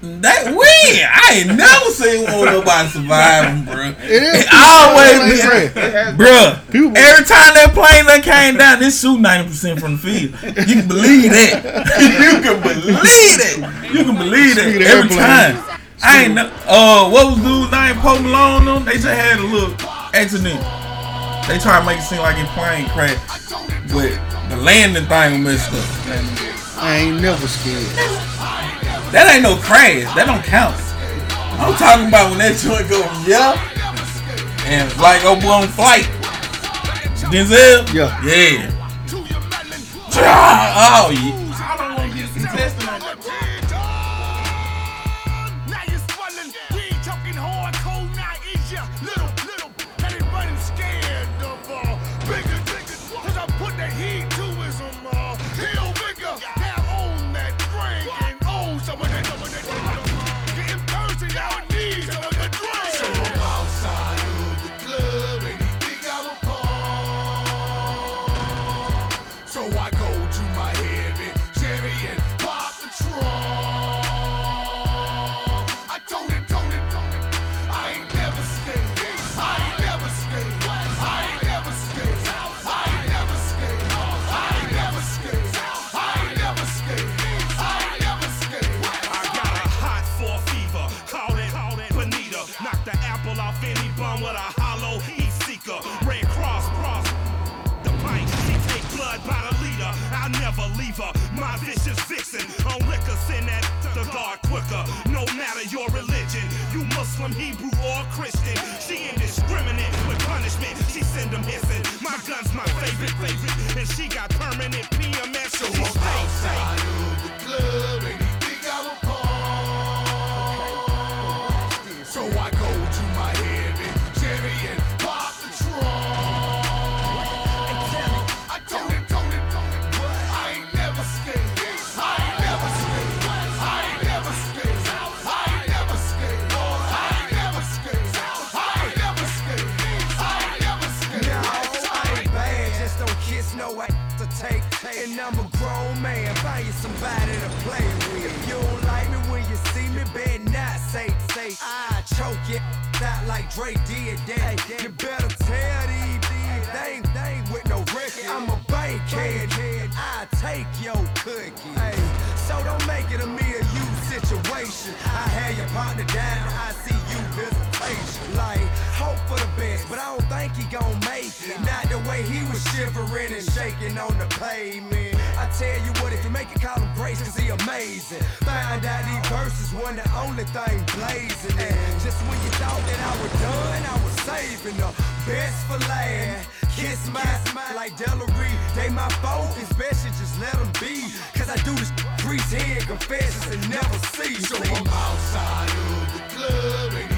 That when I ain't never seen one nobody surviving, bro. It is It always It been, bro. Every time that plane that came down, this shoot ninety percent from the field. You can believe that. you can believe that. You can believe that Speaking every time. I ain't know. Uh, what was dude's name? Post Malone. Them. They just had a little accident. They tried to make it seem like his plane crashed, but the landing thing messed up. I ain't never scared. That ain't no crash. That don't count. I'm talking about when that joint go yeah, and like oh boy on flight. Denzel. Yeah. Yeah. Oh yeah. Christian. She indiscriminate with punishment. She send them hissing. My gun's my favorite, favorite. And she got Dre did that. You better tell these things, things with no record. I'm a bankhead, I take your cookie. Hey, so don't make it a me or you situation. I had your partner down, I see you Like, hope for the best, but I don't think he gon' make it. Not the way he was shivering and shaking on the pavement. I tell you what, if you make it, call him Grace, cause he amazing. Find out these verses one the only thing blazing. And just when you thought that I was done, I was saving the best for last. Kiss my like Delary. They my focus, best you just let them be. Cause I do this priest head confessions and never see. So I'm outside of the club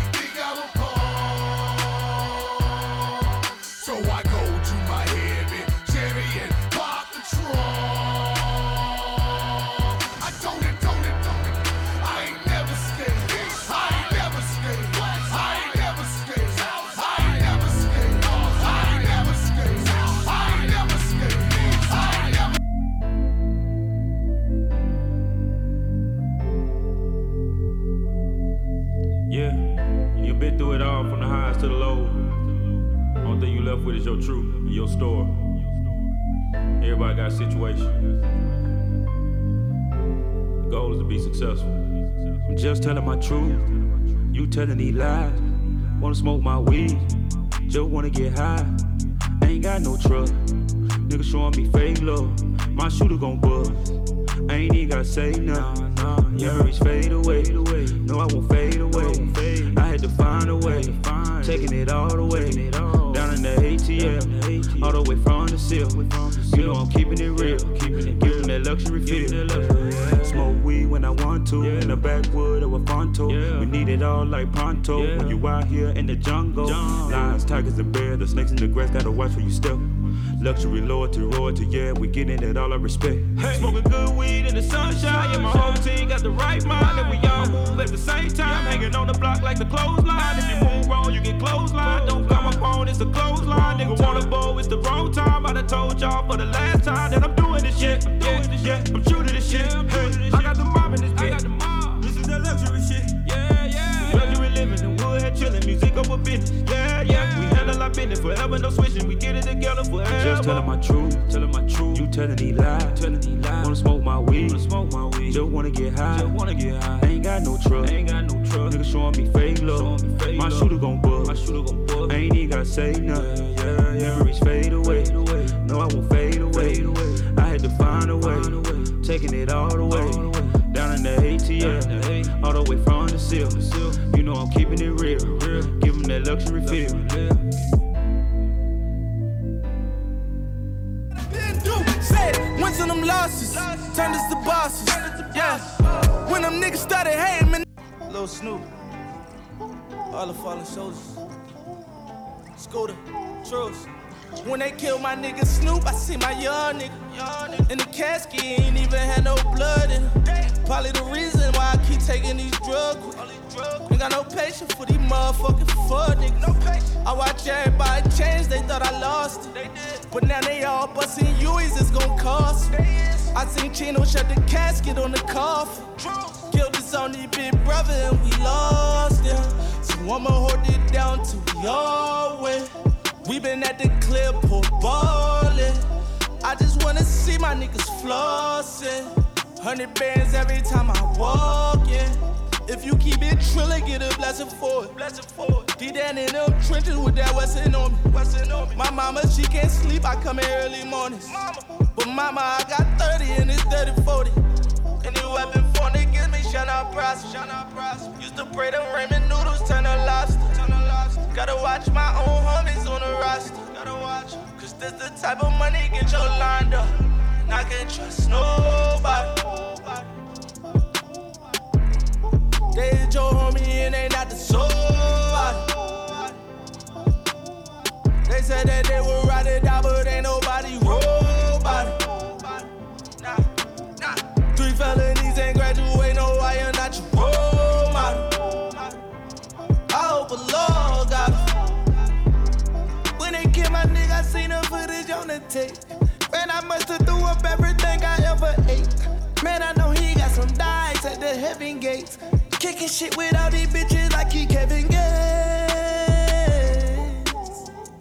to the lows. Only thing you left with is your truth and your story. Everybody got a situation. The goal is to be successful. I'm just telling my truth. You telling these lies. Wanna smoke my weed. Just wanna get high. Ain't got no trust. Nigga showing me fake love. My shooter gon'. I ain't even gotta say nothing. Nah, Memories fade away. No, I won't fade away. To find a way. Taking it all the way. Down in the ATL. All the way from the seal. You know I'm keeping it real. Giving that luxury feel. Smoke weed when I want to. In the backwood of a Fonto. We need it all like pronto. When you out here in the jungle. Lions, tigers, and bears. The snakes in the grass. Gotta watch where you step. Luxury lord to royalty, yeah, we getting it all our respect. Hey. Smoking good weed in the sunshine, yeah, my whole team got the right mind, and we all move at the same time. Hanging on the block like the clothesline. If you move wrong, you get clotheslined. Don't call my phone, it's a clothesline. Nigga wanna bowl, it's the wrong time. I done told y'all for the last time that I'm doing this shit. I'm doing this shit. I'm true to this shit. Hey. I got the mob in this bitch. This is the luxury shit. Yeah, yeah. Luxury living, the woodhead, chilling, music over business. Yeah, yeah. We handle our business forever, no switching. We did it together forever. Just telling my truth, telling my truth. You telling these lies, telling these lies. Wanna smoke my weed, wanna smoke my weed. Just wanna get high, just wanna get high. Ain't got no trust, ain't got no trust. Nigga showing me fake love, showing me fake my shooter gon' bug, my shooter gon' bug. Ain't even gotta say nothing. Yeah, yeah, yeah. Memories fade away, no, I won't fade away. Fade away. I had to find a way, taking it all the way. Down in the ATL, all the way from the seal. You know I'm keeping it real, give 'em that luxury feel. Said, wins on them losses, turned us to bosses. Yeah. When them niggas started hating, man. Lil Snoop, all the fallen soldiers. Scooter, Truce. When they killed my nigga Snoop, I see my young nigga. In the casket, ain't even had no blood in it. Probably the reason why I keep taking these drugs. Ain't got no patience for these motherfucking fuck niggas. I watch everybody change, they thought I lost it. But now they all busting U's, it's gon' cost me. I seen Chino shut the casket on the coffin. Killed his only big brother and we lost him. So I'ma hold it down till we all win. We been at the clip, ballin'. I just wanna see my niggas flossin'. Hundred bands every time I walk in. If you keep it trillin', get a blessing for it. Blessing for it. Deep down in them trenches with that Westin on me. Westin on me. My mama, she can't sleep. I come in early mornings. Mama. But mama, I got 30 and it's 30 40. Any weapon for niggas me shut up prosper. Shut up prosper. Used to pray them ramen noodles turn to lobster. Turn to lobster. Gotta watch my own homies on the roster. Gotta watch. Cause this the type of money get your lined up. And I can't trust nobody. They your homie and they not the soul. They said that they would ride it out, but ain't nobody robot. Seen the footage on the tape. Man, I must have threw up everything I ever ate. Man, I know he got some dice at the heaven gates. Kicking shit with all these bitches like he Kevin Gates.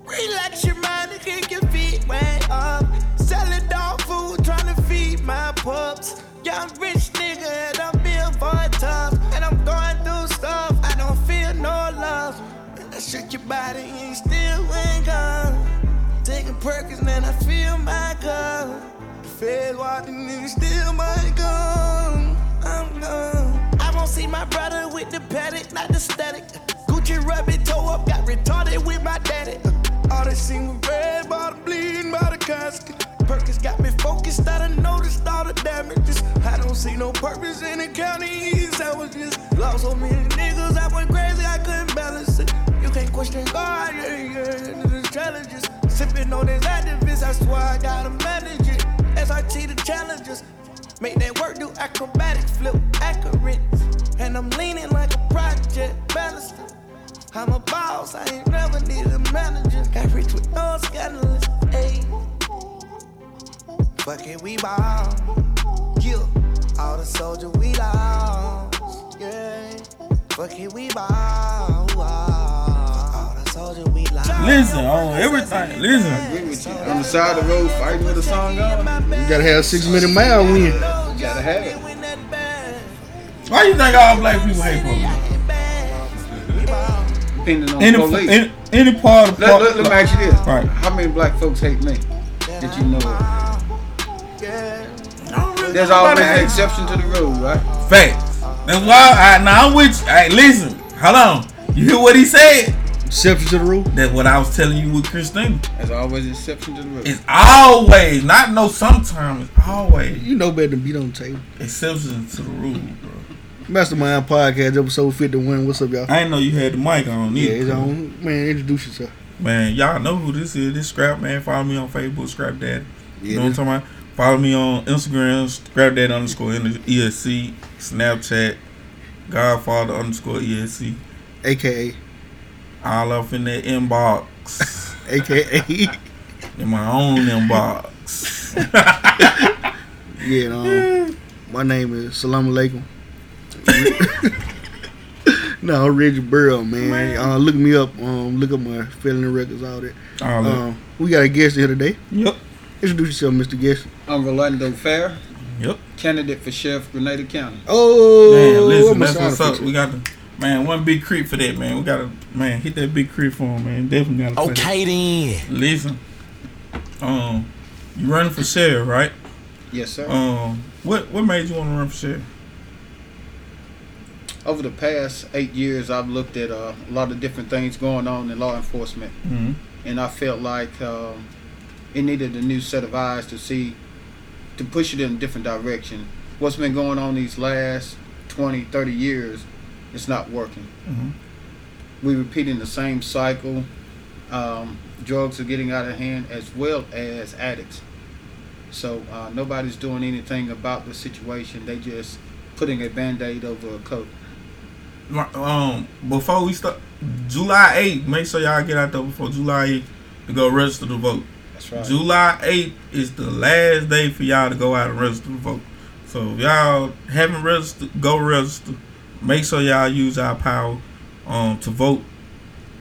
Relax your mind and kick your feet way up. Selling dog food, trying to feed my pups. Young rich nigga and I'm built for tough. And I'm going through stuff, I don't feel no love. I shake your body and you still ain't gone. Taking Perkins and I feel my gun. Fed walking and still my gun. I'm gone. I won't see my brother with the paddock, not the static. Gucci rabbit toe up, got retarded with my daddy. Uh, all they seen was red, bottom bleeding by the casket. Perkins got me focused, I done noticed all the damages. I don't see no purpose in the counties. I was just lost so many niggas. I went crazy, I couldn't balance it. You can't question God, yeah, yeah. There's challenges. Sipping on this activist, that's why I gotta manage it. SRT the challenges. Make that work, do acrobatic, flip accurate. And I'm leaning like a project baluster. I'm a boss, I ain't never needed a manager. Got rich with no scandalous, ayy. Fucking we ball, yeah. All the soldiers we lost, yeah. Fucking we ball, all Listen on everything. Listen. Agree with. On the side of the road fighting with a song on. You gotta have six minute mile win. You gotta have it. Why you think all black people hate police? Depending on Any, the police. any, any part of the let, let, let me ask you this. Right. How many black folks hate me? That you know of? There's always an exception to the rule, right? Facts. That's why I now I'm with you. Hey, listen, hold on. You hear what he said? Exception to the rule. That's what I was telling you with Christina. There's always an exception to the rule. It's always, not no sometimes, it's always You know better than beat on the table. exceptions to the rule, bro. Mastermind Podcast, episode 51. What's up, y'all? I didn't know you had the mic on Yeah, it's on. Man, introduce yourself. Man, y'all know who this is. This Scrap Man. Follow me on Facebook, Scrap Dad. You know what I'm talking about? Follow me on Instagram, Scrap Dad underscore ESC, Snapchat, Godfather underscore ESC. AKA. All up in that inbox. AKA. in my own inbox. yeah, um, my name is Salam Alaikum. No, I'm Reggie Burrow, man. Uh, look me up. Um, look up my felony records, all that. All that. Um, we got a guest here today. Yep. Introduce yourself, Mr. Guest. I'm Rolando Fair, Yep. candidate for Sheriff Grenada County. Oh, Man, listen, that's what's up. We got the man one big creep for that, man. We gotta man hit that big creep for him, man. Definitely gotta. play that. Okay then. Listen, um, you running for sheriff, right? Yes, sir. Um, what what made you want to run for sheriff? Over the past eight years, I've looked at uh, a lot of different things going on in law enforcement, Mm-hmm. and I felt like um, it needed a new set of eyes to see, to push it in a different direction. What's been going on these last 20, 30 years, it's not working. Mhm. We're repeating the same cycle. Um, drugs are getting out of hand as well as addicts. So uh, nobody's doing anything about the situation. They just putting a band-aid over a coat. Um, before we start, July 8th, make sure y'all get out there before July 8th to go register to vote. That's right. July 8th is the last day for y'all to go out and register to vote. So if y'all haven't registered, go register. Make sure y'all use our power um, to vote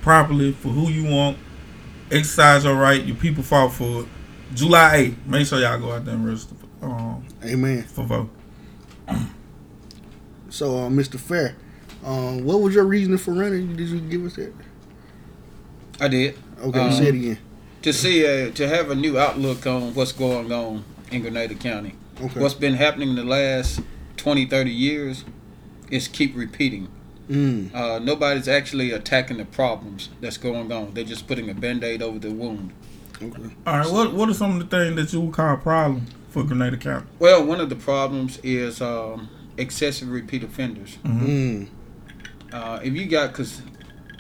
properly for who you want. Exercise your right. Your people fought for it. July 8th. Make sure y'all go out there and register for, um, Amen. for vote. So, uh, Mr. Fair, um, what was your reasoning for running? Did you give us that? I did. Okay, Um, say it again. To see, uh, to have a new outlook on what's going on in Grenada County. Okay. What's been happening in the last 20, 30 years is keep repeating. Mm. Uh, nobody's actually attacking the problems that's going on. They're just putting a band-aid over the wound. Okay. All right. What What are some of the things that you would call a problem for Grenada County? Well, one of the problems is um, excessive repeat offenders. Mm. Uh, if you got cause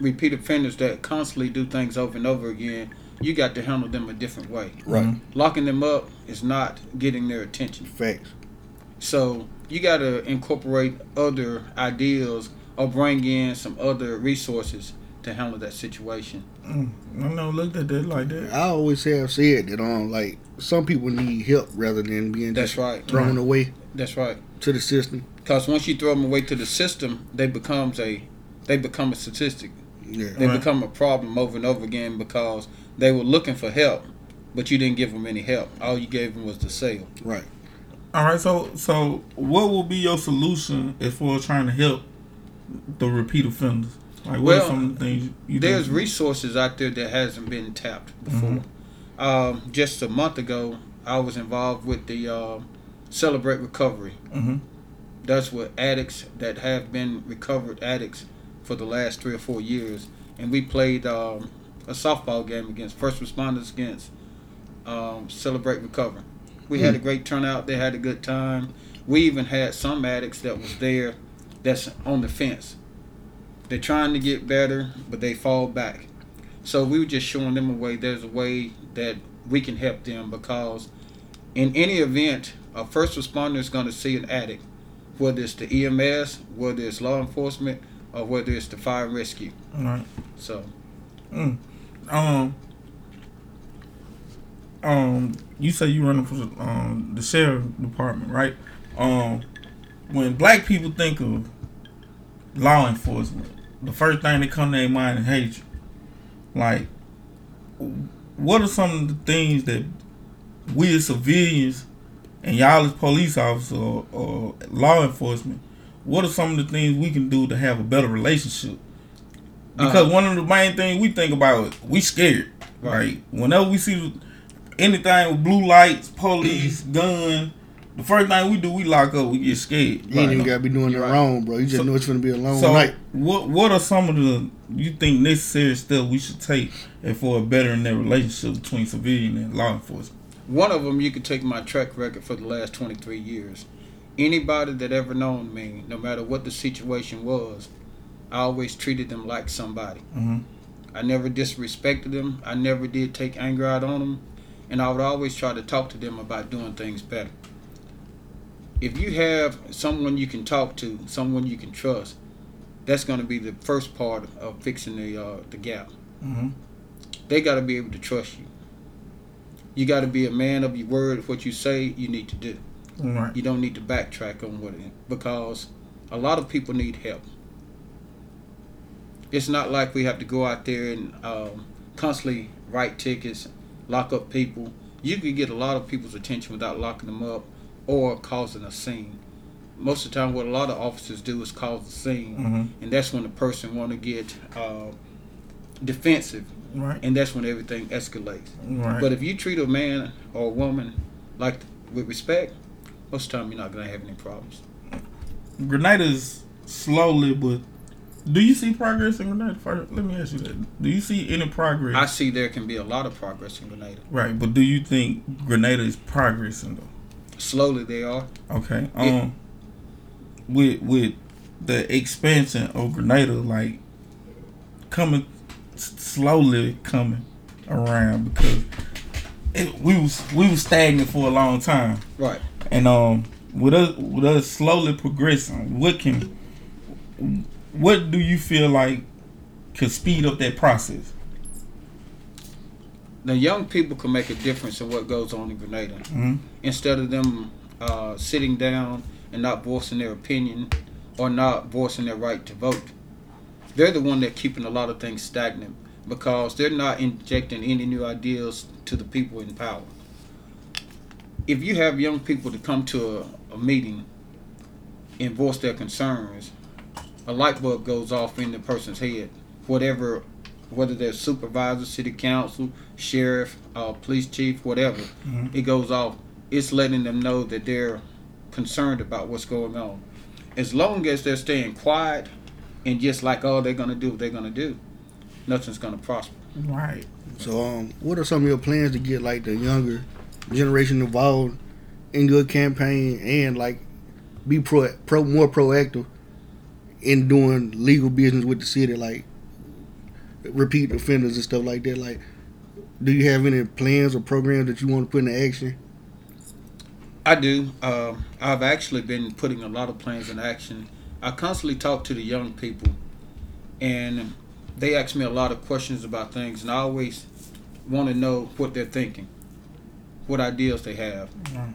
repeat offenders that constantly do things over and over again, you got to handle them a different way. Right. Locking them up is not getting their attention. Facts. So you got to incorporate other ideas or bring in some other resources to handle that situation. Mm, I never looked at that like that. I always have said that um like some people need help rather than being That's just right. thrown away That's right. to the system. Because once you throw them away to the system, they becomes a they become a statistic. Yeah. They Right. become a problem over and over again because they were looking for help, but you didn't give them any help. All you gave them was the sale. Right. All right. So so what will be your solution as far as trying to help the repeat offenders? Like what Well, are some of the things you There's resources out there that hasn't been tapped before. Mm-hmm. Um, just a month ago, I was involved with the uh, Celebrate Recovery. Mhm. That's what addicts that have been recovered addicts for the last three or four years, and we played um, a softball game against first responders against um, Celebrate Recovery. We had a great turnout. They had a good time. We even had some addicts that was there that's on the fence. They're trying to get better, but they fall back. So we were just showing them a way. There's a way that we can help them because in any event, a first responder is going to see an addict, whether it's the EMS, whether it's law enforcement, or whether it's the fire and rescue. All right. So Mm. Um. Um. You say you running for the, um the sheriff department, right? Um. When black people think of law enforcement, the first thing that come to their mind is hatred. Like, what are some of the things that we as civilians and y'all as police officers or, or law enforcement, what are some of the things we can do to have a better relationship? Because Uh-huh. one of the main things we think about is we scared. Right. Right. Whenever we see anything with blue lights, police, gun, the first thing we do, we lock up. We get scared. You ain't even gotta be doing it right. wrong, bro. You just So- know it's gonna be a long So, night. what what are some of the you think necessary steps we should take and for a better in that relationship between civilian and law enforcement? one of them, you could take my track record for the last 23 years. Anybody that ever known me, no matter what the situation was, I always treated them like somebody. Mhm. I never disrespected them. I never did take anger out on them. And I would always try to talk to them about doing things better. If you have someone you can talk to, someone you can trust, that's going to be the first part of fixing the uh, the gap. Mhm. They got to be able to trust you. You got to be a man of your word. What you say, you need to do. Right. You don't need to backtrack on what it because a lot of people need help. It's not like we have to go out there and um, constantly write tickets, lock up people. You could get a lot of people's attention without locking them up or causing a scene. Most of the time, what a lot of officers do is cause a scene, Mhm. and that's when the person want to get uh, defensive, Right. and that's when everything escalates. Right. But if you treat a man or a woman like with respect, most of the time you're not gonna have any problems. Grenada's slowly, but do you see progress in Grenada? Let me ask you that. Do you see any progress? I see there can be a lot of progress in Grenada. right, but do you think Grenada is progressing though? Slowly they are. Okay. Um, with with the expansion of Grenada, like coming slowly coming around because it, we was we was stagnant for a long time, Right. and um, with us with us slowly progressing, what can what do you feel like could speed up that process? The young people can make a difference in what goes on in Grenada. Mhm. Instead of them uh, sitting down and not voicing their opinion or not voicing their right to vote, they're the one that keeping a lot of things stagnant because they're not injecting any new ideas to the people in power. If you have young people to come to a, a meeting and voice their concerns, a light bulb goes off in the person's head. Whatever, whether they're supervisor, city council, sheriff, uh, police chief, whatever, it goes off. It's letting them know that they're concerned about what's going on. As long as they're staying quiet and just like, oh, they're gonna do what they're gonna do, nothing's gonna prosper. Right. So, um, what are some of your plans to get like the younger generation involved in your campaign and like be pro, pro more proactive in doing legal business with the city, like repeat offenders and stuff like that? Like, do you have any plans or programs that you want to put into action? I do. Um, I've actually been putting a lot of plans in action. I constantly talk to the young people, and they ask me a lot of questions about things, and I always want to know what they're thinking, what ideas they have, Right.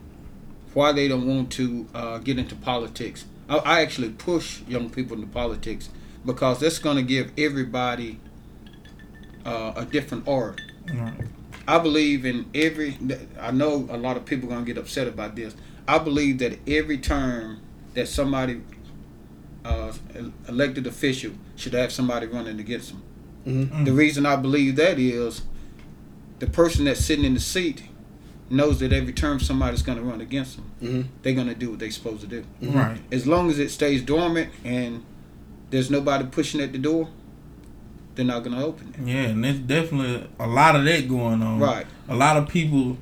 why they don't want to uh, get into politics. I, I actually push young people into politics because that's going to give everybody uh, a different aura. Right. I believe in every. I know a lot of people are gonna get upset about this. I believe that every term that somebody, uh, elected official, should have somebody running against them. Mhm. The reason I believe that is, the person that's sitting in the seat knows that every term somebody's gonna run against them, Mhm. they're gonna do what they're supposed to do. Right. As long as it stays dormant and there's nobody pushing at the door, they're not gonna open it. Yeah, and there's definitely a lot of that going on. Right. A lot of people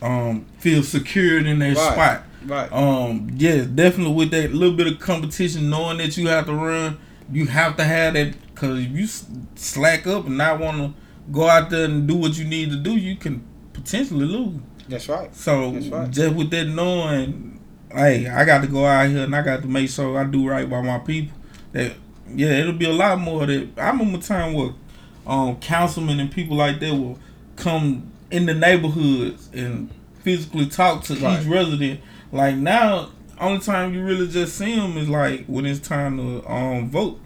um feel secured in their Right. spot. Right. Um, yeah, definitely with that little bit of competition, knowing that you have to run, you have to have that. Cause if you slack up and not want to go out there and do what you need to do, you can potentially lose. That's right. So That's right. just with that knowing, hey, I got to go out here and I got to make sure I do right by my people. That yeah, it'll be a lot more that I remember a time where um councilmen and people like that will come in the neighborhoods and physically talk to Right. each resident. Like now, only time you really just see them is like when it's time to um vote,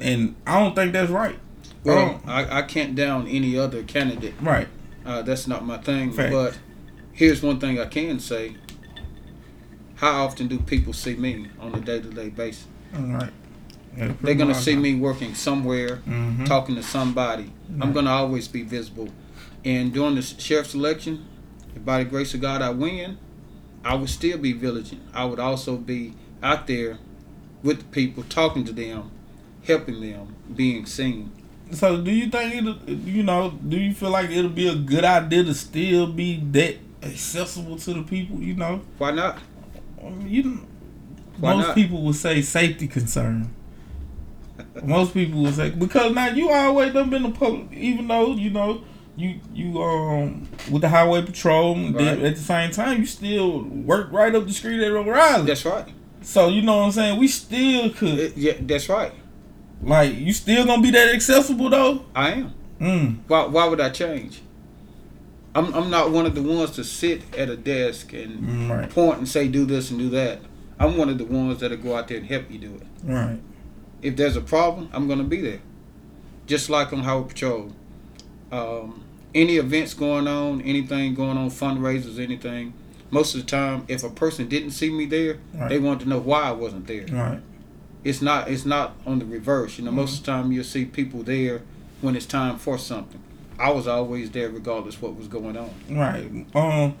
and I don't think that's right. Well, I, I can't down any other candidate. right. Uh, that's not my thing. Fact. But here's one thing I can say. How often do people see me on a day to day basis? All right. Yeah, They're gonna see me working somewhere, Mhm. talking to somebody. I'm gonna always be visible. And during the sheriff's election, if by the grace of God I win, I would still be vigilant. I would also be out there with the people, talking to them, helping them, being seen. So do you think it'll, you know, do you feel like it'll be a good idea to still be that accessible to the people, you know? Why not? Um, You Why most not? people would say safety concern. most people would say because now you always done been a public even though, you know, you you um with the highway patrol Right. at the same time you still work right up the street at O'Reilly. That's right. so you know what I'm saying? We still could It- yeah, that's right. Like you still gonna be that accessible though? I am. Mm. Why, why would I change? I'm, I'm not one of the ones to sit at a desk and Mm, Right. point and say do this and do that. I'm one of the ones that'll go out there and help you do it. Right. If there's a problem, I'm gonna be there. just like on Highway Patrol. Um, any events going on, anything going on, fundraisers, anything. Most of the time, if a person didn't see me there, Right. they want to know why I wasn't there. Right. It's not. It's not on the reverse. You know, most of the Mm-hmm. time you'll see people there when it's time for something. I was always there, regardless what was going on. Right. Um,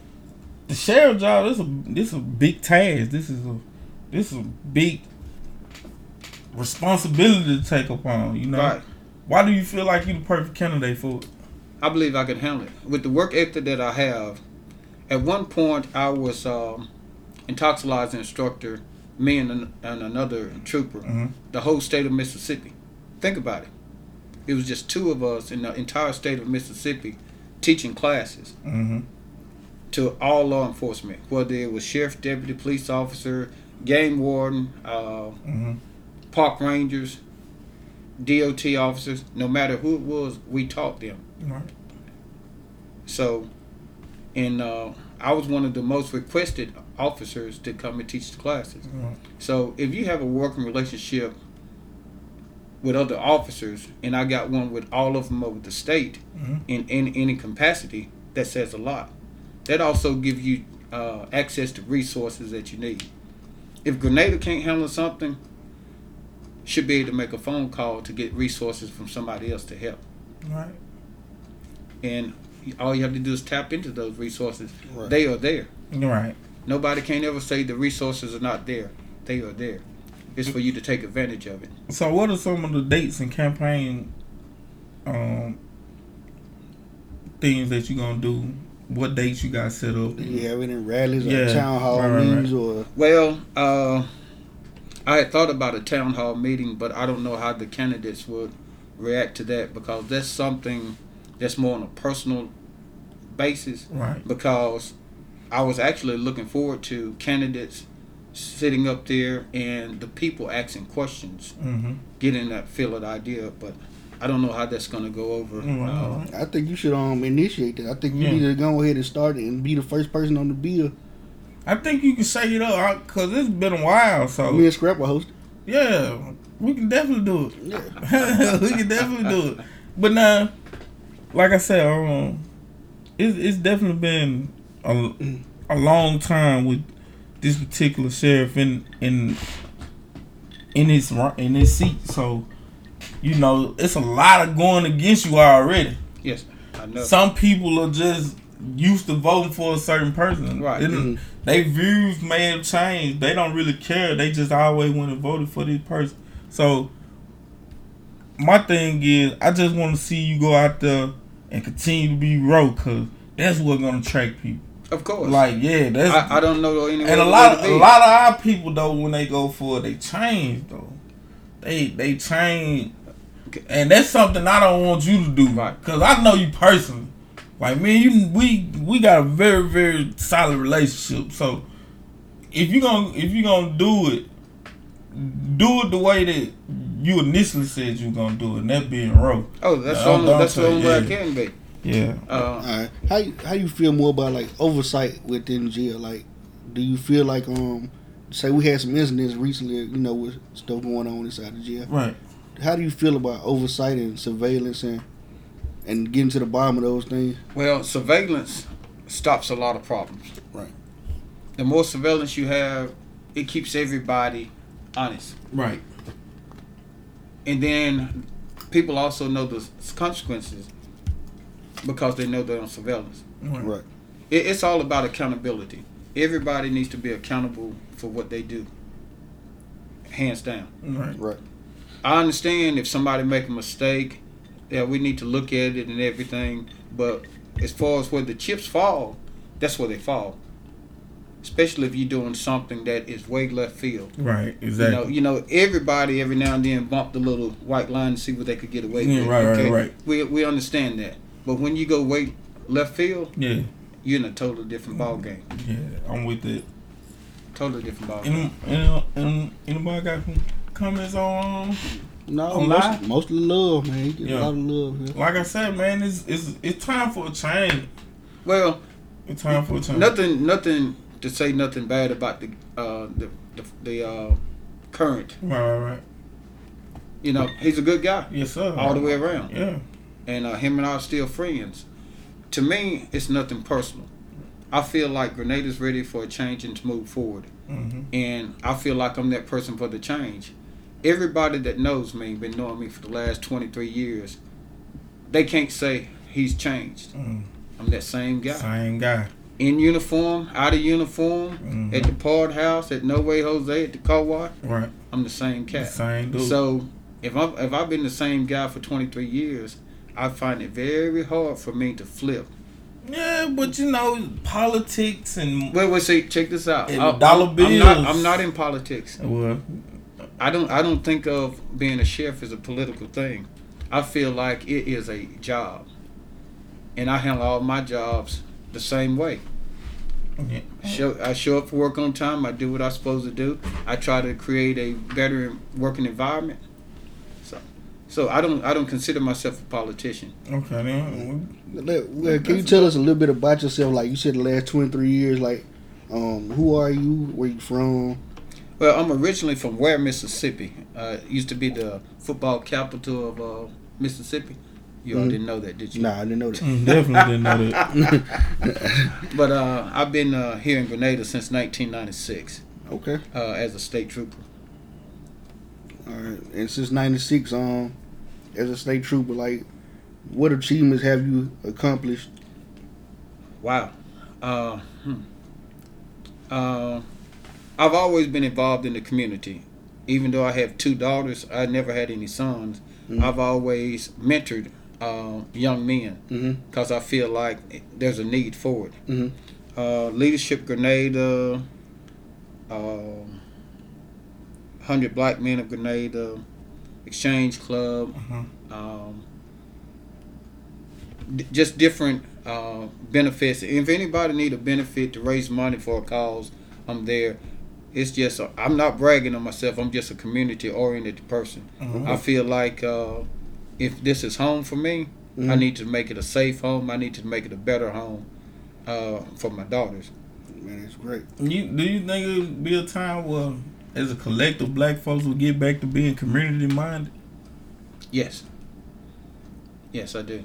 the sheriff job. This a this is a big task. This is a this is a big responsibility to take upon. You know. Right. Why do you feel like you're the perfect candidate for it? I believe I can handle it with the work ethic that I have. At one point, I was um, in instructor, me and, an, and another trooper, Mhm. the whole state of Mississippi. Think about it. It was just two of us in the entire state of Mississippi teaching classes Mm-hmm. to all law enforcement, whether it was sheriff, deputy, police officer, game warden, uh, Mm-hmm. park rangers, DOT officers. No matter who it was, we taught them. Right. So, and uh, I was one of the most requested officers to come and teach the classes. Right. So, if you have a working relationship with other officers, and I got one with all of them over the state Mhm. in, in any capacity, that says a lot. That also gives you uh, access to resources that you need. If Grenada can't handle something, should be able to make a phone call to get resources from somebody else to help Right. and all you have to do is tap into those resources. Right. They are there. Right. Nobody can ever say the resources are not there. They are there. It's for you to take advantage of it. So, what are some of the dates and campaign um things that you're gonna do? What dates you got set up? Do you have any rallies or town hall right, right, meetings or Well, uh, I had thought about a town hall meeting, but I don't know how the candidates would react to that because that's something that's more on a personal basis. Right. because I was actually looking forward to candidates sitting up there and the people asking questions, Mm-hmm. getting that feel of the idea. But I don't know how that's going to go over. Mm, Uh. I think you should um initiate that. I think you Yeah. need to go ahead and start it and be the first person on the bill. I think you can shake it up because it's been a while. So Me and Scrap will host. it. yeah, we can definitely do it. Yeah. we can definitely do it. But now, like I said, um, it's it's definitely been a, a long time with this particular sheriff in in in his in his seat. So, you know, it's a lot of going against you already. yes, I know. Some people are just used to voting for a certain person. Right. Mhm. They views may have changed. They don't really care. They just always want to vote for this person. So my thing is, I just want to see you go out there and continue to be rogue, cause that's what's gonna attract people. Of course. Like, yeah, that's I, I don't know any and a lot of a lot of our people though when they go for it, they change though. They they change, and that's something I don't want you to do. Right. Cause I know you personally. Like me you, we we got a very very solid relationship. So if you gonna if you gonna do it, do it the way that you initially said you were gonna do it, and that being rough. Oh, that's the only, that's the only way I can be. Yeah. Uh, All right. How you, how you feel more about like oversight within jail? Like, do you feel like um, say we had some incidents recently, you know, with stuff going on inside the jail. Right. How do you feel about oversight and surveillance and and getting to the bottom of those things? well, surveillance stops a lot of problems. Right. The more surveillance you have, it keeps everybody honest. Right. and then people also know the consequences because they know they're on surveillance. Right. Right. It, it's all about accountability. Everybody needs to be accountable for what they do, hands down. Right. Right. I understand if somebody make a mistake, yeah, we need to look at it and everything. But as far as where the chips fall, that's where they fall. Especially if you're doing something that is way left field. Right. You Exactly. know, you know, everybody every now and then bump the little white line to see what they could get away Yeah, with. right, right, okay? right. We we understand that, but when you go way left field, yeah. you're in a totally different ball game. Yeah. I'm with it. Totally different ball game. Any, any, any, anybody got some comments on? No, On most, live? mostly love, man. You get Yeah. a lot of love. Here. Like I said, man, it's it's it's time for a change. Well, It's time for a change. nothing nothing to say nothing bad about the uh the the, the uh current Right, right, right. You know, he's a good guy Yes, sir. all the way around. Yeah. And uh, him and I are still friends. To me, it's nothing personal. I feel like Grenada's ready for a change and to move forward, Mhm. and I feel like I'm that person for the change. Everybody that knows me, been knowing me for the last 23 years, they can't say he's changed. Mm. I'm that same guy. Same guy. In uniform, out of uniform, Mhm. at the Pard House, at No Way Jose, at the car wash, Right. I'm the same cat. Same dude. So if I if I've been the same guy for 23 years, I find it very hard for me to flip. yeah, but you know, politics and Wait, wait, see, check this out. I- dollar I'm, I'm not, bills. I'm not in politics. well, I don't I don't think of being a chef as a political thing. I feel like it is a job, and I handle all my jobs the same way. yeah. Show, I show up for work on time. I do what I'm supposed to do. I try to create a better working environment. So, so I don't I don't consider myself a politician. okay then. Well, can you tell us a little bit about yourself? Like you said, the last twenty three years. Like, um, who are you? Where you from? Well, I'm originally from Ware, Mississippi. Uh, used to be the football capital of uh, Mississippi. You all Mhm. didn't know that, did you? Nah, I didn't know that. Mm, Definitely didn't know that. But uh, I've been uh, here in Grenada since 1996 Okay, uh, as a state trooper. All right. And since '96, um, as a state trooper, like, what achievements have you accomplished? Wow. Uh, hmm. uh, I've always been involved in the community. Even though I have two daughters, I never had any sons. Mhm. I've always mentored uh, young men Mm-hmm. because I feel like there's a need for it. Mm-hmm. uh, Leadership Grenada, um, 100 Black Men of Grenada, Exchange Club, Mhm. um, d- just different uh, benefits. If anybody need a benefit to raise money for a cause, I'm there. It's just I'm not bragging on myself. I'm just a community oriented person. Mhm. I feel like uh, if this is home for me, I Mhm. need to make it a safe home. I need to make it a better home uh, for my daughters. Man, it's great. You do you think it would be a time where, as a collective, black folks will get back to being community minded? Yes. Yes, I do.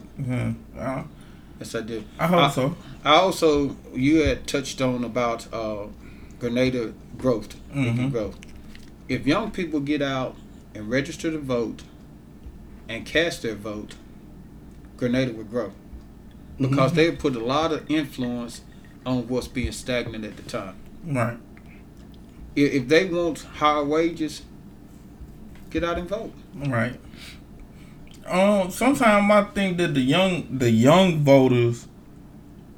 Uh, Yes, I do. I hope Uh, so. I also you had touched on about uh, Grenada growth, Mhm. growth. If young people get out and register to vote and cast their vote, Grenada would grow because they put a lot of influence on what's being stagnant at the time. Right. If, they want higher wages, get out and vote. Right. Um. Sometimes I think that the young the young voters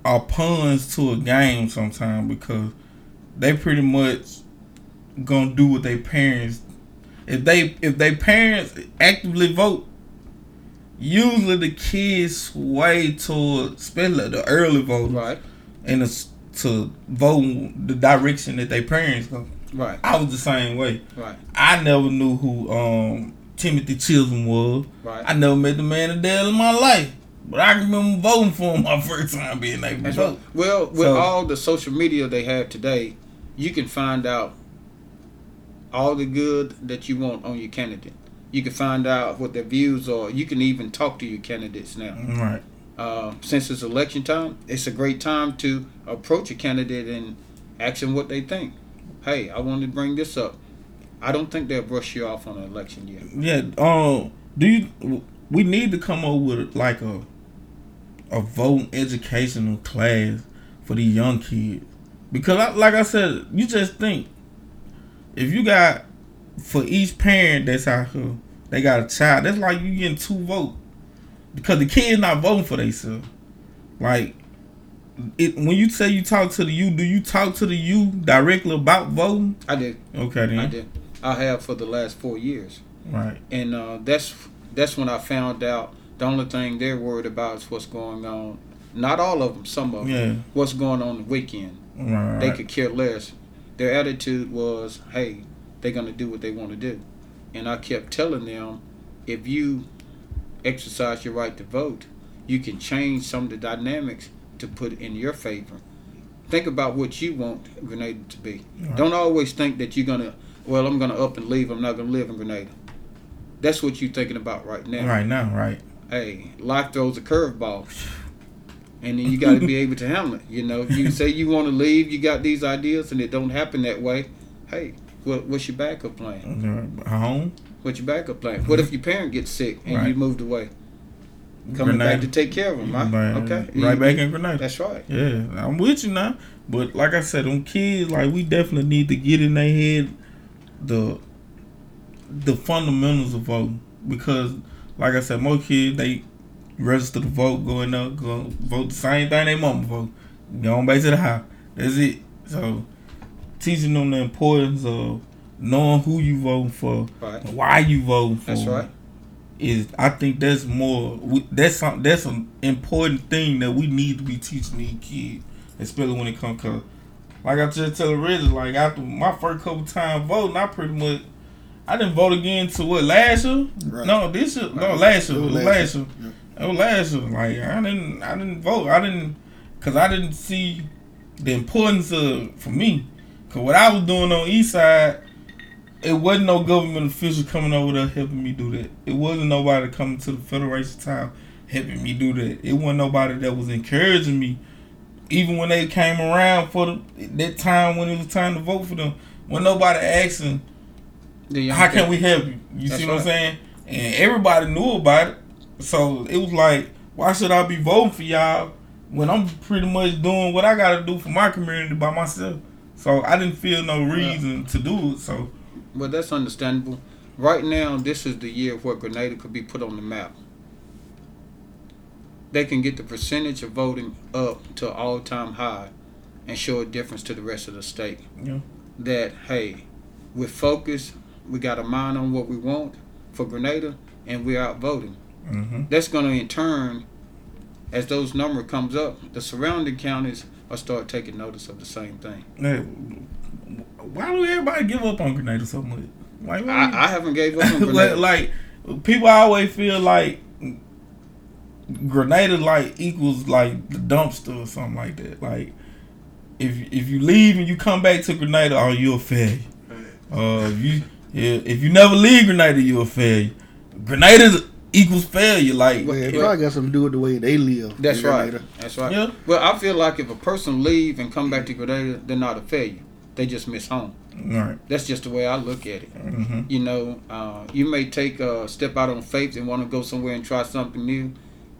are pawns to a game. Sometimes because they pretty much gonna do what their parents. If they if their parents actively vote, usually the kids sway toward, especially the early voters, Right. and to vote the direction that their parents go. Right. I was the same way. Right. I never knew who um Timothy Chisholm was. Right. I never met the man a day in my life. But I remember voting for him my first time being able to vote. Well, with So- all the social media they have today, you can find out all the good that you want on your candidate. You can find out what their views are. You can even talk to your candidates now. Right. Uh, since it's election time, it's a great time to approach a candidate and ask them what they think. Hey, I wanted to bring this up. I don't think they'll brush you off on an election year. Yeah. Um. Do you? We need to come up with like a a voting educational class for these young kids because, I, like I said, you just think if you got for each parent that's out here, they got a child. That's like you getting two votes because the kid's not voting for themselves. Like it when you say you talk to the you, do you talk to the you directly about voting? I did. Okay, then. I did. I have for the last four years. Right. and uh, that's that's when I found out the only thing they're worried about is what's going on. Not all of them, some of them. Yeah. What's going on the weekend? Right. They could care less. Their attitude was, "Hey, they're gonna do what they want to do," and I kept telling them, if you exercise your right to vote, you can change some of the dynamics to put in your favor. Think about what you want Grenada to be. Don't always think that you're gonna. Well, I'm gonna up and leave. I'm not gonna live in Grenada. That's what you're thinking about right now. Right now, right? Hey, life throws a curveball. And then you got to be able to handle it. You know, if you say you want to leave, you got these ideas, and it don't happen that way. Hey, what, what's your backup plan? Home. What's your backup plan? What if your parent gets sick and you moved away? Coming back to take care of them, right? Okay. Right back in Grenada. That's right. Yeah, I'm with you now. But like I said, them kids, like we definitely need to get in their head the the fundamentals of voting because, like I said, most kids they register to vote, going up, go vote the same thing they mama vote, going back to the house. That's it. So teaching them the importance of knowing who you voting for, Right. why you voting for. That's right. Is I think that's more that's some that's an important thing that we need to be teaching these kids, especially when it comes to like I just tell the Reggie, like after my first couple times voting, I pretty much I didn't vote again to what last year? Right. No, this year, no last year, It was last year. year. It was last year. Like I didn't, I didn't vote. I didn't, cause I didn't see the importance of for me. Cause what I was doing on East Side, it wasn't no government official coming over there helping me do that. It wasn't nobody coming to the Federation Town helping me do that. It wasn't nobody that was encouraging me. Even when they came around for the, that time when it was time to vote for them, when nobody asking how can we help you? You That's see what I'm saying? And everybody knew about it. So it was like, why should I be voting for y'all when I'm pretty much doing what I gotta do for my community by myself? So I didn't feel no reason to do it. So Well, that's understandable. Right now, this is the year where Grenada could be put on the map. They can get the percentage of voting up to all time high and show a difference to the rest of the state. Yeah. That, hey, we're focused, we got a mind on what we want for Grenada, and we're out voting. hmm That's going to, in turn, as those number comes up, the surrounding counties will start taking notice of the same thing. Why do everybody give up on Grenada so much? Like, why I, I haven't gave up on like, Grenada. like people always feel like Grenada like equals like the dumpster or something like that. Like if if you leave and you come back to Grenada, oh you a failure. Uh, if you yeah, if you never leave Grenada, you a failure. Grenada equals failure. Like Well, it Yeah. probably got something to do with the way they live. That's right. Grenada. That's right. Yeah. Well, I feel like if a person leave and come back to Grenada, they're not a failure. They just miss home. right. That's just the way I look at it. hmm You know, uh, you may take a step out on faith and want to go somewhere and try something new,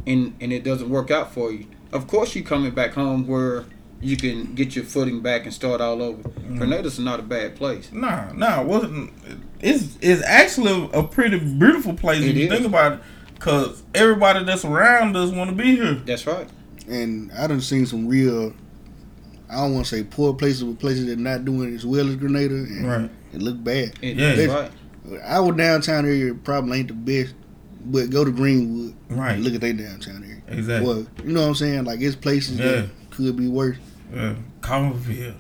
and and it doesn't work out for you. Of course, you coming back home where you can get your footing back and start all over. Mm-hmm. Grenada's not a bad place. Nah, nah, it wasn't. It's it's actually a pretty beautiful place It if you is. think about it. Cause everybody that's around us want to be here. That's right. And I done seen some real, I don't want to say poor places, but places that not doing as well as Grenada, and Right. it look bad. It- Yeah. That's right. Our downtown area probably ain't the best, but go to Greenwood, Right. and look at their downtown area. Exactly. Well, you know what I'm saying? Like it's places Yeah. that could be worse. Yeah, Coffeeville.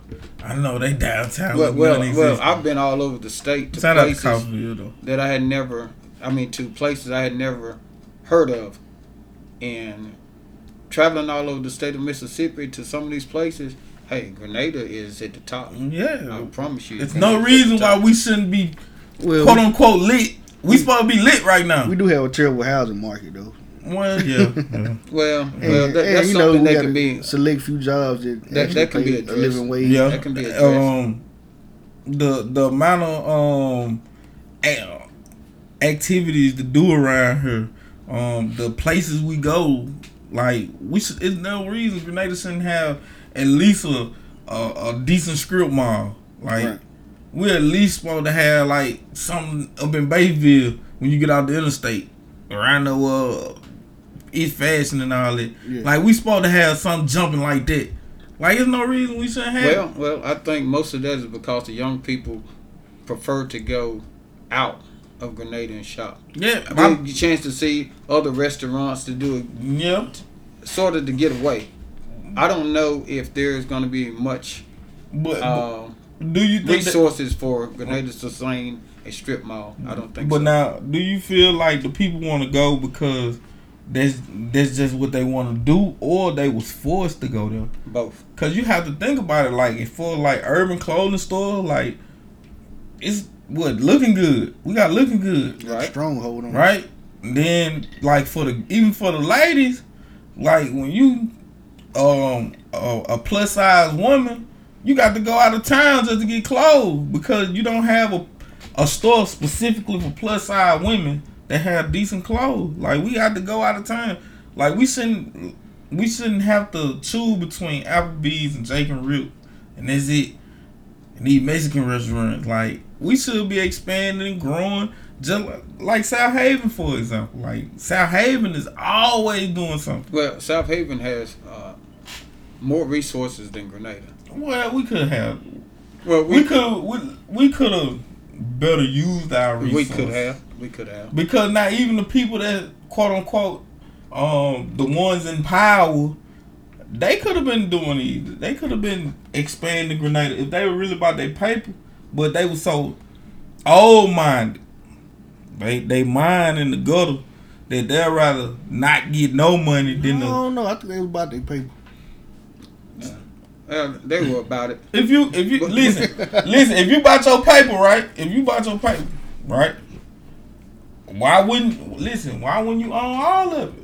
I know they downtown. Well, well, well. I've been all over the state to Shout out to places that I had never, I mean, to places I had never heard of. And traveling all over the state of Mississippi to some of these places, hey, Grenada is at the top. Yeah, I promise you. it's Grenada's no reason why we shouldn't be Well, quote unquote lit. We supposed to be lit right now. we do have a terrible housing market though. Well, yeah, yeah. Well, And, well, that, and, that's you know, something we that got can be. select few jobs that That- actually that can be a living wage. yeah. That can be addressed. Um, the the amount of um activities to do around here, um, the places we go, like we should. It's no reason Grenada shouldn't have at least a a, a decent strip mall. Like Right. we at least supposed to have like something up in Bayville when you get out the interstate around the uh, East Fashion and all that. Yeah. Like we supposed to have something jumping like that. Like there's no reason we shouldn't have. Well, well, I think most of that is because the young people prefer to go out of Grenada and shop. yeah, you a chance to see other restaurants to do it yeah. sort of to get away. I don't know if there's going to be much But, but um, do you think that, resources for Grenada to sustain a strip mall. I don't think But so. now, do you feel like the people want to go because that's that's just what they want to do, or they was forced to go there? Both. Cause you have to think about it, like if for like urban clothing store, like it's what looking good. We got looking good, Right. Stronghold on. right? And then like for the even for the ladies, like when you um a, a plus size woman, you got to go out of town just to get clothes because you don't have a a store specifically for plus size women that have decent clothes. Like we got to go out of town. Like we shouldn't we shouldn't have to choose between Applebee's and Jake and Rip, and that's it. And these Mexican restaurants, like we should be expanding and growing, just like, like Southaven, for example. Like South Haven is always doing something. Well, Southaven has uh, more resources than Grenada. Well, we could have, Well, we could, we, we could have better used our resources. we resources. could have, we could have. because not even the people that quote unquote um the ones in power they could have been doing it they could have been expanding grenada if they were really about their paper but they were so old minded they they mind in the gutter that they'd rather not get no money I than the, don't know. I think they was about their paper. Uh, they were about it. if you if you listen listen if you bought your paper right if you bought your paper right why wouldn't listen why wouldn't you own all of it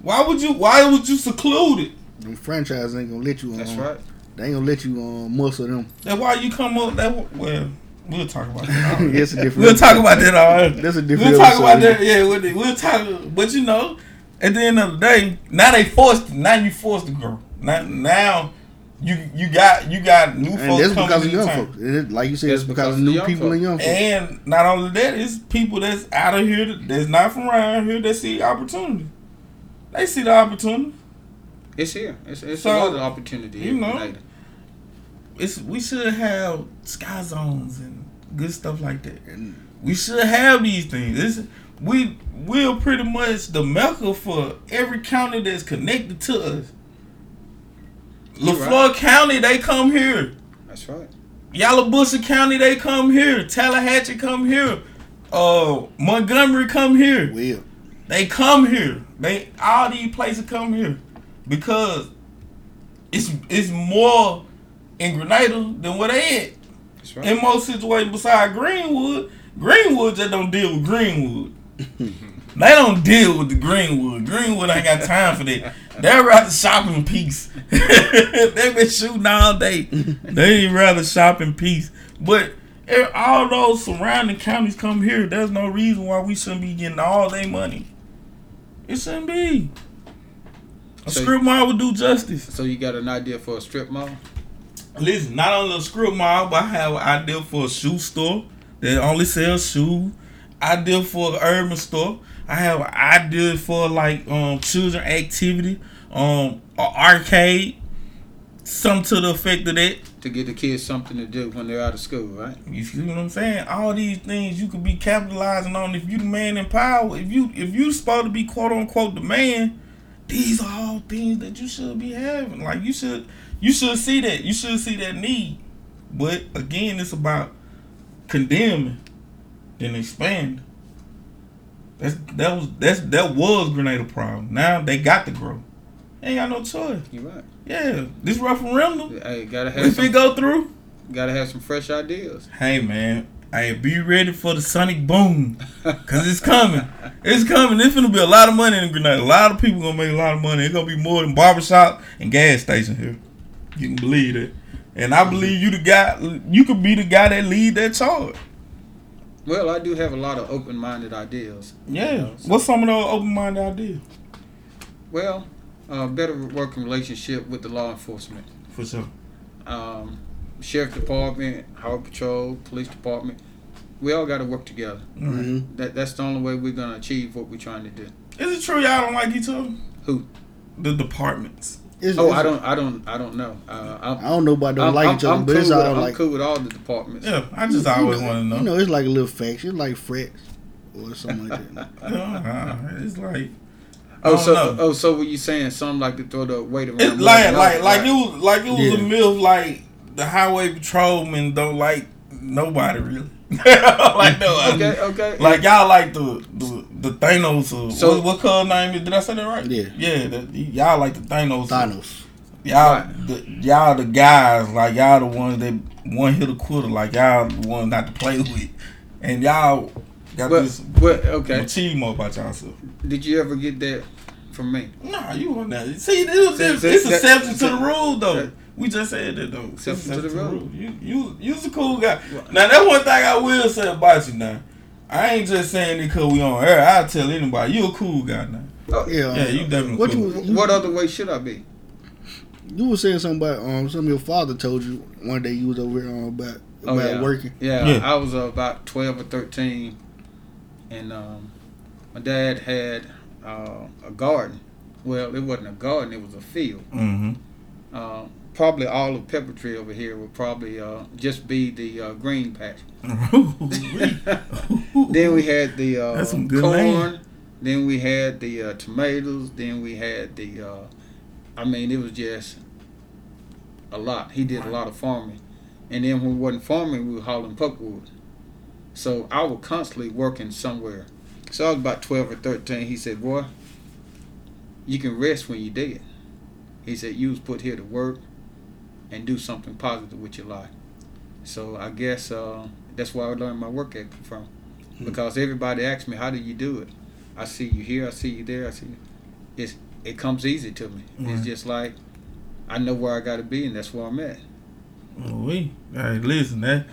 why would you why would you seclude it Them franchises ain't gonna let you. Um, That's right. They ain't gonna let you um, muscle them. that's why you come up that well we'll talk about that all right. That's a different. we'll talk about that all right. That's a different. we'll talk about that yeah we'll, we'll talk but you know at the end of the day now they forced now you forced the grow now now you you got you got new And folks that's because of in young folks. It- like you said, it's because because of of new people folk. and young folks. And not only that, it's people that's out of here that's not from around here that see opportunity. They see the opportunity. It's here. It's, it's So, a lot of opportunity you know, Grenada. It's we should have sky zones and good stuff like that. And we should have these things. It's, we we're pretty much the mecca for every county that's connected to us. Leflore County, they come here. That's right. Yalobusha County, they come here. Tallahatchie come here. Uh, Montgomery come here. Well, They come here. They all these places come here because it's it's more in Grenada than what they at. That's right. In most situations, beside Greenwood, Greenwood just don't deal with Greenwood. they don't deal with the Greenwood. Greenwood ain't got time for that. They'd rather shop in peace. they been shooting all day. They rather shop in peace. But if all those surrounding counties come here. There's no reason why we shouldn't be getting all their money. It shouldn't be. A So- strip mall would do justice. So you got an idea for a strip mall? Listen, not only a strip mall, but I have an idea for a shoe store that only sells shoes. Idea for an urban store. I have an idea for like um children activity, um arcade, something to the effect of that. To get the kids something to do when they're out of school, right? You see what I'm saying? All these things you could be capitalizing on if you the man in power. If you if you supposed to be quote unquote the man, these are all things that you should be having. Like you should you should see that. You should see that need. But again, it's about condemning then expanding. That's that was that's that was Grenada problem. Now they got to grow. They ain't got no choice. You're right. Yeah, this referendum. Hey, gotta have If it some, go through, gotta have some fresh ideas. Hey man, hey, be ready for the sonic boom, cause it's coming. It's coming. It's gonna be a lot of money in Grenada. A lot of people gonna make a lot of money. It's gonna be more than barbershop and gas station here. You can believe it. And I mm-hmm. believe you the guy. You could be the guy that lead that charge. Well, I do have a lot of open-minded ideas. Yeah. What's some of those open-minded ideas? Well, uh, better working relationship with the law enforcement. For sure. Um, sheriff department, highway patrol, police department. We all got to work together. mhm. That that's the only way we're gonna achieve what we're trying to do. Is it true y'all don't like each other? Who? The departments. It's- Oh, it's- I don't, I don't, I don't know. Uh, I'm, I don't know about don't I'm, like I'm, each other, I'm but cool it's with, all I'm cool with all the departments. Yeah, I just always you know, want to know. You know, it's like a little faction, like frets or something like that. Uh, it's like. Oh, so know. oh, so were you saying something like to throw the weight around? It's more like like like it was like it was Yeah. a myth like the highway patrolmen don't like nobody really. like no Okay, okay. Like y'all like the the, the Thanos or So- what, what color name is did I say that right? Yeah. Yeah, the, y'all like the Thanos. Thanos. Y'all, Right. the, y'all the guys, like y'all the ones that one hit a quitter, like y'all the ones not to play with, and y'all got But, this but okay. machismo about yourself. Did you ever get that from me? Nah, you on that? See, this was See, just, see, it's that- exception to the rule, though. that- we just said that though. Exception to the rule. You, you, you's a cool guy. Now that one thing I will say about you. Now, I ain't just saying it because we on air. I tell anybody you a cool guy now. Oh, Yeah. Yeah, you definitely What cool. you, you, What other way should I be? you were saying something about um something your father told you one day you was over here um, about Oh, about yeah. working. Yeah, Yeah. I was uh, about twelve or thirteen, and um, my dad had uh, a garden. Well, it wasn't a garden; it was a field. Mm-hmm. Uh, probably all of Pepper Tree over here would probably uh, just be the uh, green patch. then we had the uh, corn. Then we had the uh, tomatoes. Then we had the. Uh, I mean, it was just a lot. He did a lot of farming, and then when we wasn't farming, we were hauling pulpwood. So I was constantly working somewhere. So I was about twelve or thirteen. He said, "Boy, you can rest when you're dead." He said, "You was put here to work and do something positive with your life." So I guess uh, that's where I learned my work ethic from, because everybody asks me, "How do you do it?" I see you here, I see you there, I see. You. It's it comes easy to me. Right. It's just like I know where I got to be, and that's where I'm at. We hey, listen that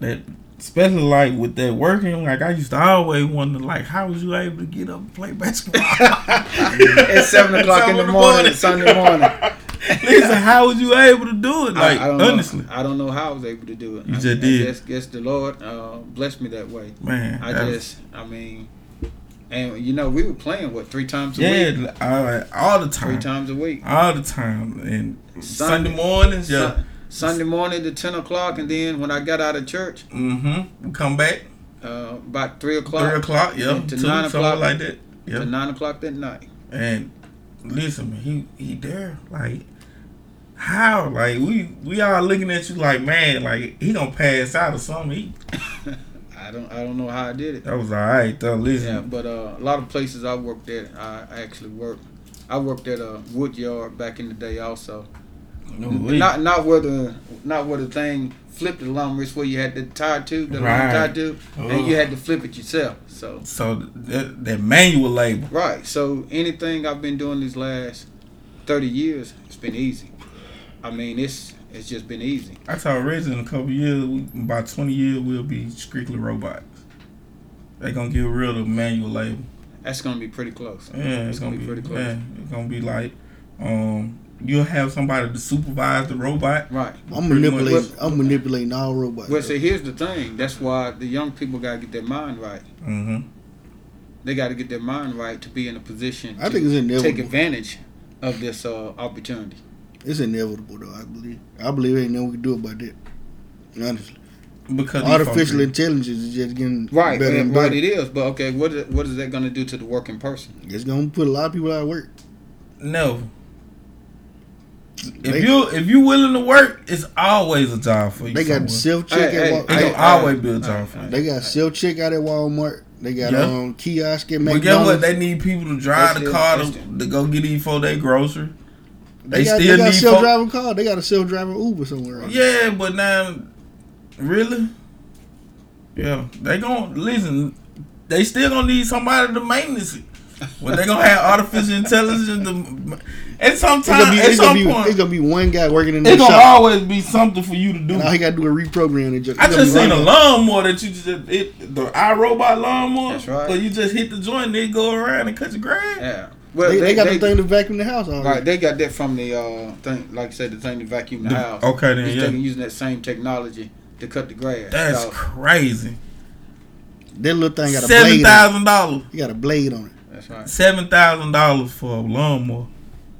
that especially like with that working. Like I used to always wonder, like how was you able to get up and play basketball? at seven o'clock in the morning, Sunday morning. listen, how was you able to do it? Like I, I don't honestly, know, I don't know how I was able to do it. You I, just I did. Guess, guess the Lord uh, blessed me that way. man. I just, I mean, and you know, we were playing what three times a week, yeah, all, all the three times a week. all the time, and Sunday- Sunday mornings, yeah. Sun- Sunday morning to ten o'clock, and then when I got out of church, Mm-hmm. Come back uh, about three o'clock, three o'clock, yeah, to two, nine o'clock. like that, to nine o'clock that night. And listen, he he there, like how, like we we all looking at you like, man, like he gonna pass out or something. He, I don't, I don't know how I did it. that was all right, though. Listen, Yeah, but uh, a lot of places I worked at, I actually worked. I worked at a wood yard back in the day, also. No, Not not where the not where the thing flipped the lumber. It's where you had the tire tube, the long Right. tire tube, and you had to flip it yourself. So so that, that manual labor. right. So anything I've been doing these last thirty years, it's been easy. I mean, it's it's just been easy. I told Reggie in a couple years, about twenty years, we'll be strictly robots. They gonna get rid of manual labor. That's gonna be pretty close. Yeah, it's, gonna, be, pretty close. Yeah, it's gonna be like, um, you'll have somebody to supervise the robot. Right. I'm Pretty manipulating. I'm manipulating all robots. Well, see, here's the thing. That's why the young people gotta get their mind right. Mm-hmm. They got to get their mind right to be in a position I to think it's inevitable. take advantage of this uh, opportunity. It's inevitable, though. I believe. I believe ain't nothing we can do about that. Honestly, Because artificial intelligence is just getting Right, better and right, better. it is. But okay, what is, what is that going to do to the working person? It's gonna put a lot of people out of work. No. If They- you if you willing to work, it's always a time for you. They got somewhere. self check Hey, at hey, Wal- It's they, gonna hey, always be a hey, job for you. they got self checkout at Walmart. They got Yeah. um kiosk at But McDonald's. guess what? They need people to drive That's the it, car to, it. to go get these for their grocery. They, They got, still they got need self driving car. They got a self driving Uber somewhere. Right Yeah, but now, really? Yeah, they gonna listen. They still gonna need somebody to maintenance it. But they gonna have artificial intelligence. To, and It's sometimes, gonna be at it's some gonna be point, it's gonna be one guy working in the it's gonna shop. always be something for you to do. And all he gotta do is reprogram it. Just, I just be seen a lawnmower that you just it, the iRobot lawnmower. That's right. But you just hit the joint, and it go around and cut your grass. Yeah. Well, They, they got the thing to vacuum the house already. Right, they got that from the uh, thing, like I said, the thing to vacuum the, The- house. okay, then, yeah. using that same technology to cut the grass. That's So, crazy. That little thing got a Seven blade. On it. thousand dollars. You got a blade on it. that's right. Seven thousand dollars for a lawnmower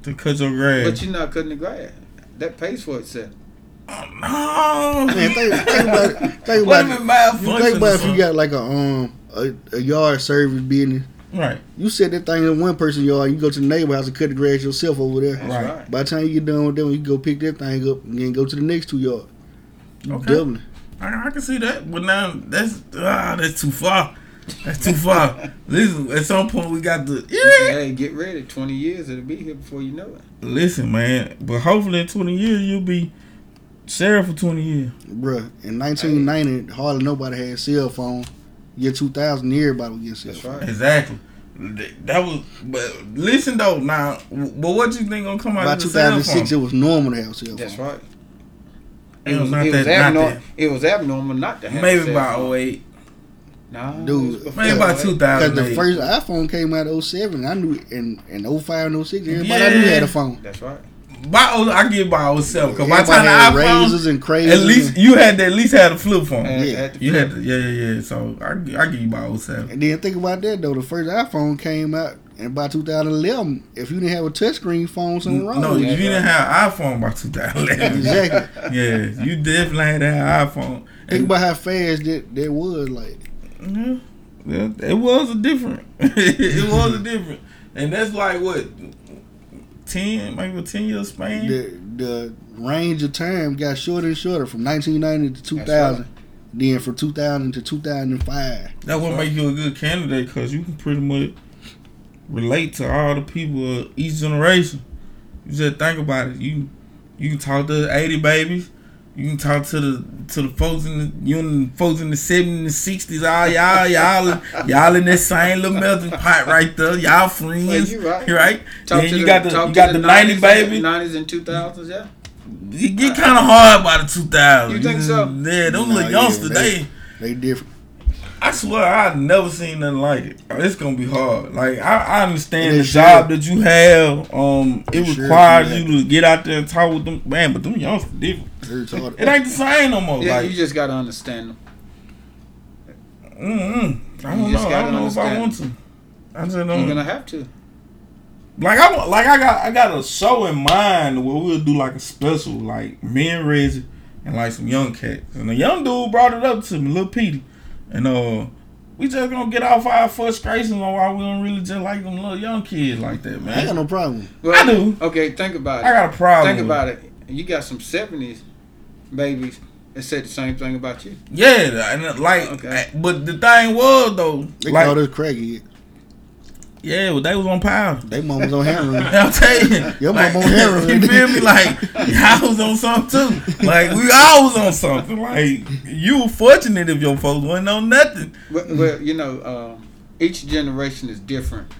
to cut your grass. But you're not cutting the grass. That pays for itself. Oh, no. Man, think, think about it. Think What about if it. it? You think about if you got like a um a, a yard service business. right, You set that thing in one person's yard. You go to the neighbor house and cut the grass yourself over there. That's Right. right. By the time you get done with them, you go pick that thing up and then go to the next two yards. You Okay. doubling. I, I can see that, but now that's ah, that's too far. That's too far. Listen, at some point we got the yeah. Hey, get ready. Twenty years it'll be here before you know it. Listen, man. But hopefully in twenty years you'll be sheriff for twenty years. Bruh, in 1990, hardly nobody had a cell phone. Year 2000, everybody was getting cell That's phone. right. Exactly. That was, but listen though. Now, but what you think gonna come out By of the cell 2006, it was normal to have a cell phone. That's right. It It was was, not it, was that- not abnormal, that. it was abnormal not to have a Maybe cell about phone. 08. Nah, Dude, it was before about 2000. Because the first iPhone came out in 07, I knew in, in 05 and 06, everybody I knew Yeah. had a phone. That's right. By I get by 07. Because by the Everybody time the iPhone, and crazy. at least you had to at least had a flip phone. And Yeah. You had to, yeah, yeah, yeah. So I, I give you about 07. And then think about that though. The first iPhone came out, and by 2011, if you didn't have a touchscreen phone, something wrong. No, with you you. didn't have iPhone by 2011. Exactly. yeah, you definitely had that iPhone. Think And- about how fast that that was. Like Yeah, yeah, it was a different. it was a different, and that's like what ten, maybe a ten year span. the the range of time got shorter and shorter from 1990 to That's 2000. Then from 2000 to 2005. That would make you a good candidate because you can pretty much relate to all the people of each generation. You just think about it. You you can talk to the eighty babies. You can talk to the to the folks in the you and the folks in the seventies and sixties. All y'all y'all y'all in that same little melting pot right there. Y'all friends, Well, you right. right? Talk then to you the, got the you got the ninety 90s baby. 90s and 2000s, yeah. It get kind of hard by the two thousands. You think so? Yeah, them Nah, little yeah, youngsters, they- they. They different. I swear I've never seen nothing like it. It's gonna be hard. Like I, I understand the is job that you have. Um, it It sure requires you to get out there and talk with them. Man, but them youngsters different. They're. It ain't the same no more. Yeah, like, you just got to understand them. mm-mm. I you don't just know. I gotta don't know if I understand. want to. I just You're going to have to. Like I want, like I got, I got a show in mind where we'll do like a special, like me and Reggie and like some young cats. And the young dude brought it up to me, little Petey, and uh, we just gonna get off our frustrations on why we don't really just like them little young kids like that, man. I got no problem. Well, I do. Okay, think about it. I got a problem. Think about it. You got some 70s babies that said the same thing about you. Yeah, and uh, like, Okay. but the thing was though, They like, call this crackhead. Yeah, well, they was on power. They mom was on heroin. I'm telling you, Your like, mama on heroin. you feel me? Like y'all was on something too. Like we all was on something. Like you were fortunate if your folks wasn't on nothing. Well, well you know, um, each generation is different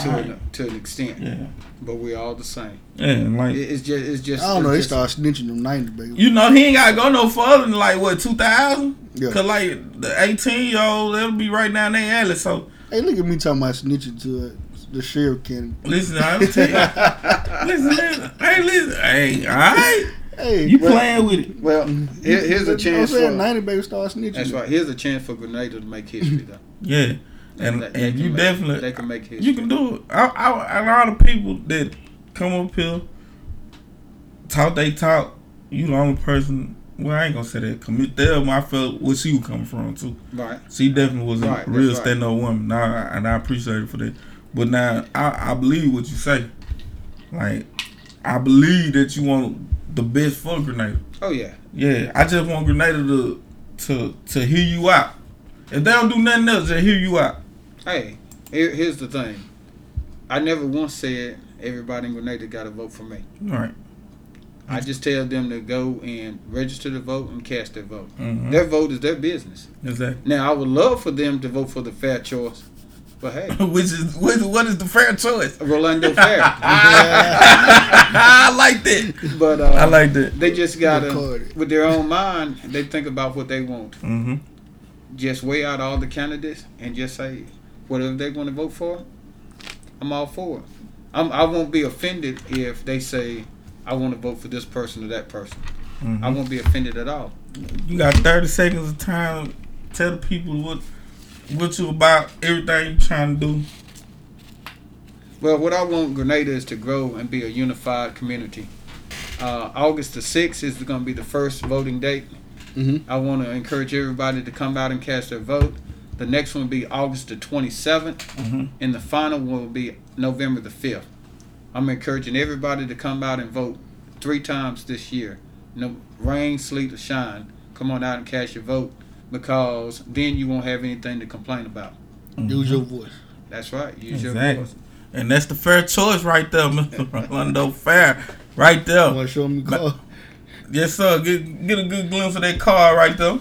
to, an, to an extent, Yeah, but we're all the same. yeah. Like It's just, it's just. I don't know. They it's just- started snitching them 90, baby. you know, he ain't gotta go no further than like what two thousand. Yeah. Cause like the eighteen year old, that'll be right down their alley. So Hey, look at me talking about snitching to uh, the sheriff candidate. listen, I'm tell you, listen, listen, hey, listen, hey, all right, Hey, you well, playing with it? Well, here, here's a I'm saying for. 90 baby start snitching. That's right. Here's a chance for Grenada to make history, though. Yeah, and They- they and you make- definitely they can make history. You can do it. I, I, a lot of people that come up here talk they talk. You the only person. Well, I ain't gonna say that. Commit them. I felt where she was coming from too. Right. She definitely was a Right, real right. stand up woman. Now, and I appreciate it for that. But now, I, I believe what you say. Like, I believe that you want the best for Grenada. Oh yeah. Yeah, I just want Grenada to to to hear you out. If they don't do nothing else, they hear you out. Hey, here's the thing. I never once said everybody in Grenada got to vote for me. Right. I just tell them to go and register to vote and cast their vote. Mhm. Their vote is their business. Exactly. Now, I would love for them to vote for the fair choice, but hey, Which is what, what is the fair choice? Rolando Fair. I like that. but uh, I like that. they just gotta, Recorded. with their own mind, they think about what they want. Mm-hmm. Just weigh out all the candidates and just say whatever they want to vote for. I'm all for it. I'm, I won't be offended if they say I want to vote for this person or that person. I won't be offended at all. You got thirty seconds of time. Tell the people what what you about everything you're trying to do. Well, what I want Grenada is to grow and be a unified community. Uh, August the 6th is going to be the first voting date. Mhm. I want to encourage everybody to come out and cast their vote. The next one will be August the 27th, Mhm. and the final one will be November the 5th. I'm encouraging everybody to come out and vote three times this year. No rain, sleet, or shine. Come on out and cast your vote because then you won't have anything to complain about. Use your voice. That's right. Use your Exactly. voice. And that's the fair choice right there, Mr. Orlando Fair. Right there. Want to show me car? Yes, sir. Get get a good glimpse of that car right there.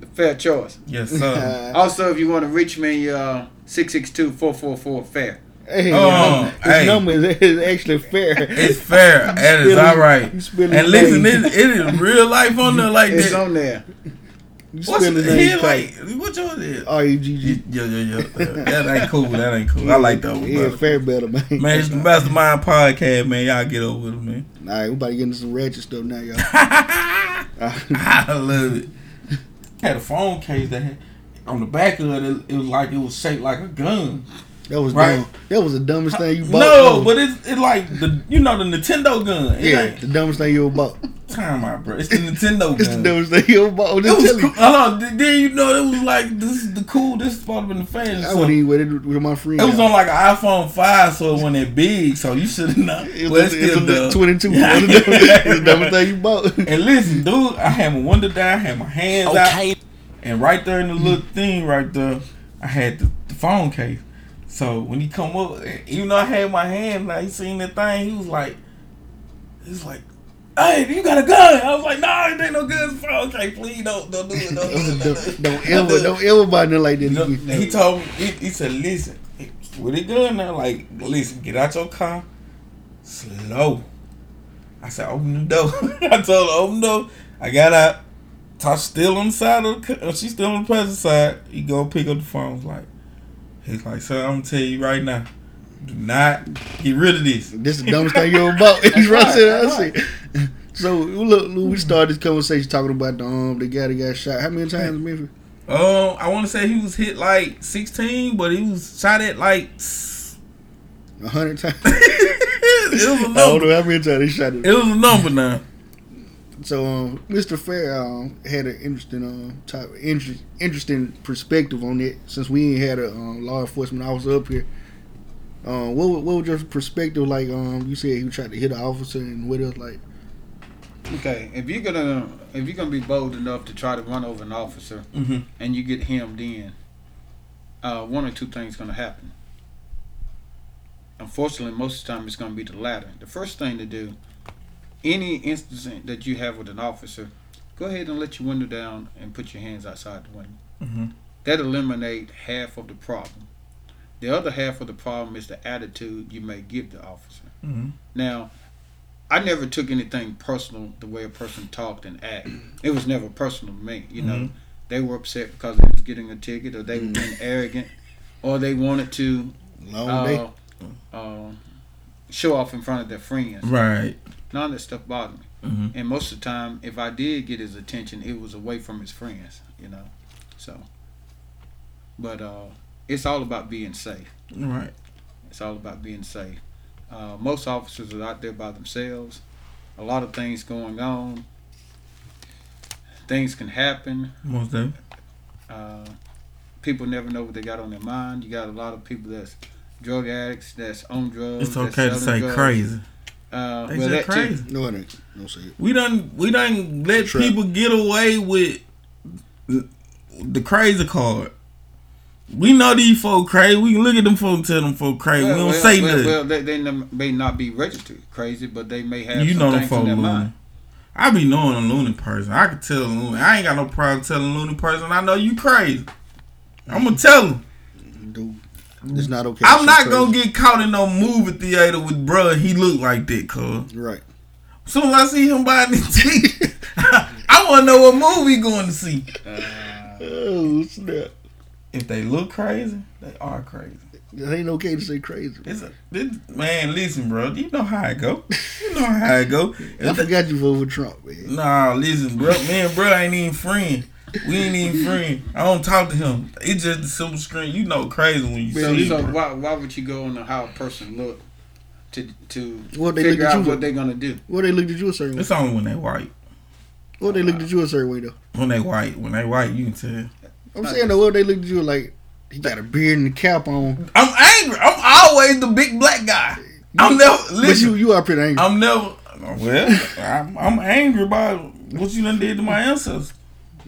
The fair choice. Yes, sir. Also, if you want to reach me, uh, 662-444 fair. Hey, Oh, um, his hey. number is, is actually fair. It's fair. and it's spilling- all right. you spilling And listen, it, it is real life on there like It's that. on there. You What's spell his he name like? tight. What yours is? R E G G. Yeah, yeah, yeah. That ain't cool. That ain't cool. I like that one. Yeah, brother. fair better, man. Man, it's the Mastermind Podcast, man. Y'all get over with it, man. All right, we about to get into some ratchet stuff now, y'all. I love it. Had a phone case that had on the back of it. It, it was like it was shaped like a gun. That was Right. dumb. That was the dumbest thing you bought. No, though. but it's it's like the you know the Nintendo gun. It yeah, ain't the dumbest thing you ever bought. time out, bro. It's the Nintendo gun. It's the dumbest thing you ever bought. I'm It was cool. Hold on, then- then you know it was like this is the cool. This is supposed to be the fashion. I So wouldn't even wear it with my friend. it was on like an iPhone five, so it wasn't that big. So you should have known. It was, it's it's still dumb. 22. It's the dumbest- it's the dumbest thing you bought. And listen, dude, I had my window down, I had my hands Okay. out, and right there in the little thing right there, I had the, the phone case. So when he come up, even though I had my hand, like he seen that thing, he was like, he was like, "Hey, you got a gun?" I was like, "No, it ain't no gun. It's a phone case. Please don't, don't do it. Don't do it. Don't, do it. don't ever, don't ever buy nothing like. No, again. he told me, he, he said, listen, with it gun now, like, listen, get out your car, slow. I said, open the door. I told her, open the door. I got out. Tosh still on the side of the, she's still on the passenger side. He go pick up the phone. He's like, he's like, sir, I'm gonna tell you right now, do not get rid of this. This is the dumbest thing you ever bought. He's right right, that's see. So look, look, we started this conversation talking about the um the guy that got shot. How many times Memphis? Um, I want to say he was hit like 16, but he was shot at like. A hundred times. it was a I don't know how many times he shot it. It was a number now. So, um, Mr. Fair um, had an interesting, um, type, interest, interesting perspective on it. Since we ain't had a um, law enforcement officer up here, um, what wa- what was your perspective like? Um, you said he tried to hit an officer, and what else? Like, Okay, if you're gonna if you're gonna be bold enough to try to run over an officer Mhm. and you get hemmed in, uh, one or two things gonna happen. Unfortunately, most of the time it's gonna be the latter. The first thing to do, any incident that you have with an officer, go ahead and let your window down and put your hands outside the window. Mhm. That eliminate half of the problem. The other half of the problem is the attitude you may give the officer. Mhm. Now, I never took anything personal the way a person talked and acted. It was never personal to me. You know, Mhm. they were upset because they was getting a ticket, or they were being arrogant, or they wanted to long uh, uh, show off in front of their friends. Right. None of that stuff bothered me. Mhm. And most of the time, if I did get his attention, it was away from his friends. You know, so. But uh, it's all about being safe. Right. It's all about being safe. Uh, most officers are out there by themselves. A lot of things going on. Things can happen. Most of Uh, people never know what they got on their mind. You got a lot of people that's drug addicts, that's on drugs. It's that's okay to say drugs. crazy. Uh, They well, just that too. crazy. No, it ain't. Don't say it. We done we done let people get away with the crazy card. We know these folk crazy. We can look at them folk and tell them folk crazy. we don't well, say well, nothing. well, they, they may not be registered crazy, but they may have you some know them folk in their loony. mind. I be knowing a loony person. I can tell a loony. I ain't got no problem telling a loony person. I know you crazy. I'm gonna tell him. It's not okay. I'm not gonna get caught in no movie theater with bruh. He look like that, cuz. right. Soon as I see him buying the ticket, I want to know what movie going to see. Oh snap! If they look crazy, they are crazy. It ain't okay to say crazy. It's a, this, man, listen, bro. You know how it go. You know how it go. I forgot you voted for Trump, man. Nah, listen, bro. Me and bro ain't even friend. We ain't even friend. I don't talk to him. It's just the simple screen. You know, crazy when you So, see so it. why, why would you go on how a person look to to What they figure out what with? they're gonna do? What they look at you a certain way? It's only when they white. What they looked at you a certain way though? When they white. When they white, you can tell. I'm saying though, what they looked at you like? He got a beard and a cap on. I'm angry. I'm always the big black guy. I'm never But you, you are pretty angry. I'm never. Well, I'm, I'm angry about what you done did to my ancestors.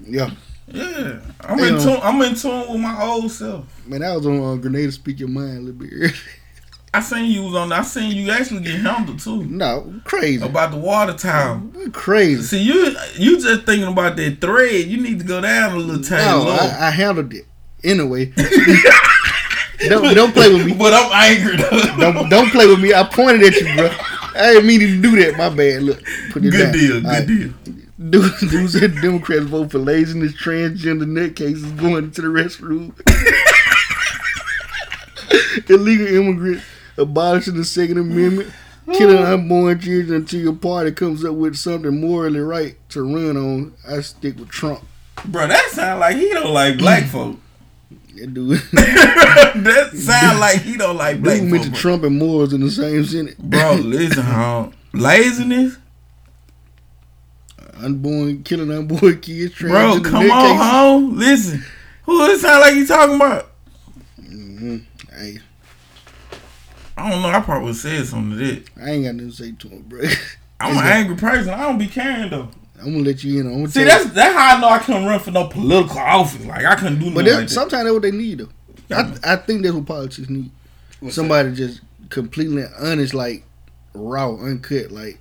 Yeah. Yeah, I'm You in know. tune. I'm in tune with my old self. Man, I was on uh, Grenade to Speak Your Mind a little bit. I seen you was on. I seen you actually get handled too no, crazy. about the water tower. Crazy. See you, you just thinking about that thread. You need to go down a little time. No. I, I handled it. Anyway. don't, don't play with me. but I'm angry though. Don't don't play with me. I pointed at you, bro. I didn't mean to do that. My bad. Look, put it Good down. deal. All Good right. deal. Dude, dude said Democrats vote for laziness, transgender nutcases going into the restroom. Illegal immigrants abolishing the Second Amendment, killing unborn children until your party comes up with something morally right to run on. I stick with Trump. Bro, that sound like he don't like black mm. folk. That dude, that sound like he don't like black dude folk. mentioned bro. Trump and Moors in the same sentence. Bro, listen, home. Laziness, Unborn, killing unborn kids. bro. transgender Come on, nutcases. home. Listen, who it sound like you talking about? Mm-hmm. Hey, I don't know. I probably would said something to that. I ain't got nothing to say to him, bro. I'm an angry person. I don't be caring though. I'm gonna let you in. on. I'm gonna See, tell you- that's that's how I know I couldn't run for no political office. Like I couldn't do But nothing that, like that. sometimes that's what they need, though. I, I think that's what politics need. What's Somebody just completely honest, like raw, uncut. Like,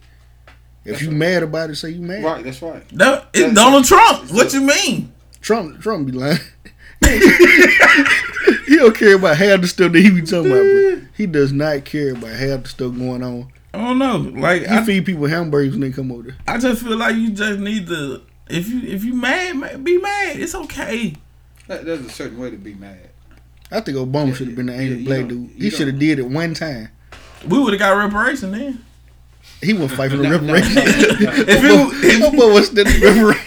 if you mad about it, say you mad. Right, that's right. No, it's That's- Donald Trump. What you mean? Trump, Trump be lying. he don't care about half the stuff that he be talking about, bro. He does not care about half the stuff going on. I don't know. Like He I, feed people hamburgers when they come over there. I just feel like you just need to. If you if you mad, be mad. It's okay. That, there's a certain way to be mad. I think Obama should have been the yeah, angry you black dude. He should have did it one time. We would have got reparation then. He won't fight for the No, no, reparations. If you if That boy was the reparations.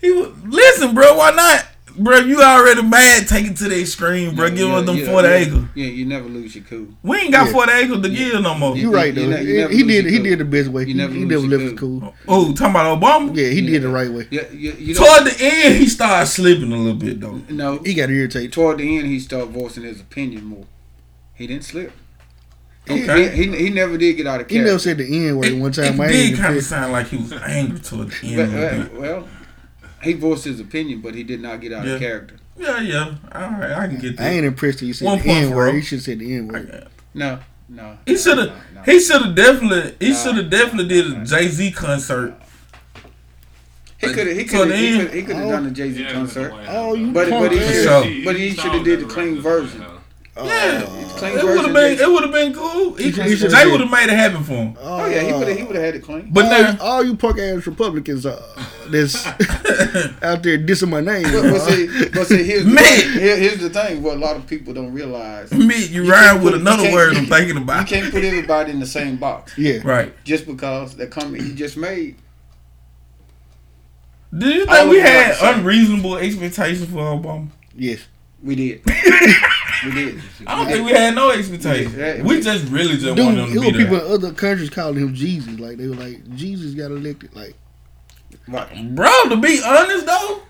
he would, listen, bro, why not? Bro, you already mad. Take it to the extreme, bro. Give Yeah, them yeah, forty yeah. acres. Yeah, you never lose your cool. We ain't got Yeah. forty acres to give no more. You right though. You ne- you never he did. He cool. did the best way. You He, never he lose never left his cool. cool. Oh, oh, talking about Obama. Yeah, he Yeah. did the right way. Yeah, you, you Toward the end, he started slipping a little bit though. no. He got irritated. Toward the end, he started voicing his opinion more. He didn't slip. He, Okay. he, he, he never did get out of character. He never said the N word one time. It I ain't did kind of pissed. sound like he was angry toward the But, end. a uh, well, he voiced his opinion, but he did not get out Yeah. of character. Yeah, yeah. All right, I can get that. I ain't impressed that he said One the point N word. Ro. He should have said the N I word. No, no. He should have. No, no. He should have definitely. He Nah. should have definitely did a Jay Z concert. He could have. He could have. He could. Have Oh. done the Jay Z concert. Oh, you But but he should. But he should have did the clean version. Yeah, Clean it would have been. It would have been cool. He, He should- he Jay would have made it happen for him. Oh yeah, he would have. He would have had it clean. But all, now, all you punk ass Republicans uh, that's out there dissing my name. But, but see, but see, here's the, here, here's the thing. What a lot of people don't realize. me, you You rhyme with put- another word I'm thinking about. You can't put everybody in the same box yeah, Right. just because the comment you just made. Do you think we had unreasonable expectations for Obama? yes. We did. we did. I don't think we had no expectations. We we- just really just Dude, wanted him it to was be people there. in other countries calling him Jesus. Like they were like, Jesus got elected. Like Right. Bro, to be honest though,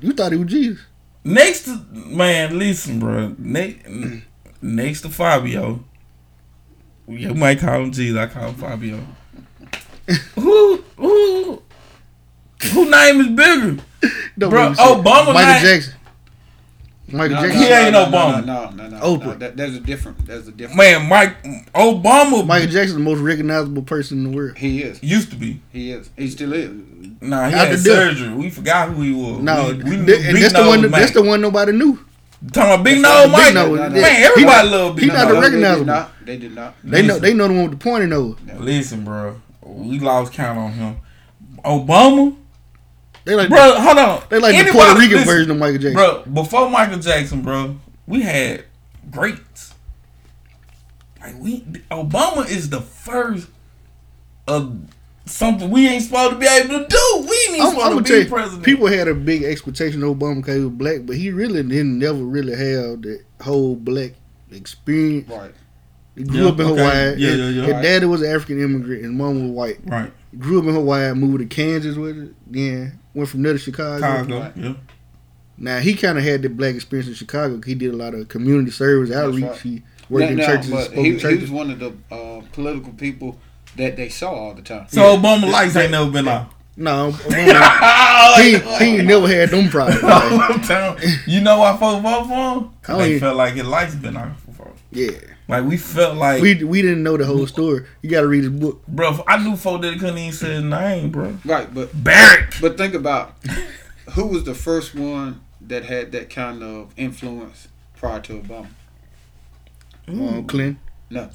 you thought he was Jesus. next to man, listen, bro. Next, next to Fabio, you might call him Jesus. I call him Fabio. who who who name is bigger? Don't Bro, make me say- Obama Michael not- Jackson. Michael No, Jackson. He ain't no, Obama. No, no, no, no. Oprah. no that, there's a different. There's a different. Man, Mike Obama Michael Jackson's the most recognizable person in the world. He is. used to be. He is. He still is. Nah, he After had death. surgery. We forgot who he was. No, we, we th- knew and Big that's the Nose one. Mike. That's the one nobody knew. Talking about Big That's Nose Mike. Big no, no. Man, everybody not- love Big he not Nose. the No, they recognizable. did not. They did not. They know. They know the one with the pointy nose. Listen, bro, we lost count on him. Obama, They like. bro, hold on. They like the Puerto Rican listen, version of Michael Jackson. bro. Before Michael Jackson, bro, we had greats. Like we, Obama is the first of something we ain't supposed to be able to do. We ain't even I'm, supposed I'm gonna to be you, president. people had a big expectation of Obama because he was black, but he really didn't never really have the whole black experience. Right. He grew Yeah, up in okay. Hawaii. Yeah, his, yeah, yeah. His Right. daddy was an African immigrant, and mom was white. right, He grew up in Hawaii, moved to Kansas with it. Then went from there to Chicago. Chicago, Right. yeah. Now he kind of had the black experience in Chicago. He did a lot of community service outreach. right. He worked in No, no, churches, and but spoke he, in he was one of the uh, political people that they saw all the time. So Obama lights ain't never been out. No, he, he ain't never had them problems. like, I'm telling you, you know why folks vote for him? I Cause don't they even- felt like his life's been off before. Yeah, Like we felt like, we we didn't know the whole story. You got to read his book. bro. I knew folk that couldn't even say his name, bro. Right, but Barrick. but think about who was the first one that had that kind of influence prior to Obama. Um, Clinton, No,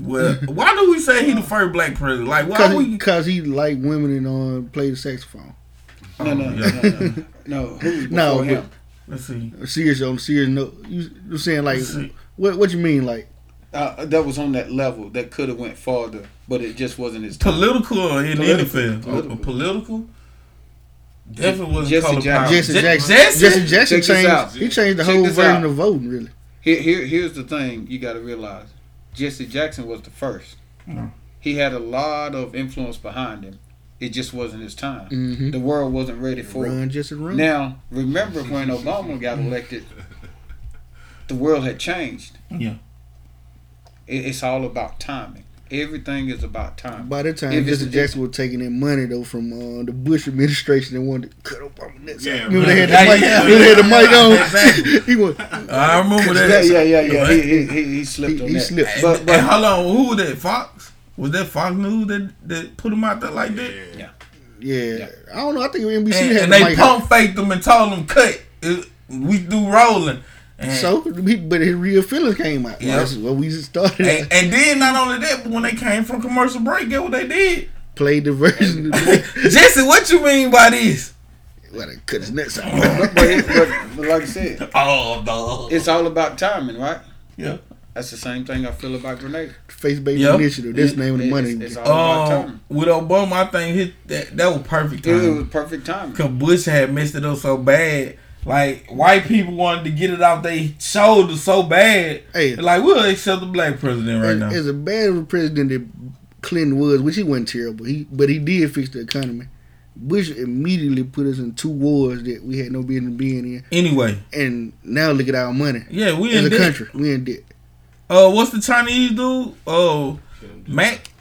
Well, why do we say he the first black president? Like, why because we? he, 'cause he liked women and uh, played the saxophone. no, no, no, no, no. no. Who No, him? Let's see. Serious on serious note, you you saying like See. What what you mean like Uh, that was on that level that could have went farther, but it just wasn't his time. Political or in Political. any field? Political. Political. political? Definitely wasn't Jesse color Jackson. power. Jesse Je- Jackson? Jesse? Jesse Jackson Check this out. changed. He changed the Check whole this version out. of voting. Really, Here, here, here's the thing you got to realize: Jesse Jackson was the first. He had a lot of influence behind him. It just wasn't his time. hmm The world wasn't ready for it. run Jesse run. Now, remember when Obama got elected, the world had changed. Yeah. It, it's all about timing. Everything is about timing. By that time, If it's- Jesse Jackson was taking in money though from uh, the Bush administration and wanted to cut Obama nuts. Yeah, remember they had the mic. Yeah, remember they had the mic on. Exactly. he went. I remember yeah, that. yeah, yeah, yeah. He, he, he, he slipped He- on he that. slipped. And, But, and but hold on, who was that? Fox? Was that Fox News that, that put him out there like that? Yeah. Yeah. I don't know. I think NBC And, had and the they pump faked him and told him cut. It- we do rolling. And, So, but his real feelings came out. Yeah. That's what we started. and, and then not only that, but when they came from commercial break, get what they did. played the version. Of Jesse, what you mean by this? well, they cut his nuts out. but, but, but, but like I said, Oh no. it's all about timing, right? Yeah. That's the same thing I feel about Grenada. Face based Yeah. initiative. That's the name of the money. It's, it's all about Um, timing. with Obama, I think hit that that was perfect It, it was perfect timing. Cause Bush had messed it up so bad. Like white people wanted to get it off their shoulders so bad. Hey. Like we'll accept the black president right as, now. as a bad of a president that Clinton was, which he wasn't terrible, he but he did fix the economy. Bush immediately put us in two wars that we had no business being in, Anyway, and now look at our money yeah, we as in a debt. country. We in debt. Uh, what's the Chinese dude? Oh, Mac.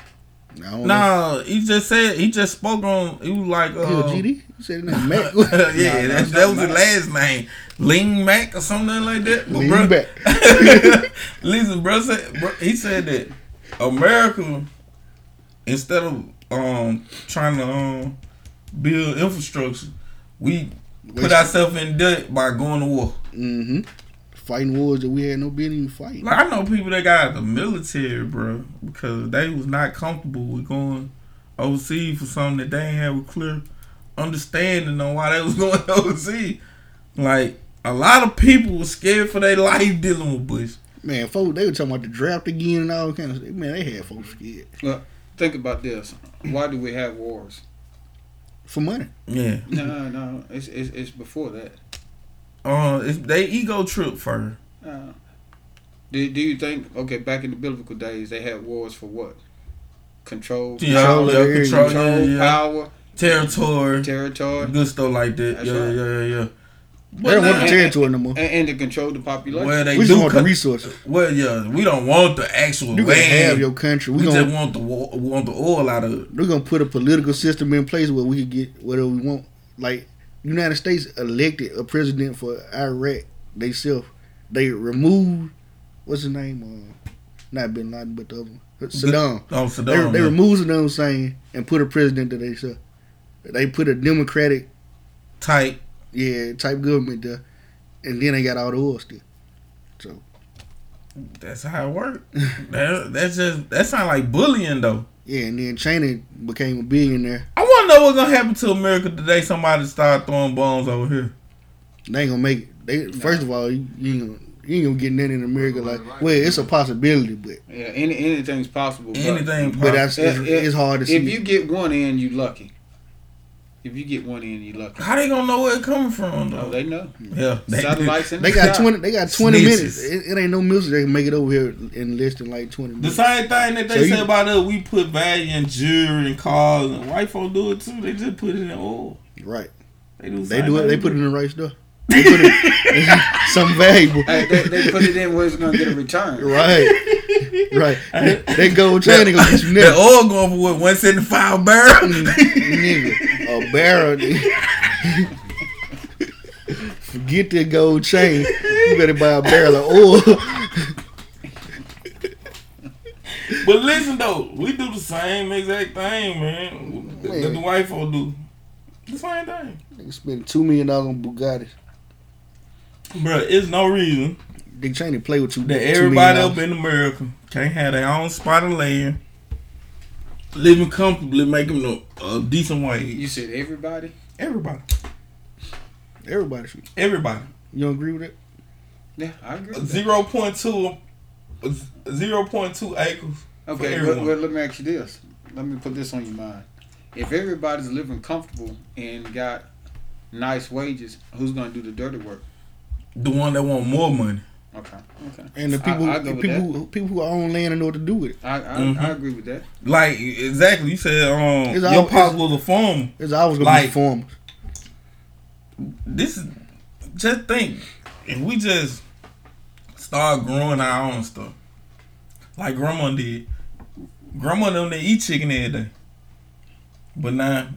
I. Nah, he just said he just spoke on. He was like, He was uh, GD. You said his name Mac. yeah, Nah, that, that's that was his last name, Ling Mac or something like that. But Lean bro- back. Listen, bro, said, bro, he said that America, instead of um trying to um build infrastructure, we put ourselves in debt by going to war. Mm-hmm. Fighting wars that we had no business fighting. Like I know people that got out the military, bro, because they was not comfortable with going overseas for something that they ain't have a clear understanding on why they was going overseas. Like a lot of people was scared for their life dealing with Bush. Man, folks, they were talking about the draft again and all kinds of stuff. Man, they had folks scared Well, think about this. Why do we have wars? for money. Yeah, No, no, it's it's, it's before that. Uh, it's, they ego trip first. Uh, do, do you think okay back in the biblical days they had wars for what? Control, Yeah, Control yeah, of the area. control, control, yeah, yeah. power, territory, territory, good stuff like that. That's yeah, right. yeah, yeah, yeah. They don't want the now- territory no more. and, and to control the population. Well, they We just do. want the resources. well, yeah, we don't want the actual You land. have your country. we We just gonna want the want the oil out of it. we're gonna put a political system in place where we can get whatever we want. Like United States elected a president for Iraq. They self they removed what's his name? Uh, not Bin Laden, but the other one, Saddam. Oh, They, Saddam. they yeah. removed Saddam Hussein and put a president that they self. They put a democratic type. yeah type government there, and then they got all the oil still. So That's how it worked. that, that's just that sound like bullying though. Yeah, and then China became a billionaire. I want to know what's gonna happen to America today. Somebody start throwing bombs over here. They ain't gonna make it. They first of all, you, you ain't gonna you ain't gonna get nothing in America like well, it's a possibility, but yeah, any, anything's possible. but Anything, but that's it's, If- if- it's hard to see. If you get one in, you lucky. If you get one in, you lucky. How they gonna know where it coming from Oh, they know. yeah, they, Satellites in they the got sky. twenty. They got twenty Snitches. minutes. It, it ain't no military They can make it over here in less than like twenty The same thing that they So say you- about us, we put value in jewelry and cars, and white folks do it too. They just put it in oil. Right. They do. They do it. They put it in the right stuff. They put it something valuable. Hey, they, they put it in where it's gonna get a return. Right. right. That, that gold chain ain't gonna get you The nothing. oil going for what? One seventy five barrel. Mm, nigga, a barrel. Forget that gold chain. You better buy a barrel of oil. but listen though, we do the same exact thing, man. That the white folk do. The same thing. Nigga spend two million dollars on Bugattis. Bro, it's no reason They Dick Cheney play with you. that everybody up in America can't have their own spot of land, living comfortably, making a, a decent wage. You said everybody. Everybody, everybody should. everybody. You don't agree with it? Yeah, I agree. Zero point two, zero point two acres. Okay, but, but let me ask you this. Let me put this on your mind. If everybody's living comfortable and got nice wages, who's gonna do the dirty work? The one that want more money. Okay, okay. And the people, I, I the people, who, people who own land and know what to do with it. I I, Mhm. I agree with that. Like exactly, you said um, It's your all- pop was a farmer. It's always gonna Like- be farmers. This is just think if we just start growing our own stuff, like grandma did. Grandma them they eat chicken every day, but now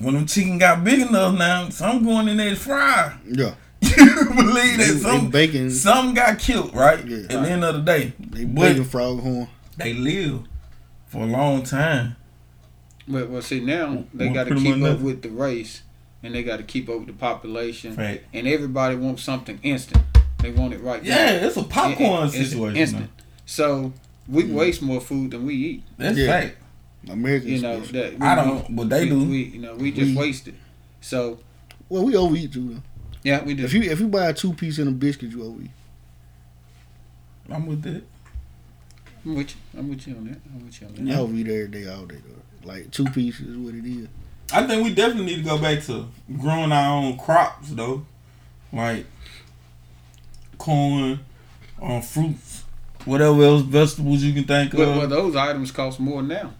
when them chicken got big enough, now some going in there to fry. Yeah, you believe they, that they some bacon, some got killed, right? Yeah. At the end of the day, they bacon frog horn. they live for a long time. But well, see now they got to keep up nothing. with the race, and they got to keep up with the population, Fact. and everybody wants something instant. They want it right now. Yeah, it's a popcorn It- it- situation. instant. So we waste more food than we eat. That's Yeah. fact. Americans. You know that we, I don't, but they we, do. We, you know, we just We- waste it. So Well, we overeat too. Though. yeah, we do. If you if you buy a two piece and a biscuit, you overeat. I'm with that. I'm with you. I'm with you on that. I'm with you on that. I overeat every day, all day. Though. Like two pieces is what it is. I think we definitely need to go back to growing our own crops though, like corn, um, fruits, whatever else vegetables you can think Well, of. well, those items cost more now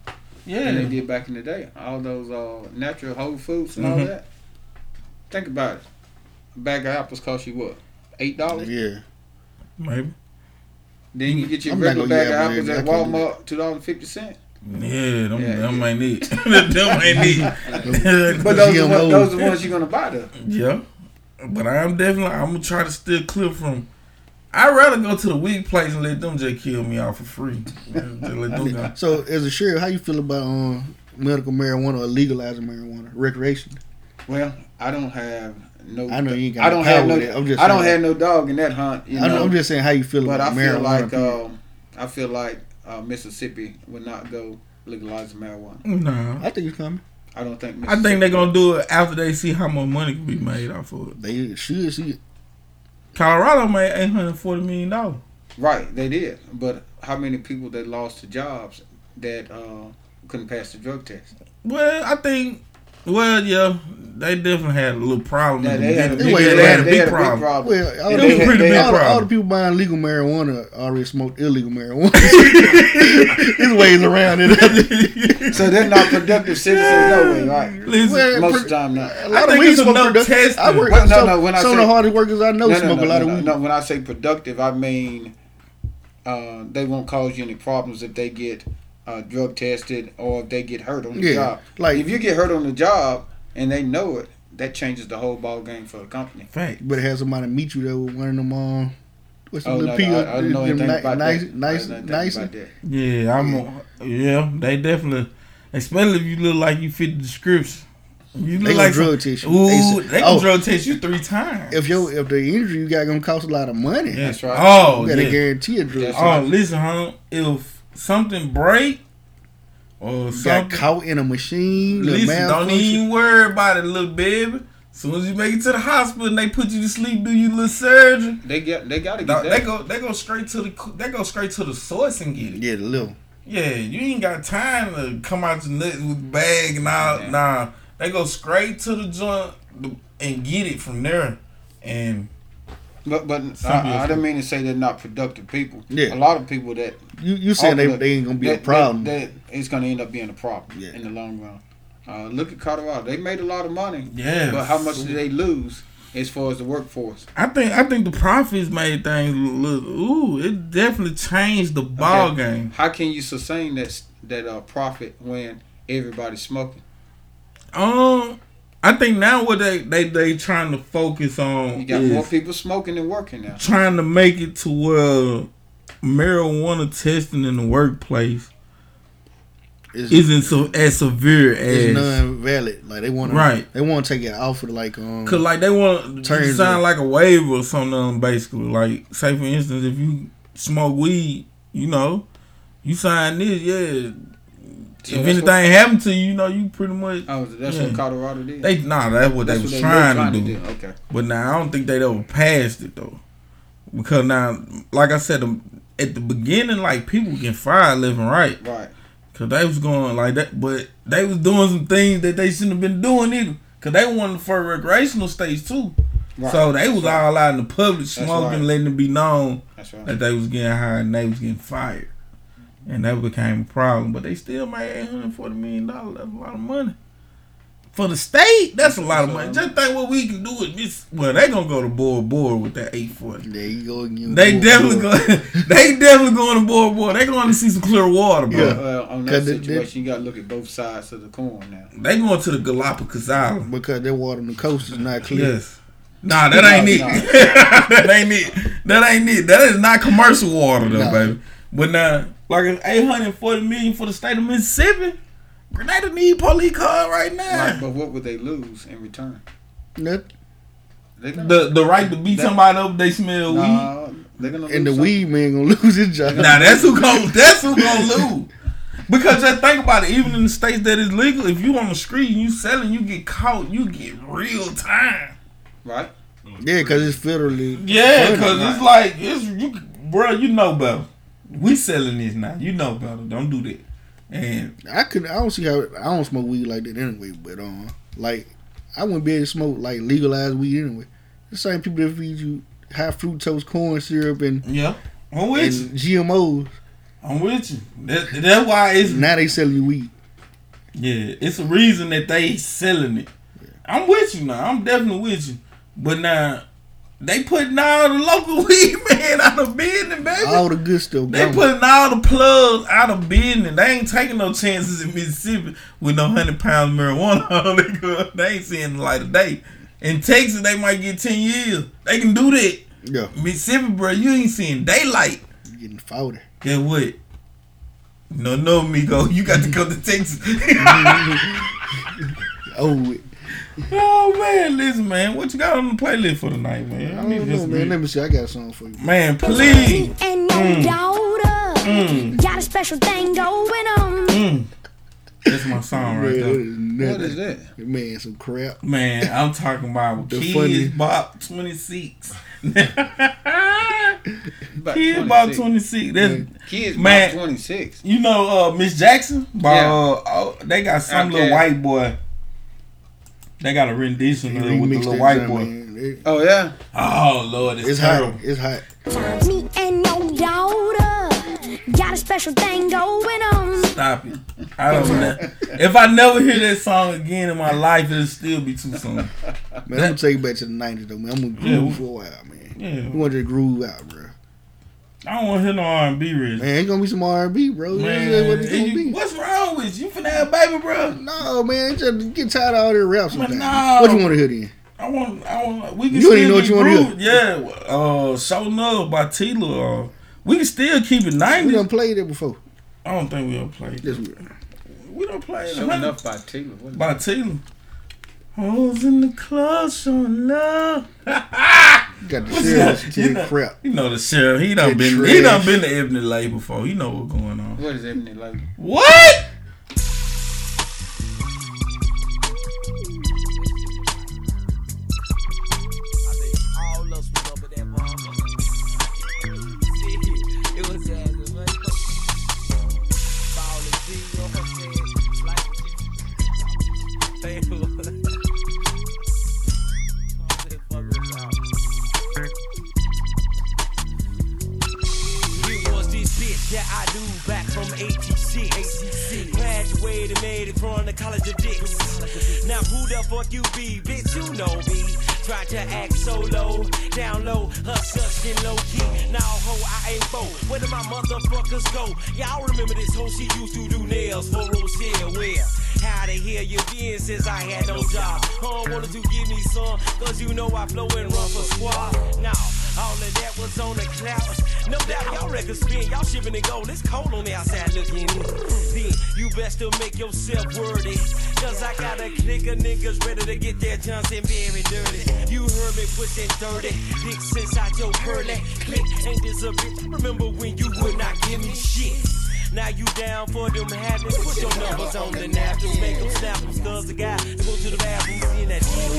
than they did back in the day. All those uh, natural whole foods and all Mhm. that. Think about it. A bag of apples cost you what? Eight dollars. Yeah, maybe. Then you get your I'm regular bag eat of apples apples at day. I can't do Walmart, two dollars and fifty cent. Yeah, them, Yeah, them yeah. ain't it. them ain't it. But those are, GMOs. what, those are the ones you're gonna buy though. Yeah, but I'm definitely I'm gonna try to steer clear from. I'd rather go to the weak place and let them just kill me out for free. Just let them go. So, as a sheriff, how you feel about um, medical marijuana or legalizing marijuana, recreation? Well, I don't have no. I know you ain't got I don't have no. it. I'm just I don't saying. have no dog in that hunt. You I know, know, I'm just saying how you feel but I about feel marijuana. like period. um, I feel like uh, Mississippi would not go legalize marijuana. No, I think it's coming. I don't think. I think they're gonna do it after they see how much money can be made off of it. They should see it. Colorado made eight hundred forty million dollars. Right, they did. But how many people that lost to jobs that uh, couldn't pass the drug test? Well, I think. Well, yeah, they definitely had a little problem. Yeah, they had a big, They they had had, a they big had a big problem. problem. Well, all, And the, they a pretty they big all, the- all the people buying legal marijuana already smoked illegal marijuana. There's ways around it. So they're not productive citizens, no way, right? Listen, Well, Most per- of the time, not. a lot I of think weed it's smoke enough productive. testing. I work, Well, no, some, no, when I some of the hardest workers I know No, smoke no, a lot no, of weed. no. When I say productive, I mean uh, they won't cause you any problems if they get uh, drug tested or if they get hurt on the Yeah, job. like- if you get hurt on the job and they know it, that changes the whole ball game for the company. Fact. You better have somebody meet you there with one of them. Um, what's the Oh, little no, pill? no, I, I don't know them anything ni- about nice, that. nice, I nice. anything about that. Yeah, I'm. Yeah, they definitely. Especially if you look like you fit the description. You look They like drug test you. Ooh, They they, say- gonna oh. drug test you three times. If your if the injury you got gonna cost a lot of money, Yeah. That's right. Oh, you gotta yeah. guarantee a drug. That's test. Oh, listen, huh? If something break or got something, caught in a machine. listen, don't malfunction. even worry about it, little baby. As soon as you make it to the hospital and they put you to sleep, do you little surgery? They get they gotta get Dog, that. they go, they go straight to the, they go straight to the source and get it. Yeah, the little. Yeah, you ain't got time to come out your nuts with bag and all. Yeah. Nah, they go straight to the joint and get it from there. And But but Some I, I people- don't mean to say they're not productive people. Yeah. A lot of people that You you saying they, Ultimate- they ain't gonna be a problem? That, that it's gonna end up being a problem Yeah. in the long run. Uh, look at Colorado; they made a lot of money, yeah, but how much did they lose as far as the workforce. I think I think the profits made things look. Ooh, it definitely changed the ball Okay. game. How can you sustain that that uh, profit when everybody's smoking? Um, I think now what they they they trying to focus on You got is more people smoking than working now. trying to make it to where marijuana testing in the workplace It's, isn't so as severe it's as non-valid. Like they want Right. They want to take it off of like um. Cause like they want to Turns sign like a waiver or something. Basically, like say for instance, if you smoke weed, you know, you sign this, yeah. So if anything what- happened to you, you know, you pretty much Oh, that's Yeah. what Colorado did. they nah. That's what That's they was what they trying, were to, do. Okay. But now I don't think they'd ever passed it though, because now, like I said, at the beginning, like people get fired living right. Right. Cause they was going like that, but they was doing some things that they shouldn't have been doing either. Cause they wanted for recreational states too. Right. So they was all out in the public smoking, right. letting it be known That's right. that they was getting hired and they was getting fired. And that became a problem. But they still made eight hundred forty million dollars. That's a lot of money. For the state, that's a lot of money. Just think what we can do with this. Well, they gonna go to board board with that eight forty. There you go again. They Boy, definitely boy. go. They definitely going to board board. They going to see some clear water, bro. Yeah. Well, on that Cause they- situation, you got to look at both sides of the coin now. They going to the Galapagos Island. because their water on the coast is not clear. Yes. Nah, that ain't it. No, no. that ain't it. That ain't it. That is not commercial water though, Nah. baby. But now, like it's eight hundred forty million for the state of Mississippi. Grenada need police car right now. Right, but what would they lose in return? Nothing. The the right to beat That- somebody up, they smell weed. nah, they're gonna And the lose weed man gonna lose his job. Now that's who gonna that's who gonna lose. Because just think about it, even in the states that is legal, if you on the street and you selling, you get caught, you get real time. right? Yeah, because it's federally. Yeah, because it's like it's you, bro. You know better. We selling this now. You know better. Don't do that. And I could. I don't see how. I don't smoke weed like that anyway. But um, like I wouldn't be able to smoke like legalized weed anyway. The same people that feed you high fructose corn syrup and, yeah, I'm with and you. GMOs. I'm with you. That, that's why it's Now they selling you weed. yeah. It's a reason that they selling it. I'm with you now. I'm definitely with you. But now they putting all the local weed man out of business, baby. All the good stuff. They gone. putting all the plugs out of business. They ain't taking no chances in Mississippi with no hundred pounds marijuana on. They ain't seeing the light of day. In Texas, they might get ten years. They can do that. yeah, Mississippi, bro, you ain't seeing daylight. you getting forty. Guess what? No, no, Migo, you got to go to Texas. Oh. Oh man, listen, man, what you got on the playlist for tonight, man? I don't know, man. Let me see. I got something for you. Man, please. And your Mm. daughter got a special thing going on. Mm. That's my song right Man, that there. is. What is that? Man, some crap. Man, I'm talking about The kids funny- about 26. About kids about 26. 26. That's, Man. Kids Man. about 26. You know, uh, Miss Jackson? By, Yeah. uh, oh, they got some Okay. little white boy. They got a rendition of it with the little white boy. It- Oh, yeah? Oh, Lord, it's, It's terrible. hot. It's hot. Me and your daughter got a special thing going on. Stop it. I don't know. If I never hear that song again in my life, it'll still be too soon. Man, I'm gonna take you back to the '90s though, man. I'm gonna groove Yeah. for a while, man. Yeah. We want to groove out, bro. I don't want to hear no R&B, Rich. Man, ain't gonna be some R&B, bro. Man, Man, what it's gonna you- be? what's wrong with you? You finna have a baby, bro? No, man, just get tired of all that rap sometimes. no. What you want to hear then? I want, I want. We can You still don't even know what you wanna hear. Yeah, uh, "Show Love" by Tela. Uh, we can still keep it We ninety. done played it before. I don't think we don't play. This We don't play it. Sure 100 enough by Taylor. What is by Tela. Hoes in the club showing love. got the sheriff you, know, crap. you know the sheriff. He done That been. He done trash. been to Ebony Lake before. He know what's going on. What is Ebony like? What? Graduated, from the College of Dicks. Now who the fuck you be, bitch? You know me. Try to act solo, down low, hush and low key. Now, ho, I ain't bold. Where did my motherfuckers go? Y'all remember this hoe? She used to do nails for Rochelle. Where? How the hell you been since I had no job? Huh, wanted to give me some, cause you know I flow and run for squad. Now, all of that was on the cloud. No doubt y'all records spin, y'all shipping and gold. It's cold on the outside looking in. Then you best to make yourself worthy. Cause I got a clique of niggas ready to get their Johnson very dirty. You heard me pushing 30, dicks inside your curly. Click, ain't this a bitch? Remember when you would not give me shit? Now you down for them habits. Put your numbers on the napkins, make them snap them. Cause the guy go to the bathroom, see that deal.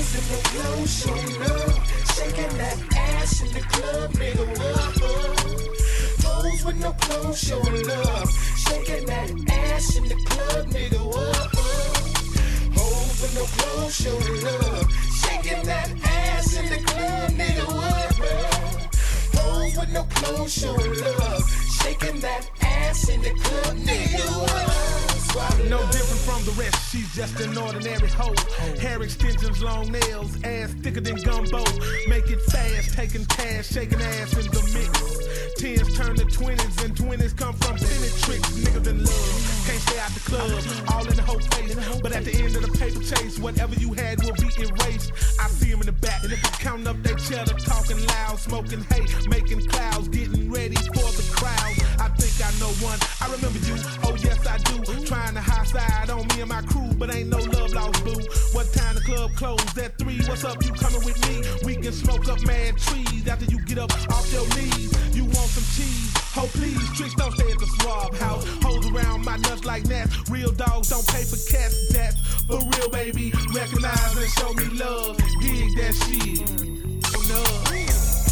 Shaking that ass in the club, nigga, up? Hoes with no clothes showing love. Shaking that ass in the club, nigga, what? Hoes with no clothes showing love. Shaking that ass in the club, nigga, what? Hoes with no clothes showing love. Shaking that ass in the club, nigga, up? No different from the rest, she's just an ordinary hoe. Hair extensions, long nails, ass thicker than gumbo. Make it fast, taking cash, shaking ass in the mix. Tens turn to twenties, and twenties come from penny. Niggas in love, can't stay out the club, all in the whole face. But at the end of the paper chase, whatever you had will be erased. I see them in the back, counting up their cheddar, talking loud, smoking hate, making clouds, getting ready for the crowd. I think I know one. I remember you. Oh yes, I do. Trying to high side on me and my crew, but ain't no love lost, boo. What time the club closed? At three. What's up? You coming with me? We can smoke up mad trees after you get up off your knees. You want some cheese? Oh please, tricks don't stay at the swab house. Hold around my nuts like that. Real dogs don't pay for cats. That's for real, baby. Recognize and show me love. Dig that shit. Love.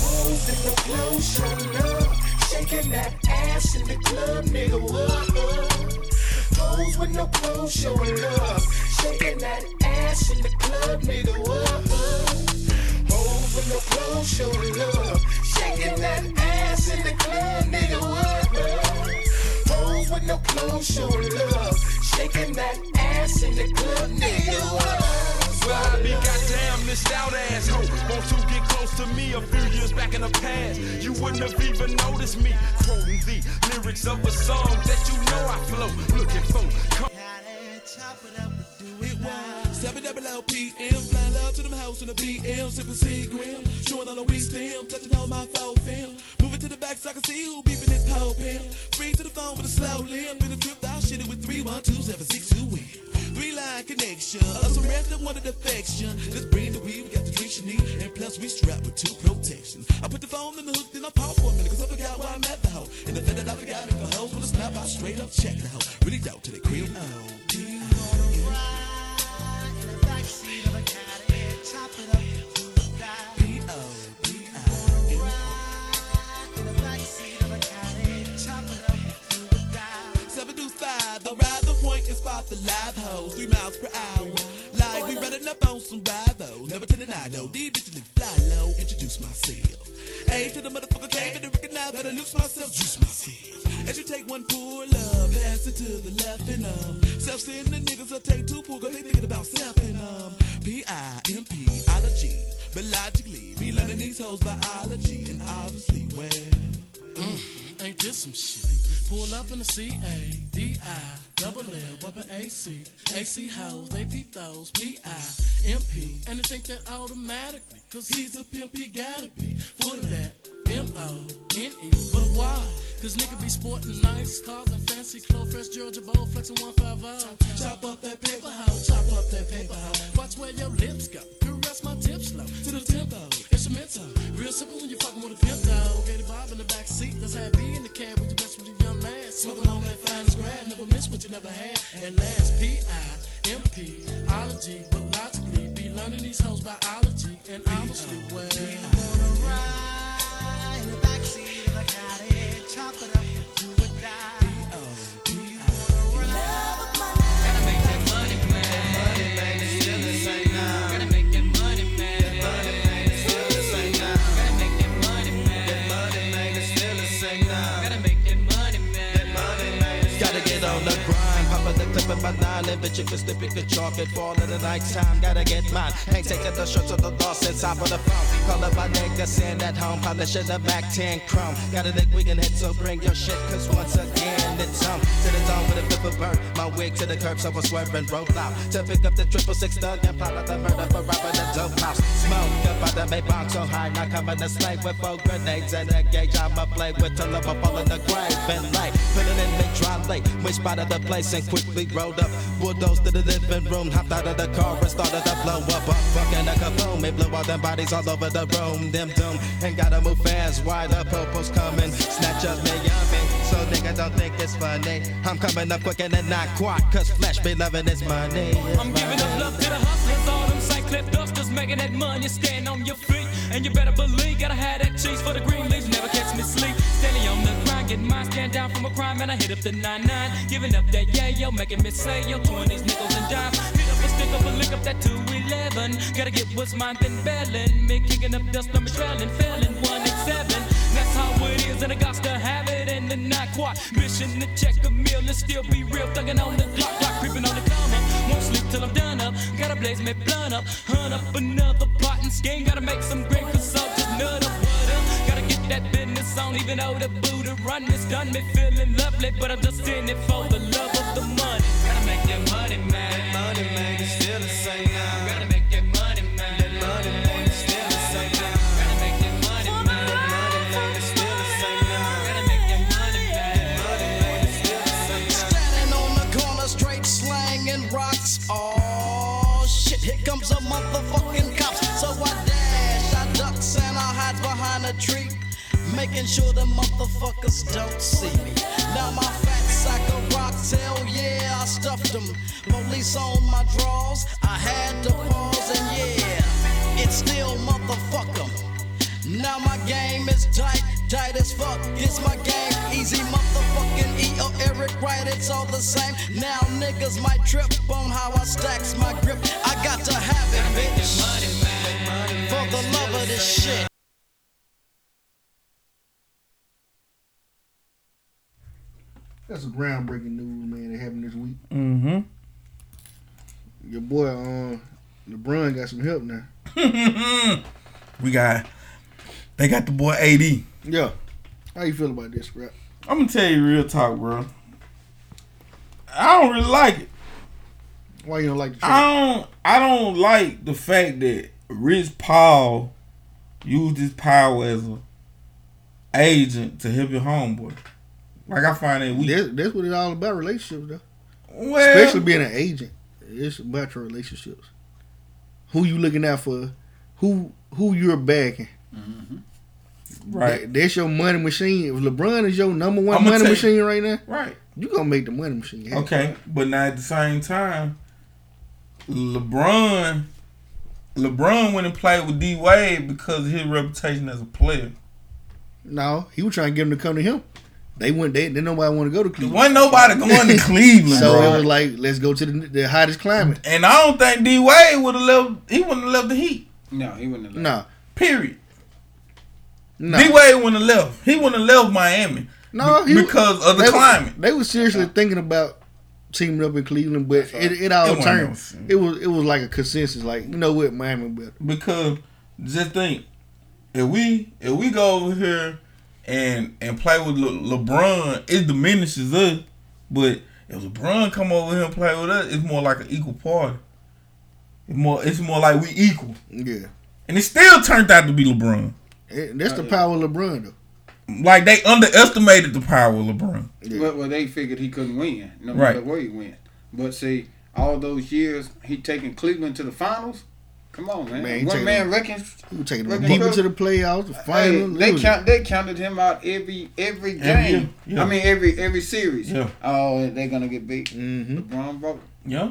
Hoes in the club showing love. Shaking that ass in the club, nigga, what up? Hoes with no clothes showing love. Shaking that ass in the club, nigga, what up? With no clothes showing love. Shaking that ass in the club, nigga, what up? Hoes with no clothes showing love. Shaking that ass in the club, nigga, what? Well, I be goddamn this stout asshole. Want to get close to me a few years back in the past. You wouldn't have even noticed me quoting the lyrics of a song that you know I flow. Looking for. Come Seven double LPM, flying love to them house in the BM, sipping Seagram, showing all the weak stem, touching all my foul film. Moving to the back so I can see who beeping this whole pimp. Free to the phone with a slow limp, in a trip out, shit it with three one two seven six two win. Three line connection, us a rest that wanted affection. Let's bring the weed, we got the drinks you need, and plus we strapped with two protection. I put the phone in the hook, then I pause for a minute, cause I forgot why I'm at the hoe. And the fact that I forgot make the hoes wanna snap I straight up, check the hoe. Really doubt to the crib. Oh, live hoes, three miles per hour. Like we running up on some rivals, never to deny no. These bitches live fly low, introduce myself. A to the motherfucker came to recognize that I lose myself, juice myself. As you take one pull up, pass it to the left and um. Self-centered niggas will take two pull, cause they thinking about self and um. P-I-M-P, ology, but logically, we learning these hoes biology and obviously, well. Mm, ain't this some shit? Pull up in the C-A-D-I, double L, weapon AC. AC hoes, they peep those, P-I-M-P. And they think that automatically, cause he's a pimp, he gotta be. Full of that, M-O-N-E. But why? Cause nigga be sporting nice cars and fancy clothes, fresh Georgia Bowl, flexing 150. Chop up that paper house, chop up that paper house. Watch where your lips go. Caress my tips slow to the tempo. Instrumental, real simple when you fucking with a pimp dog. Get a bob in the back seat, that's how it Smoking on that finest grab, never miss what you never had. And last P-I-M-P, ology, but logically be learning these hoes biology and obviously well. My nine and bitch, you could slip, you could chalk it. Fall in the nighttime, gotta get mine. Ain't taking the shirts of the lost inside of the phone. Call up my nigga, send at home, polishing the a back 10 chrome. Got a dick we can hit, so bring your shit, cause once again, it's on to the dawn with a flip of. My wig to the curb, so I swerve and roll out. To pick up the triple six thug and plot out the murder for robbing the dope house. Smoke up out the Maybach so high, now coming to slay with four grenades and a gauge. I'ma play with till I'm fall in the grave. Been late, filling in the dry late. We spotted the place and quickly rolled up. Bulldozed to the living room, hopped out of the car and started to blow up. up fucking a kaboom, it blew all them bodies all over the room. Them doom, and gotta move fast. Why the popo's coming? Snatch up me yummy. So niggas don't think it's funny. I'm coming up quick and then not quack, cause flesh be loving this money. I'm giving up love to the hustlers, all them. Cliff dusters making that money. Stand on your feet, and you better believe, gotta have that cheese for the green leaves. Never catch me sleep. Steady on the grind, getting mine, stand down from a crime, and I hit up the 9-9. Giving up that yeah, yo, making me say, yo, 20s, nickels, and dimes. Hit up a stick up a lick up that 211. Gotta get what's mine, then bailing. Me kicking up dust, I'm trailing, failing, 1 and 7. That's how it is, and I got to have it, then not quite. Mission to check a meal and still be real, thugging on the clock, clock creeping on the come up. Won't sleep till I'm done up. Gotta blaze me blunt up, hunt up another pot and skin. Gotta make some great just nut up, what up. Gotta get that business on, even though the Buddha run is done. Me feeling lovely, but I'm just in it for the love of the money. Gotta make that money, man. Money, man, it's still the same motherfucking cops. So I dash, I ducks, and I hide behind a tree. Making sure the motherfuckers don't see me. Now my fat sack of rocks, hell yeah, I stuffed them. Police on my drawers, I had to pause, and yeah, it's still motherfucker. Now my game is tight, tight as fuck. It's my game, easy motherfucking E or Eric Wright, it's all the same. Now niggas might trip on how I stacks my grip. I got to have it, bitch. For the love of this shit. That's some groundbreaking news, man, that happened this week. Mm-hmm. Your boy, uh, LeBron got some help now. we got, they got the boy AD. Yeah. How you feel about this, rap? I'm gonna tell you real talk, bro. I don't really like it. Why you don't like the trade? I don't. I don't like the fact that Rich Paul used his power as a agent to help your homeboy. Like I find it weak. That's, that's what it's all about, relationships, though. Well, Especially being an agent. It's about your relationships. Who you looking out for? Who who you're backing? Mm-hmm. Right. That- that's your money machine. If LeBron is your number one I'ma money tell you- machine right now, Right. you gonna make the money machine. happen. Okay, but now at the same time, LeBron, LeBron went and played with D Wade because of his reputation as a player. No, he was trying to get them to come to him. They went. They didn't nobody want to go to Cleveland. wasn't nobody going to Cleveland, so bro. it was like, let's go to the, the hottest climate. And I don't think D Wade would have left. He wouldn't have left the Heat. No, he wouldn't have left. No, Period. No, D Wade wouldn't have left. He wouldn't have left Miami. no. be- because of the they, climate. They were seriously thinking about teaming up in Cleveland, but it, it all It turned. it was it was like a consensus. Like you know what, Miami better. Because just think, if we if we go over here and and play with Le- LeBron, it diminishes us. But if LeBron come over here and play with us, it's more like an equal party. It's more it's more like we equal. Yeah, And it still turned out to be LeBron. It- that's the power of LeBron though. Like they underestimated the power of LeBron. Well, well, they figured he couldn't win, no Right. matter where he went. But see, all those years he taking Cleveland to the finals. Come on, man. Man, he One taking man them- reckons. He was taking them reckons deep into the playoffs, the Hey, they count. They counted him out every every game. Every year, yeah. I mean every every series. Yeah. Oh, they're gonna get beat. Mm-hmm. LeBron broke. Yeah.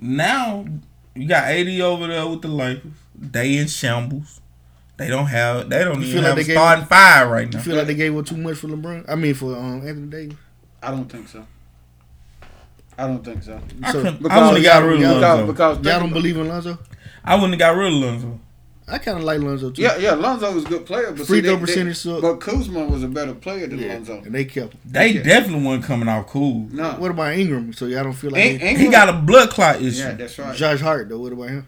Now you got AD over there with the Lakers. They in shambles. They don't have they don't You even feel like have they a gave starting five right now. You feel like they gave up too much for LeBron? I mean, for um, Anthony Davis. I don't think so. I don't think so. I So- couldn't- I wouldn't have got rid of y'all- Lonzo. Because Y'all don't believe in Lonzo? I wouldn't have got rid of Lonzo. I kind of like Lonzo too. Yeah, yeah, Lonzo was a good player, but Free throw percentage suck. But Kuzma was a better player than Yeah, Lonzo. and they kept him. They Yeah. definitely weren't coming out cool. No, What about Ingram? So y'all don't feel like In- Ingram- He got a blood clot issue. yeah, that's right. Josh Hart though. What about him?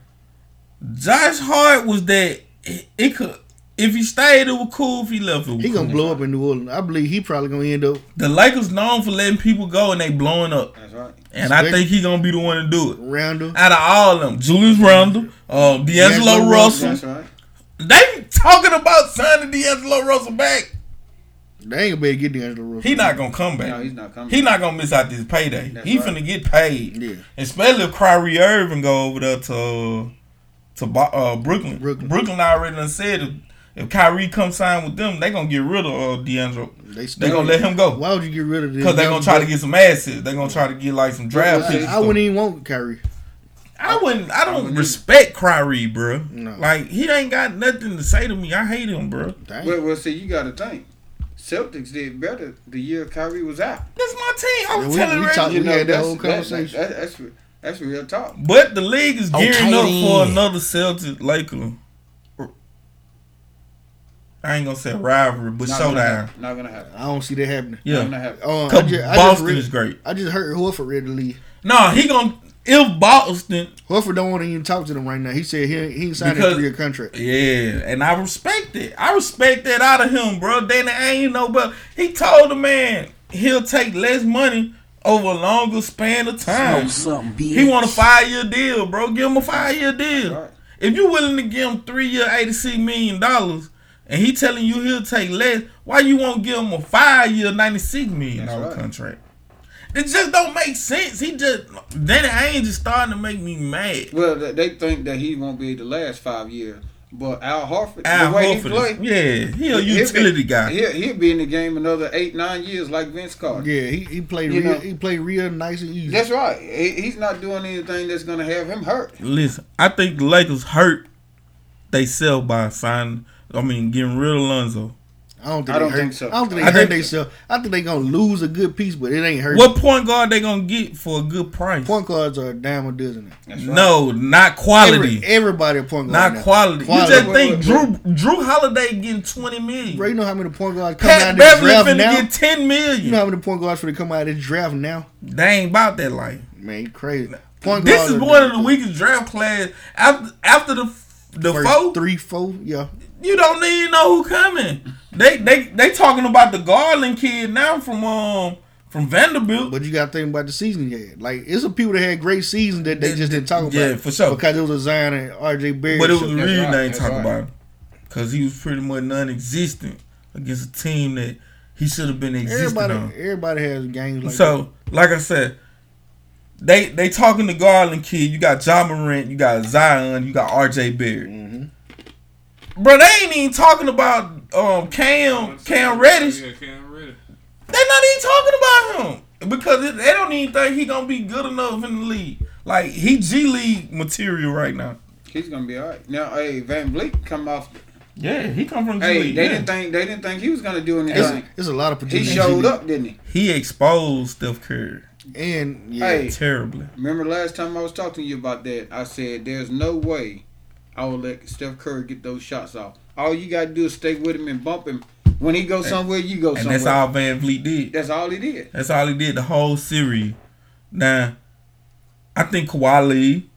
Josh Hart was that it, it could if he stayed it was cool. If he left it was He gonna cool. blow up in New Orleans. I believe he probably gonna end up The Lakers known for letting people go and they blowing up. That's right. And I think he gonna be the one to do it. Randle. Out of all of them, Julius Randle, uh, D'Angelo D'Angelo Russell. That's right. They talking about signing D'Angelo Russell back. They ain't gonna be get D'Angelo Russell. He not gonna come back. No, he's not coming. He not gonna miss out this payday. That's he right. finna get paid. Yeah. Especially if Kyrie Irving go over there to to uh, Brooklyn. Brooklyn. Brooklyn already done said if, if Kyrie come sign with them, they gonna get rid of uh, D'Angelo. They, They gonna let him go Why would you get rid of this? because they young gonna try to get some assets. They gonna try to get like some draft picks. I, I wouldn't even want Kyrie. I wouldn't. I don't respect Kyrie, bro. No. Like he ain't got nothing to say to me. I hate him, bro. Dang. Well, well, see, you got to think. Celtics did better the year Kyrie was out. That's my team. I was Yeah, we- telling we Reggie. talked- You We know, had that whole that- conversation. that- that's re- that's real talk. But the league is gearing Okay, up then. for another Celtics Laker. I ain't gonna say rivalry, but Not Gonna not gonna happen. I don't see that happening. Yeah, Not gonna happen. Uh, I Cause ju- I just Boston read- is great. I just heard Horford ready to leave. No, he gonna if Boston. Horford don't want to even talk to them right now. He said he he ain't signed a Because- three year contract. Yeah, and I respect it. I respect that out of him, bro. Danny ain't no, but he told the man he'll take less money over a longer span of time. something, He want a five year deal, bro. Give him a five year deal. Right. If you willing to give him three year, eighty six million dollars, and he telling you he'll take less, why you won't give him a five year, ninety six million dollar right. contract? It just don't make sense. He just Danny Ainge is starting to make me mad. Well, they- they think that he won't be the last five years. But Al Horford, Al the way he Horford, play, is, yeah, he a he'll utility be, guy. He'll, he'll be in the game another eight, nine years like Vince Carter. Yeah, he, he played You real know- he played real nice and easy. That's right. He, he's not doing anything that's going to have him hurt. Listen, I think the Lakers hurt they sell by signing. I mean, getting rid of Lonzo. I don't think I don't hurt. think so. I don't think they I hurt think- themselves. I think they gonna lose a good piece, but it ain't hurt. What point guard they gonna get for a good price? point guards are a dime a dozen? now. That's right. No, not quality. Every, everybody a point guard. not now. quality. Quality. You just Wait, think wait, Jrue Jrue Holiday getting twenty million. Bro, you know how many point guards come out Pat of this Beverley draft finna now? get ten million. You know how many point guards for to come out of this draft now? they ain't about that life. Man, you crazy. Point This guards is one of the weakest draft class after after the the first four. three, four, yeah. You don't even know who coming. They they they talking about the Garland kid now from um from Vanderbilt. But you got to think about the season you had. Like, it's some people that had great seasons that they just didn't talk about. Yeah, for sure. Because it was a Zion and RJ Barrett. But it was show. the That's reason right, they ain't that's talking right. about him. Because he was pretty much non-existent against a team that he should have been existing Everybody, on. everybody has games like so, like I said, they they talking to Garland kid. You got Ja Morant, you got Zion, you got RJ Barrett. Mm-hmm. Bro, they ain't even talking about um Cam Cam Reddish. Yeah, Cam Reddish. They not even talking about him because it, they don't even think he gonna be good enough in the league. Like he G League material right now. He's going to be all right. Now, hey, VanVleet come off. Yeah, he come from G Hey, League. they yeah. didn't think they didn't think he was going to do It's, anything. it's a lot of potential. He showed up, didn't he? He exposed Steph Curry And, yeah. Hey, terribly. Remember last time I was talking to you about that? I said there's no way I will let Steph Curry get those shots off. All you gotta do is stay with him and bump him. When he goes somewhere, you go And somewhere. that's all VanVleet did. That's all he did. That's all he did the whole series. Now, I think Kawhi leave.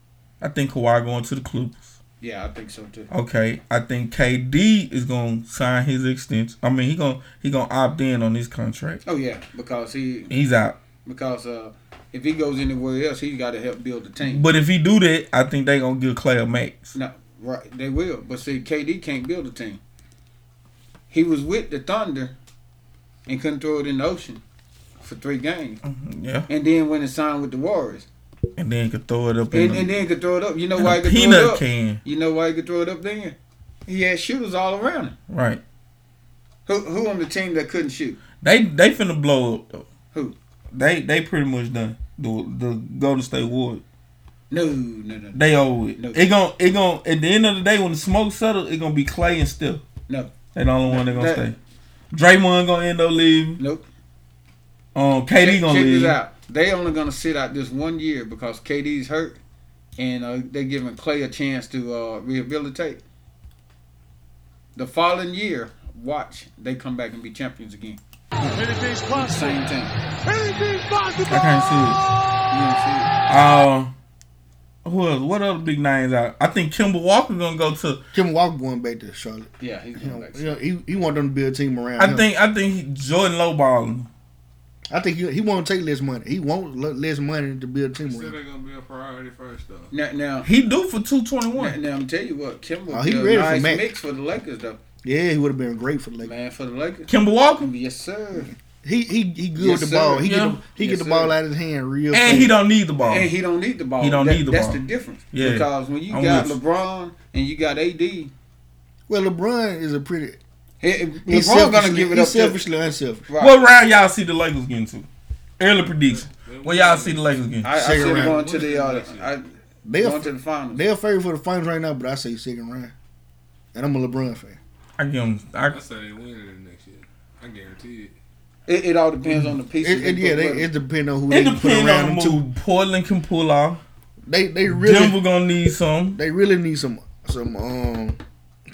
I think Kawhi going to the Clippers. Yeah, I think so too. Okay, I think KD is gonna sign his extension. I mean, he gonna he gonna opt in on his contract. Oh yeah, because he He's out. because uh, if he goes anywhere else, he's got to help build the team. But if he do that, I think they gonna give Klay a max. No, right, they will. But see, KD can't build a team. He was with the Thunder and couldn't throw it in the ocean for three games. Mm-hmm, yeah, And then when he signed with the Warriors, and then could throw it up in and, the, and then could throw it up. You know why he could throw it up? can. You know why he could throw it up then? He had shooters all around him. Right. Who who on the team that couldn't shoot? They they finna blow up though. Who? They they pretty much done. The the Golden State Warriors. No, no, no. They over it. No. It gon' it gon' at the end of the day when the smoke settles, it gonna be Klay and Steph. No. They the only one that gonna That- stay. Draymond gonna end up leaving. Nope. Um, KD check, gonna check leave. this out. They only gonna sit out this one year because KD's hurt, and uh, they giving Klay a chance to uh, rehabilitate. The following year, watch they come back and be champions again. Anything's possible. Same thing. Anything's possible. I can't see it. You don't see it. Uh, who else? What other big names out? I think Kemba Walker gonna go to. Kim Walker going back to Charlotte. Yeah, he's going back. you know, he he want them to build a team around. I him. think I think he, Jordan lowballing. I think he, he won't take less money. He won't let less money to build a team Still around. ain't gonna be a priority first though. Now, now, He do for two twenty one. now, one. now I'm tell you what, Kemba Oh, be he a ready for nice Mac. mix for the Lakers though. Yeah, he would have been great for the Lakers. Man, for the Lakers. Kemba Walker, Yes, sir. He he he good Yes, with the sir. ball. He Yeah. get the, he Yes, get the sir. ball out of his hand real. and fast. he don't need the ball. And he don't need the ball. He don't That- need the that's ball. the difference. Yeah. Because when you I'm got. LeBron and you got AD, Well, LeBron is a pretty. he, He's LeBron gonna selfishly, give it he's up to selfishly unselfish. Right. What round y'all see the Lakers getting to? Early prediction. Where y'all see the Lakers getting? I, I Second see them round. going to the uh, I, They're going to the finals. they're favorite for the finals right now, but I say second round. And I'm a LeBron fan. I give them. I, I say they win it next year. I guarantee it. It, it all depends on the pieces. It, it, yeah, they, it depends on who it they put around on them the too. Portland can pull off. They they really Denver gonna need some. they really need some some um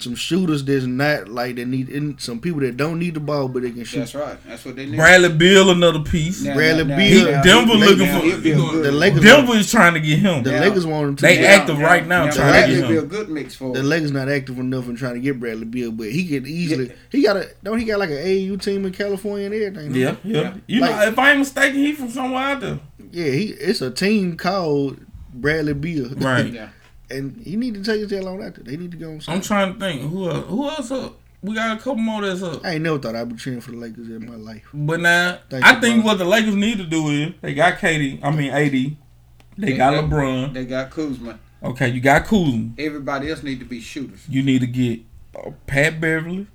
some shooters that's not like they need and some people that don't need the ball but they can shoot. That's right. That's what they need. Bradley Beal another piece. Now- Bradley now- Beal. now- Denver now- looking now for- he'll be a good- The Lakers Denver is trying to get him. the Now- Lakers want him to They get- active right now now trying to Bradley get be a good mix for. The Lakers not active enough in trying to get Bradley Beal, but he could easily. He got a don't he got like an AU team in California and everything. Yeah, yeah. You Like- know, if I ain't mistaken, he from somewhere out there. yeah. He it's a team called Bradley Beal, Right. Yeah. And he need to take his tail on out there. They need to go on. Something. I'm trying to think who else. Who else up? We got a couple more that's up. I ain't never thought I'd be cheering for the Lakers in my life. But now, Thank I you, think bro. what the Lakers need to do is they got KD. I mean AD. They got LeBron. They got Kuzma. Okay, you got Kuzma. Everybody else need to be shooters. You need to get uh, Pat Beverley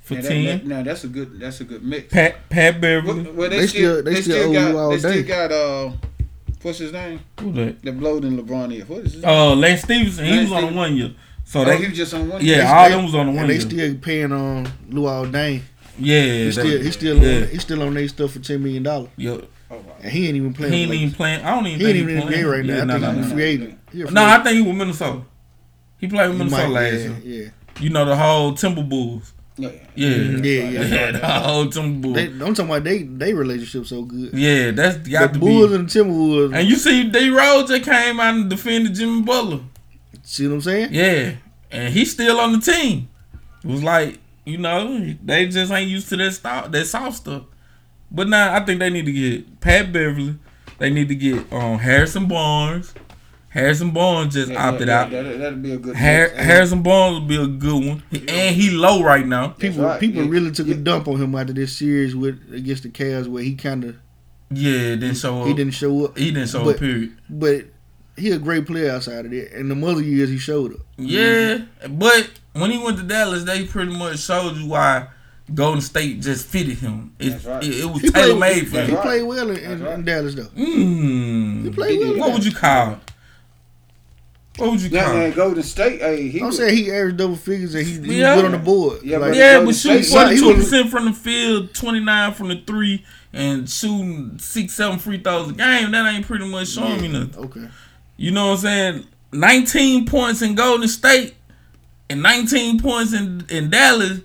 for Now, that, ten. that- now that's a good. That's a good mix. Pat Pat Beverley. Well, well, they, They still, still- they they still still, owe got you all they still got uh what's his name? Who that? The blowed in LeBron here. What is his Uh, Lance Stephenson. He Lance was on the Stephenson. one year. So Oh, they, he was just on one Yeah, year? all They- them was on the one And they year. still paying on Luol Deng. yeah, He still he still yeah. on, he still on their stuff for ten million dollars, Yeah. Oh, wow. and he ain't even playing. He ain't even playing. I don't even He ain't even in the game right now. Yeah, I no, think no, he's no. free agent. A No, I think he was Minnesota. He played with Minnesota might- last yeah, year. yeah. You know the whole Timberwolves. Yeah, Yeah, Yeah, yeah. yeah. The whole Timberwolves. They, I'm talking about they they relationship so good. yeah, that's The got to Bulls be. and the Timberwolves. And you see, D Rose just came out and defended Jimmy Butler. see what I'm saying? Yeah, and he's still on the team. It was like you know they just ain't used to that stuff, that soft stuff. But now I think they need to get Pat Beverley. They need to get um, Harrison Barnes. Harrison Barnes just Yeah, opted yeah, out. That, that'd be a good. Har- Harrison Barnes would be a good one, He- and he low right now. People right. people Yeah. really took a dump on him after this series with against the Cavs where he kind of Yeah, didn't show up. he didn't show up. He didn't show but, up. Period. But he a great player outside of that. And the other years he showed up. Yeah, but when he went to Dallas, they pretty much showed you why Golden State just fitted him. It, That's right. it, it was He tailor made for him. He played well in, in, right. in Dallas though. Mm. He played well. What would you call? It? What would you Now, call? now? Golden State, hey, he I'm was, saying he averaged double figures and he, he Yeah. was good on the board. Yeah, Like, but- Yeah, but shooting State- forty he two was- percent from the field, twenty nine from the three, and shooting six, seven free throws a game. That ain't pretty much showing me nothing. okay. You know what I'm saying? 19 points in Golden State and 19 points in, in Dallas.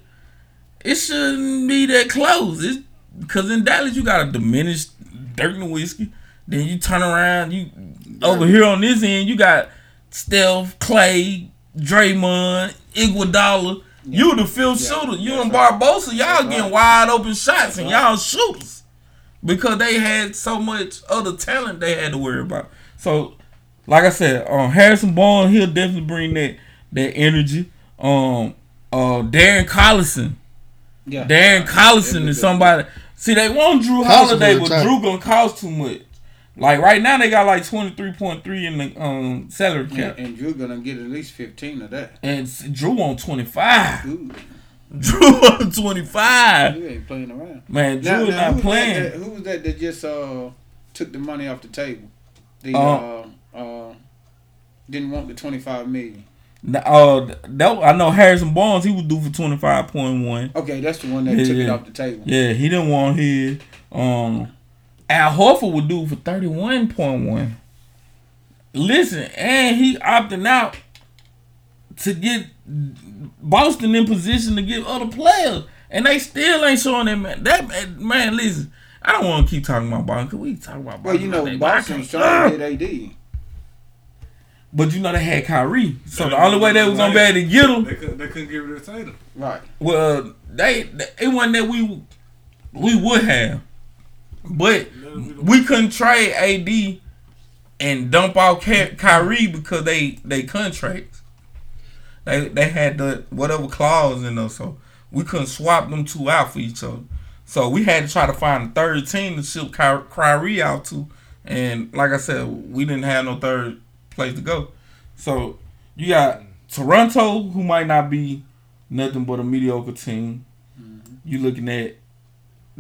It shouldn't be that close. It's because in Dallas you got a diminished Dirk Nowitzki. Then you turn around, you over here on this end you got Steph, Klay, Draymond, Iguodala. You the fifth Yeah, shooter. You that's and right. Barbosa, y'all That's getting right. wide open shots and right. y'all shooters because they had so much other talent they had to worry about. So, like I said, um, Harrison Barnes, he'll definitely bring that that energy. Um, uh, Darren Collison, yeah. Darren Collison is somebody. See, they want Jrue Collison Holiday, but. Jrue gonna cost too much. Like right now, they got like twenty three point three in the um salary cap, And, and Jrue gonna get at least fifteen of that. and Jrue on twenty five. Jrue on twenty five. you ain't playing around. Man, Jrue Now, not who, playing. That, that, who was that that just uh took the money off the table? The Uh, uh, uh didn't want the twenty five million. Uh, that, I know Harrison Barnes. He was due for twenty five point one. Okay, that's the one that Yeah, took it off the table. Yeah, he didn't want his. Um, Al Horford would do for thirty one point one. Listen, and he opting out to get Boston in position to get other players, and they still ain't showing that man. That man, listen, I don't want to keep talking about Boston. Cause we talk about Boston. Well, you know, all day, but I Boston was can't- trying to ah! get AD. But you know they had Kyrie, so the only way they was gonna be able to get him They couldn't, they couldn't get rid of Tatum. Right. Well, they, they- it wasn't that we we would have, but we couldn't trade AD and dump out Ky- Kyrie because they they contracts. They they had the whatever clause in them, so we couldn't swap them two out for each other. So we had to try to find a third team to ship Ky- Kyrie out to, and like I said, we didn't have no third place to go. So you got Toronto, who might not be nothing but a mediocre team. You looking at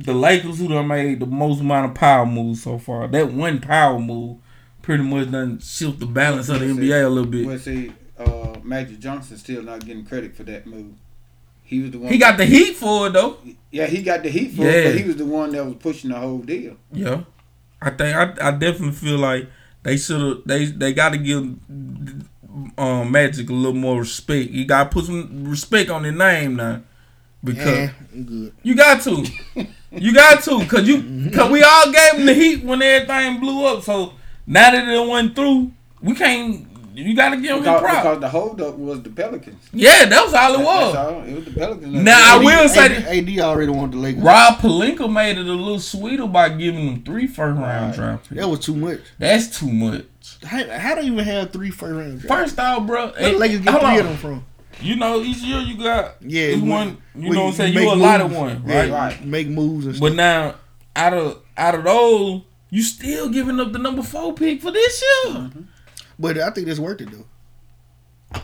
the Lakers, who done made the most amount of power moves so far. That one power move pretty much done shift the balance of the Well, see- NBA a little bit. Well, see, uh, Magic Johnson still not getting credit for that move. He was the one. He got the heat for it though. Yeah, he got the heat for it, but he was the one that was pushing the whole deal. Yeah, I think I, I definitely feel like they should have they they got to give um, Magic a little more respect. You got to put some respect on their name now because I'm good. you got to, you got to, cause you cause we all gave them the heat when everything blew up. So now that it went through, we can't. You got to give them Because, props. because the holdup was the Pelicans. Yeah, that was all it was. That's all. It was the Pelicans. Now I will say AD, that AD already wanted the Lakers. Rob Pelinka made it a little sweeter by giving them three first round draft picks. That was too much. That's too much. How, how do you even have three first round? drafts? First off, bro, Where the Lakers get three of them from? You know, each year you got Yeah, you when- one. You know what I'm saying? You make a lot of moves. one, Yeah, right? Make moves and But now, out of out of those, you still giving up the number four pick for this year. Mm-hmm. But I think that's worth it though.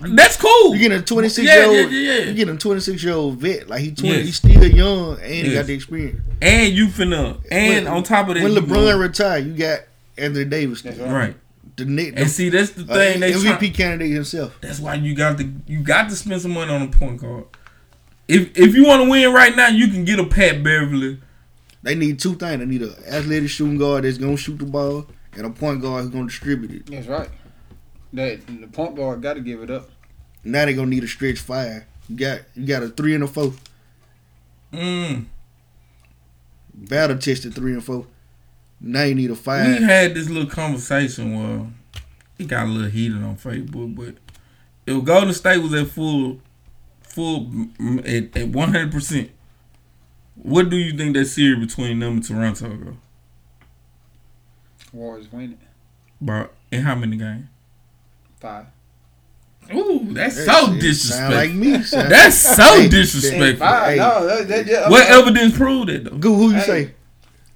That's cool. You getting a 26 Yeah, year old. yeah, yeah, yeah. You getting a 26 year old vet like he 20. Yes. He's still young and he got the experience. And you finna, and When- on top of that, when you LeBron gonna- retire, you got Anthony Davis. Still. right. The Nick. And see, that's the thing. they MVP try- candidate himself. That's why you got to you got to spend some money on a point guard. If if you want to win right now, you can get a Pat Beverley. They need two things. They need an athletic shooting guard that's gonna shoot the ball and a point guard who's gonna distribute it. That's right. That the point guard got to give it up. Now they gonna need a stretch five. You got you got a three and a four. Mm. Battle tested three and four. Now you need a five. We had this little conversation where it got a little heated on Facebook, but if Golden State was at full, full at at one hundred percent, what do you think that series between them and Toronto go? Warriors win it. Bro, in how many games? Five. Ooh, that's That so shit disrespectful. sound like me, son. That's so Hey, disrespectful. Five. No, that, that, that, What evidence proved it though? Go who you Hey, say?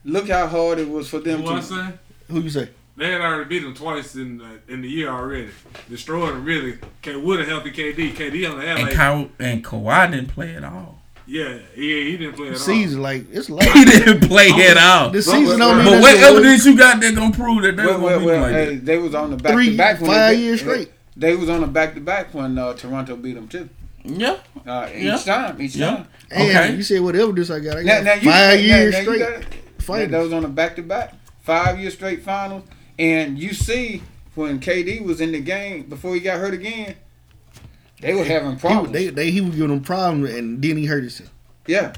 Look how hard it was for them What I to. say? Who you say? They had already beat them twice in uh, in the year already. Destroyed them really. K would a healthy KD. KD on the And like Ka- and Kawhi didn't play at all. yeah, yeah, he didn't play at all. Season like it's like He didn't play at all. The season don't mean But it's what evidence you got that gonna prove that they Well, was well, gonna well, beat like hey, that? they was on the back Three- to back five they, years they- straight. They was on the back to back when uh, Toronto beat them too. Yeah. Uh, each Yeah. time, each Yeah. time. And Okay. you said what evidence I got? I Now, got now you, five now- years now you straight. That was on a back to back, five year straight finals, and you see when KD was in the game before he got hurt again, they were having He, problems. they, they, he was giving them problems and then he hurt himself. yeah,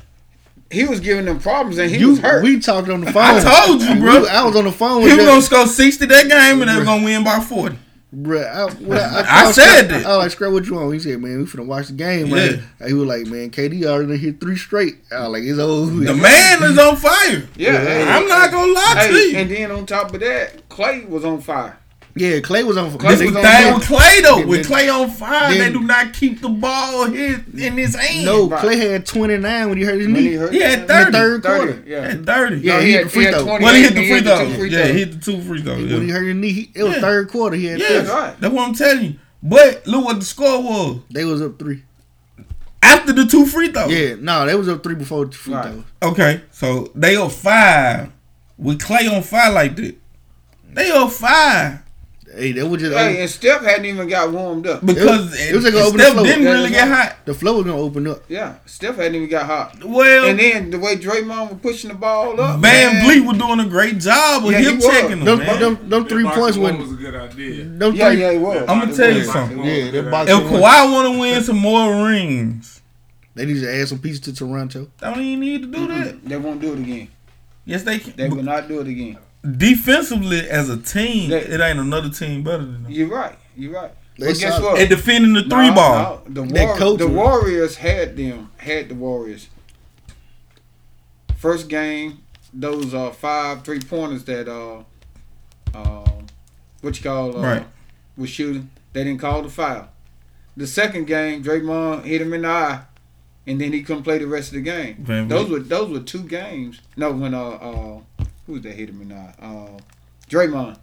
he was giving them problems, and he you, was hurt. We talked on the phone. I told you, bro. I was on the phone He with was them. gonna score sixty that game and they was gonna win by forty. Bruh, I, what I, I was said scrap- that. I was like, scrap what you want. He said, man, we finna watch the game, man. And He was like, man, KD already hit three straight. I was like, it's over. with. The man is on fire. yeah, hey, I'm not gonna lie hey, to you. And then on top of that, Klay was on fire. Yeah, Klay was on. Klay The was on thing with Klay though, Then- with Klay on fire, they do not keep the ball here in his hand. No, Right. Klay had 29 when he hurt his knee. he hurt, He had In 30. the third 30, quarter. yeah. At thirty. Yeah, No, he hit the free throw. 28, Well, he hit the free throw. Yeah, he hit the two free throws. When he hurt his knee, he, it was Yeah. third quarter. He had Yeah, right. that's what I'm telling you. But look what the score was They was up three. after the two free throws. Yeah, no, they was up three before the free Right. throws. Okay, so they up five with Klay on fire like that. They up five. Hey, that was just Hey, and Steph hadn't even got warmed up. Because it, was just gonna open Steph didn't really get right. hot. The flow was gonna open up. Yeah, Steph hadn't even got hot. Well, And then the way Draymond was pushing the ball up, Van man. Vliet was doing a great job with Yeah, him checking them, Them, man. them, them three boxing points one was a good idea. them Yeah, three, yeah, he was. I'm gonna tell you something. one was a Yeah, good that idea. If Kawhi want to win some more rings, they need to add some pieces to Toronto. They don't even need to do that. They won't do it again. Yes, they can. They will not do it again. Defensively, as a team, They- it ain't another team better than them. You're right. You're right. They But guess solid. what? And defending the three No, ball. no, the, That War- coach the Warriors had them. Had the Warriors. First game, those uh five three pointers that uh, uh, what you call uh, Right. was shooting. They didn't call the foul. The second game, Draymond hit him in the eye, and then he couldn't play the rest of the game. Van those Vliet. were those were two games. No, when uh uh who was that hit him in the eye? Uh, Draymond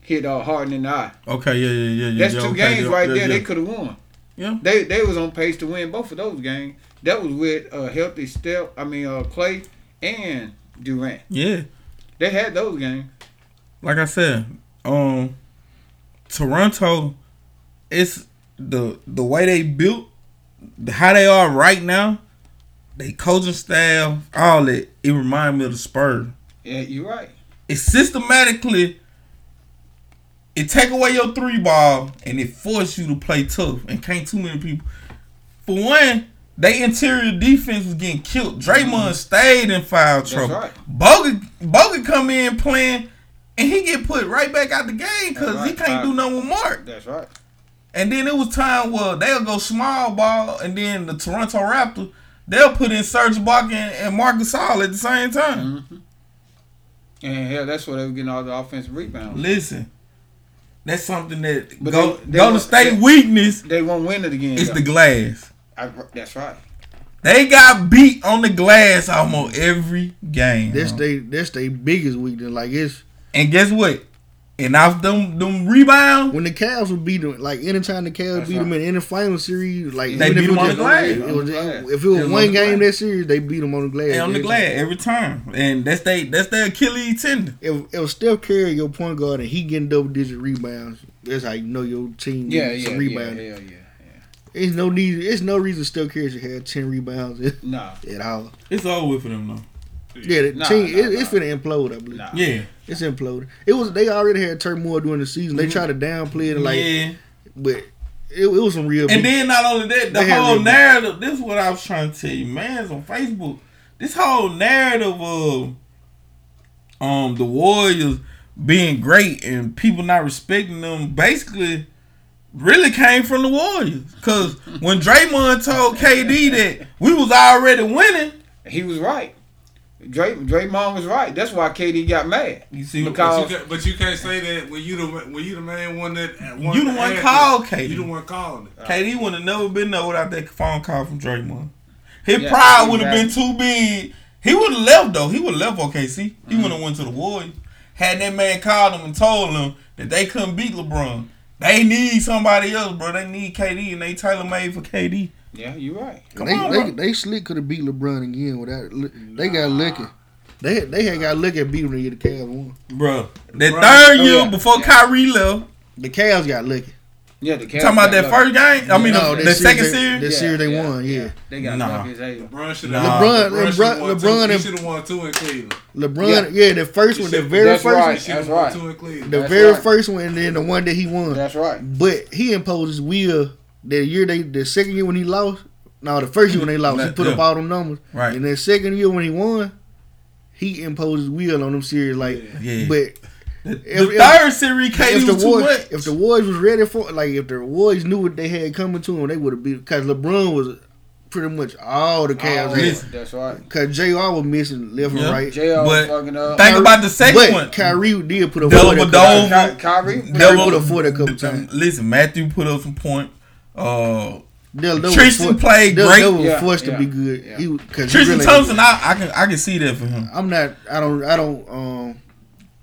hit uh Harden in the eye. Okay, yeah, yeah, yeah, yeah. That's yeah, two okay, games yeah, right yeah, there. They could have won. Yeah. They they was on pace to win both of those games. That was with a healthy Steph. I mean uh, Klay and Durant. Yeah. They had those games. like I said, um, Toronto, it's the the way they built, how they are right now, they coaching staff, all that. It remind me of the Spurs. Yeah, you're right. It systematically, it take away your three ball and it force you to play tough and can't too many people. For one, they interior defense was getting killed. Draymond stayed in foul trouble. right. Bogut Bogut come in playing and he get put right back out the game because That's he can't do nothing with Mark. That's right. And then it was time where they'll go small ball, and then the Toronto Raptors they'll put in Serge Ibaka and, and Marcus Gasol at the same time. Mm-hmm. And hell, that's where they were getting all the offensive rebounds. Listen, that's something that But go they- they Golden won't- State they- weakness They won't win it again. It's though. the glass. I, that's right. They got beat on the glass almost every game. That's huh? they that's their biggest weakness. Like it's and guess what? And off them them rebounds, when the Cavs would beat them, like anytime the Cavs That's beat them in the final series, like They even beat if it them on was the just- glass. It was, if it was was on one game that series, they beat them on the glass. they on the every glass time. every time, and that's they that's their Achilles tendon. If, if Steph Curry your point guard and he getting double digit rebounds, that's how you know your team Yeah, needs yeah, some yeah, rebounding. yeah, yeah. It's no need. It's no reason Steph Curry should have ten rebounds No. at all. It's all with for them though. Yeah, the Nah, team nah, it, it's finna implode. I believe. Yeah. it's imploding. It was they already had turmoil during the season. They tried to downplay it, like, Yeah. but it, it was some real. And big- then not only that, the They whole real- narrative. This is what I was trying to tell you, man. On Facebook, this whole narrative of um the Warriors being great and people not respecting them, basically, really came from the Warriors. Cause when Draymond told KD that we was already winning, He was right. Dray, Draymond was right. That's why KD got mad. You see, But because you, can, but you can't say that when you the when you the main one that one you the that one had called it. KD. You the one calling it. KD would have never been there without that phone call from Draymond. His Yeah, pride would have been too big. He would have left though. He would have left OKC. He mm-hmm. would have went to the Warriors. Had that man called him and told him that they couldn't beat LeBron. They need somebody else, bro. They need KD and they tailor made for KD. Yeah, you're right. Come they, on, they, bro. they slick could have beat LeBron again without. They got lucky. They had, they had got lucky at beating the Cavs won. Bro, that LeBron- third oh, year yeah. before Yeah. Kyrie left. The Cavs got lucky. Yeah, the Cavs Talking about that lucky. first game? I mean, No, the, that the second they- series? That series they won, yeah. They got Nah. lucky as. LeBron should Nah. have LeBron- LeBron, LeBron- LeBron, LeBron should have won two in Cleveland. LeBron, yeah, the first one, the very That's first right. one, He should That's have won right. two in Cleveland. the That's very right. first one, and then the one that he won. That's right. But he imposed his will the year they, the second year when he lost. No, the first year when they lost, he put up all them numbers. Right. And then second year when he won, he imposed his will on them series. Like, Yeah. but The, If- the if- third series, KD if the was too Warriors, much. if the Warriors was ready for, like, if the Warriors knew what they had coming to them, they would have beat. Because LeBron was pretty much all the Cavs. Oh, had. That's right. Because Jr. was missing left Yeah. and right. JR But was fucking up. think about the second but one. Kyrie did put a Della forty a Vadova. couple- Kyrie. Kyrie put a forty a couple times. Listen, Matthew put up some point. Uh, Della- Della Tristan for- played Della- great. Della was Yeah, forced yeah, to be good. yeah. He was- 'cause he Tristan really- Thompson, I, I can I can see that for him. I'm not. I don't. I don't. Um.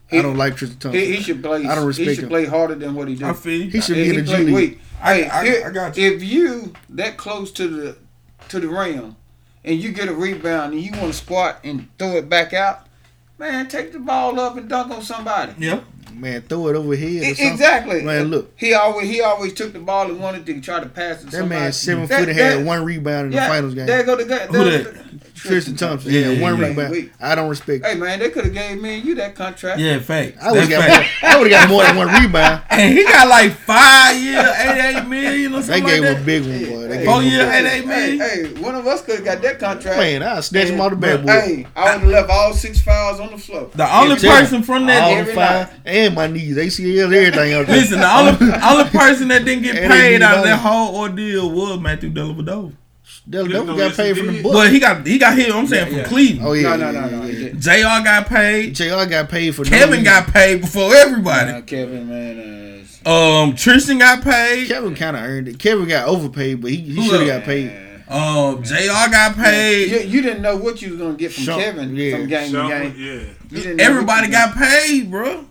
He- I don't like Tristan Thompson. He, he should play. I don't respect. He should him. play harder than what he did. I feel. He should He- be in he the G League. wait, I- hey, I- here- I got you. If you that close to the to the rim and you get a rebound and you want to squat and throw it back out, man, take the ball up and dunk on somebody. Yeah, Man, throw it overhead. Or E- Exactly. Man, look. He always he always took the ball and wanted to try to pass it. That somebody. man seven That- foot and had that- one rebound in yeah, the finals game. There go the guy. Who that? Tristan Thompson. Yeah, Yeah, one yeah. rebound. Wait. I don't respect. Hey man, they could have gave me and you that contract. Yeah, fact. I would have got. More, fact. I would have got more than one rebound. And he got like five year, eight eight million or They gave like him a big one, boy. They gave Oh yeah, eight eight Hey, hey, one of us could have got that contract. Man, I'll snatch him out the But, backboard. Hey, I would have left all six fouls on the floor. The only person from that all every five and my knees, ACL, everything out there. Listen, the only only person that didn't get paid out of that whole ordeal was Matthew Dellavedova. Dellavedova got paid from the book. Well, he got he got hit. I'm saying from Cleveland. Oh yeah, No, no, yeah, no, no. yeah, he yeah. Jr. got paid. Jr. got paid for Kevin reason. got paid before everybody. Nah, Kevin, man. Uh, Um, Tristan got paid. Kevin kind of earned it. Kevin got overpaid, but he, he should have got paid. Um, Jr. got paid. you, you didn't know what you was gonna get from Sean- Kevin yeah. from game Sean- to game. yeah. You didn't know Everybody got paid, bro.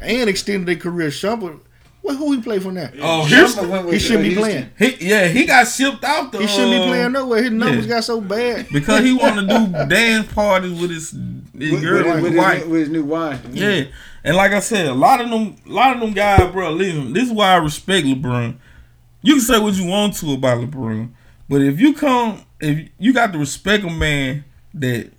And extended their career. Shumpert, what who he play for now? Oh, Shumpert Houston. He shouldn't be Houston. playing. He yeah, he got shipped out the. He shouldn't be uh, playing nowhere. His numbers yeah. got so bad. because he want to do dance parties with his his With, girl, with, his with, wife. his, with his new wife. Yeah, and like I said, a lot of them, a lot of them guys, bro. Listen, this is why I respect LeBron. You can say what you want to about LeBron, but if you come, if you got to respect a man that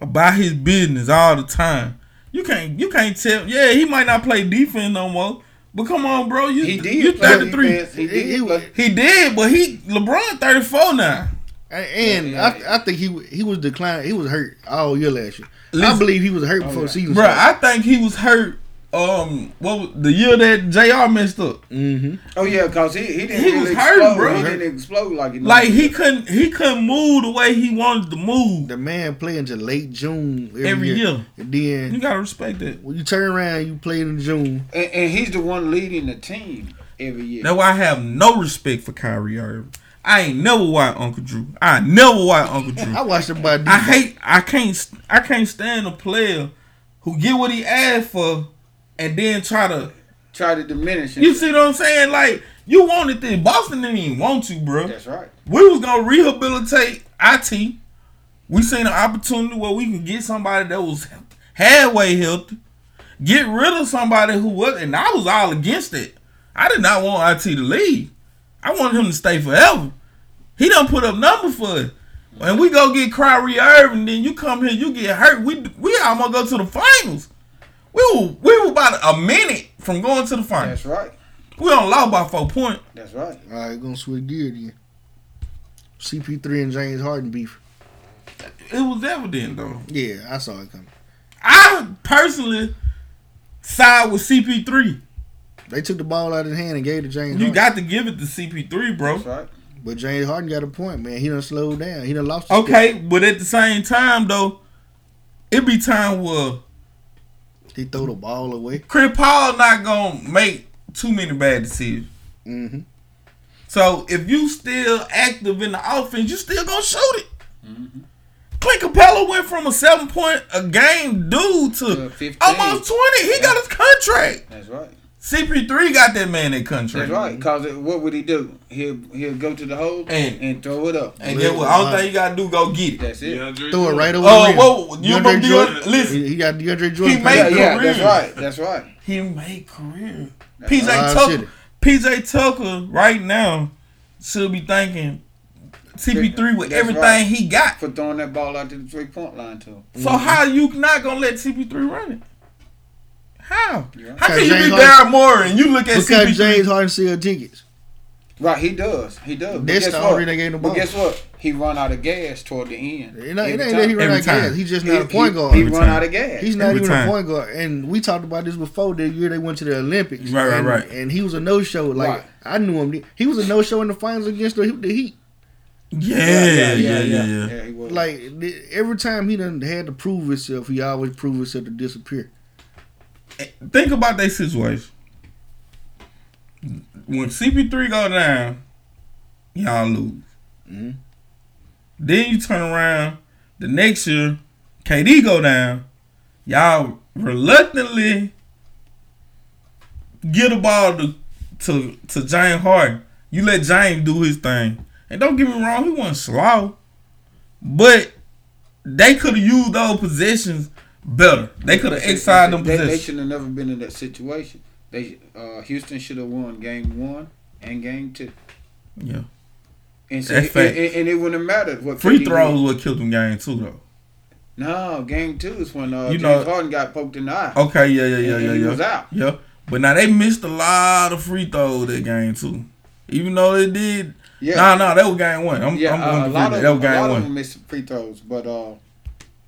about his business all the time, you can't, you can't tell. Yeah, he might not play defense no more, but come on, bro. You, He did you thirty three. He did. He- play. He did, but he LeBron thirty four now. And Yeah, I, I think he he was declining. He was hurt all year last year. I believe he was hurt before oh, yeah. the season Bro, started. I think he was hurt. Um, what was, the year that Jr. messed up? mm-hmm. Oh yeah, cause he he didn't He really was hurt, explode. bro. He didn't explode like he Like normally he couldn't he couldn't move the way he wanted to move The man play until late June every, every year. year. And You gotta respect that. when you turn around, you play in June. and, and he's the one leading the team every year. That's why I have no respect for Kyrie Irving. I ain't never watched Uncle Drew. I never watched Uncle Drew. I watched him by I hate. I can't. I can't stand a player who get what he asked for and then try to. Try to diminish. You see what I'm saying? Like you wanted this. Boston didn't even want to, bro. That's right. We was gonna rehabilitate IT. We seen an opportunity where we can get somebody that was halfway healthy, get rid of somebody who was, and I was all against it. I did not want IT to leave. I wanted him to stay forever. He done put up numbers for us. And we go get Kyrie Irving, then you come here, you get hurt. We we almost go to the finals. We were we were about a minute from going to the finals. That's right. We on lost by four points. That's right. All right, gonna switch gear again. CP3 and James Harden beef. It was evident though. Yeah, I saw it coming. I personally side with CP3. They took the ball out of his hand and gave it to James. You Harden. got to give it to CP3, bro. That's right. but James Harden got a point, man. He done slowed down. He done lost. his Okay, but at the same time though, it be time where step. He throw the ball away. Chris Paul not gonna make too many bad decisions. Mm-hmm. So if you still active in the offense, you still gonna shoot it. Mm-hmm. Clint Capela went from a seven point a game dude to To almost twenty. He got his contract. That's right. CP3 got that man that contract. That's right. Cause it, what would he do? He'll he'll go to the hole And- and, throw it up. And then what? All thing you gotta do go get it. That's it. DeAndre Throw it right away. Oh, the whoa, you DeAndre remember Jordan? DeAndre- listen. he, he got DeAndre Jordan. He playing. Yeah, made yeah, career. that's right. That's right. He made career. That's PJ right. Tucker. PJ Tucker right now should be thinking CP3 with That's everything right. he got. For throwing that ball out to the three point line to him. So how you not gonna let CP3 run it? How? Yeah. How can Because you James be Harden- Darren Moore and you look at Because CP3? James Harden sell tickets. Right, he does. He does. But That's guess the what? only reason they gave him the But guess what? He run out of gas toward the end. It ain't, it ain't time. that he run Every out of gas. He's just He- not a point he- guard. He Every run time. out of gas. He's not Every even time. a point guard. And we talked about this before the year they went to the Olympics. Right, right, and, right. And he was a no show. Like Right. I knew him. He was a no show in the finals against the, the Heat. Yeah, yeah, yeah, yeah. Yeah, he was. Like every time he done had to prove himself, he always proved himself to disappear. Think about that situation. When CP3 go down, y'all lose. Mhm. Then you turn around the next year, KD go down, y'all reluctantly get the ball to to, to James Harden. You let James do his thing. And don't get me wrong, he wasn't slow. But they could have used those possessions better. They could have exiled them They, they should have never been in that situation. They uh, Houston should have won game one and game two. Yeah. And so That's it, fact. and, and it wouldn't have mattered what Free throws would kill them game two though. No, game two is when uh, You James know- Harden got poked in the eye. Okay, yeah, yeah, yeah, And yeah, he yeah. was out. Yeah. But now they missed a lot of free throws that game too. Even though they did. Yeah. No, no, that was game one. I'm, yeah, I'm uh, a lot that. of That was a game lot one. of them missed free throws, but uh,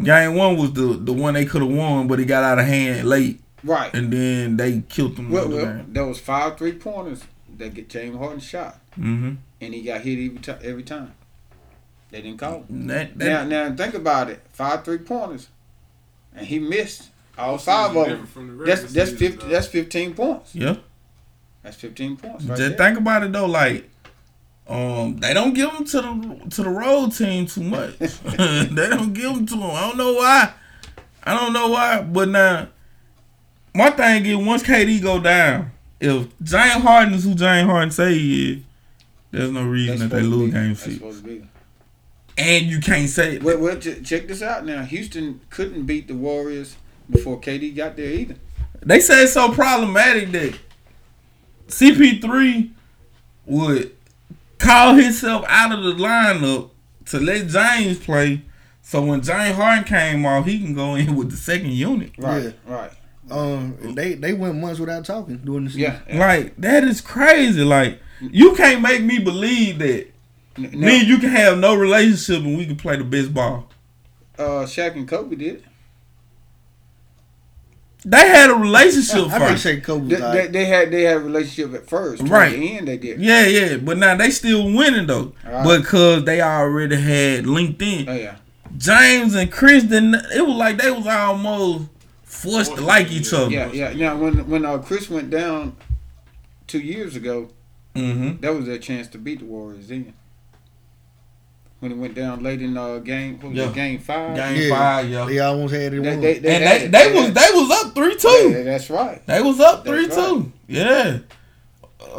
Game one was the the one they could have won, but it got out of hand late. Right. And then they killed them. well, the well, there was five three pointers that get James Harden shot, Mm-hmm. and he got hit every time. Every time, they didn't call. him. That, Now, that, now think about it: five three pointers, and he missed all five of different from the them. That's that's fifty. though. That's fifteen points. yeah. That's fifteen points. Right Just there. think about it though, like. Um, they don't give them to the to the road team too much. they don't give them to them. I don't know why. I don't know why. But now, my thing is once KD go down, if James Harden is who James Harden say he is, there's no reason That's that they lose game six. supposed to be. And you can't say Well, well, ch- check this out now. Houston couldn't beat the Warriors before KD got there either. They say it's so problematic that CP3 would call himself out of the lineup to let James play. So when James Harden came off, he can go in with the second unit. Right, right. Um, they they went months without talking during the season. Yeah, Like that is crazy. Like you can't make me believe that me and you can have no relationship and we can play the best ball. Uh, Shaq and Kobe did. They had a relationship I can first. say Kobe. They, they, they had they had a relationship at first. Right. the end, they did. Yeah, yeah, but now they still winning though, Right. because they already had linked in. Oh yeah. James and Chris didn't. It was like they was almost forced to like each other. Yeah, yeah. Now when when uh, Chris went down two years ago, Mm-hmm. that was their chance to beat the Warriors. Then when it went down late in uh game, what was Yeah. it, game five. Game five, yeah. They almost had it. They- won. they- they and had they it. they They was had they was up three two. Yeah, that's right. They was up That's three right. two. Yeah.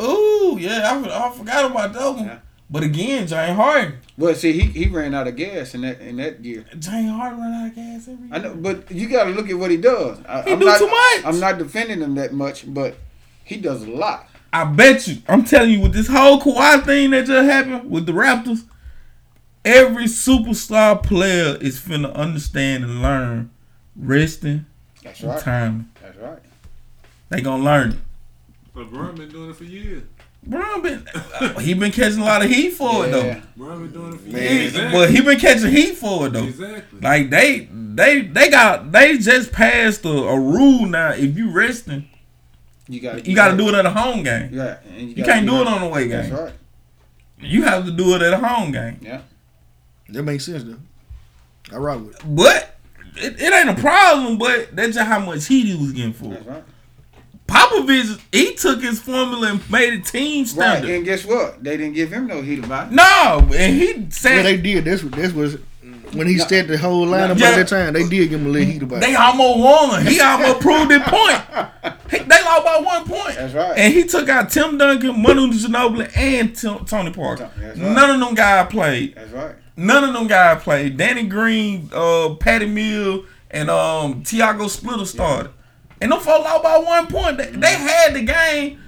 Ooh, yeah. I, I forgot about that one. But again, James Harden. Well, see, he, he ran out of gas in that in that year. James Harden ran out of gas every I know, but you got to look at what he does. I, He I'm do not, too much. I'm not defending him that much, but he does a lot. I bet you. I'm telling you, with this whole Kawhi thing that just happened with the Raptors, every superstar player is finna understand and learn resting That's and right. timing. That's right. They gonna learn it. But Bron been doing it for years. Bron been uh, he been catching a lot of heat for it though. Yeah. Bron been doing it for Yeah, years. But he been catching heat for it though. Exactly. Like they they they got they just passed a, a rule now. If you resting, You got you got to do it at a home game. Yeah, and You can't do it on the away game. That's game. right. You have to do it at a home game. Yeah. That makes sense though. I rock with it. But it, it ain't a problem. But that's just how much heat he was getting for. it. That's right. Popovich, he took his formula and made it team standard. Right, and guess what? They didn't give him no heat about it. No, and he said Yeah, they did. This this was when he set the whole lineup Yeah. at that time. They did give him a little heat about They it. almost won. He almost proved it point. He, they lost by one point. That's right. And he took out Tim Duncan, Manu Ginobili, and Tim, Tony Parker. That's right. None of them guys played. That's right. None of them guys played. Danny Green, uh, Patty Mill, and um, Tiago Splitter started. And them folks lost by one point. They, they had the game.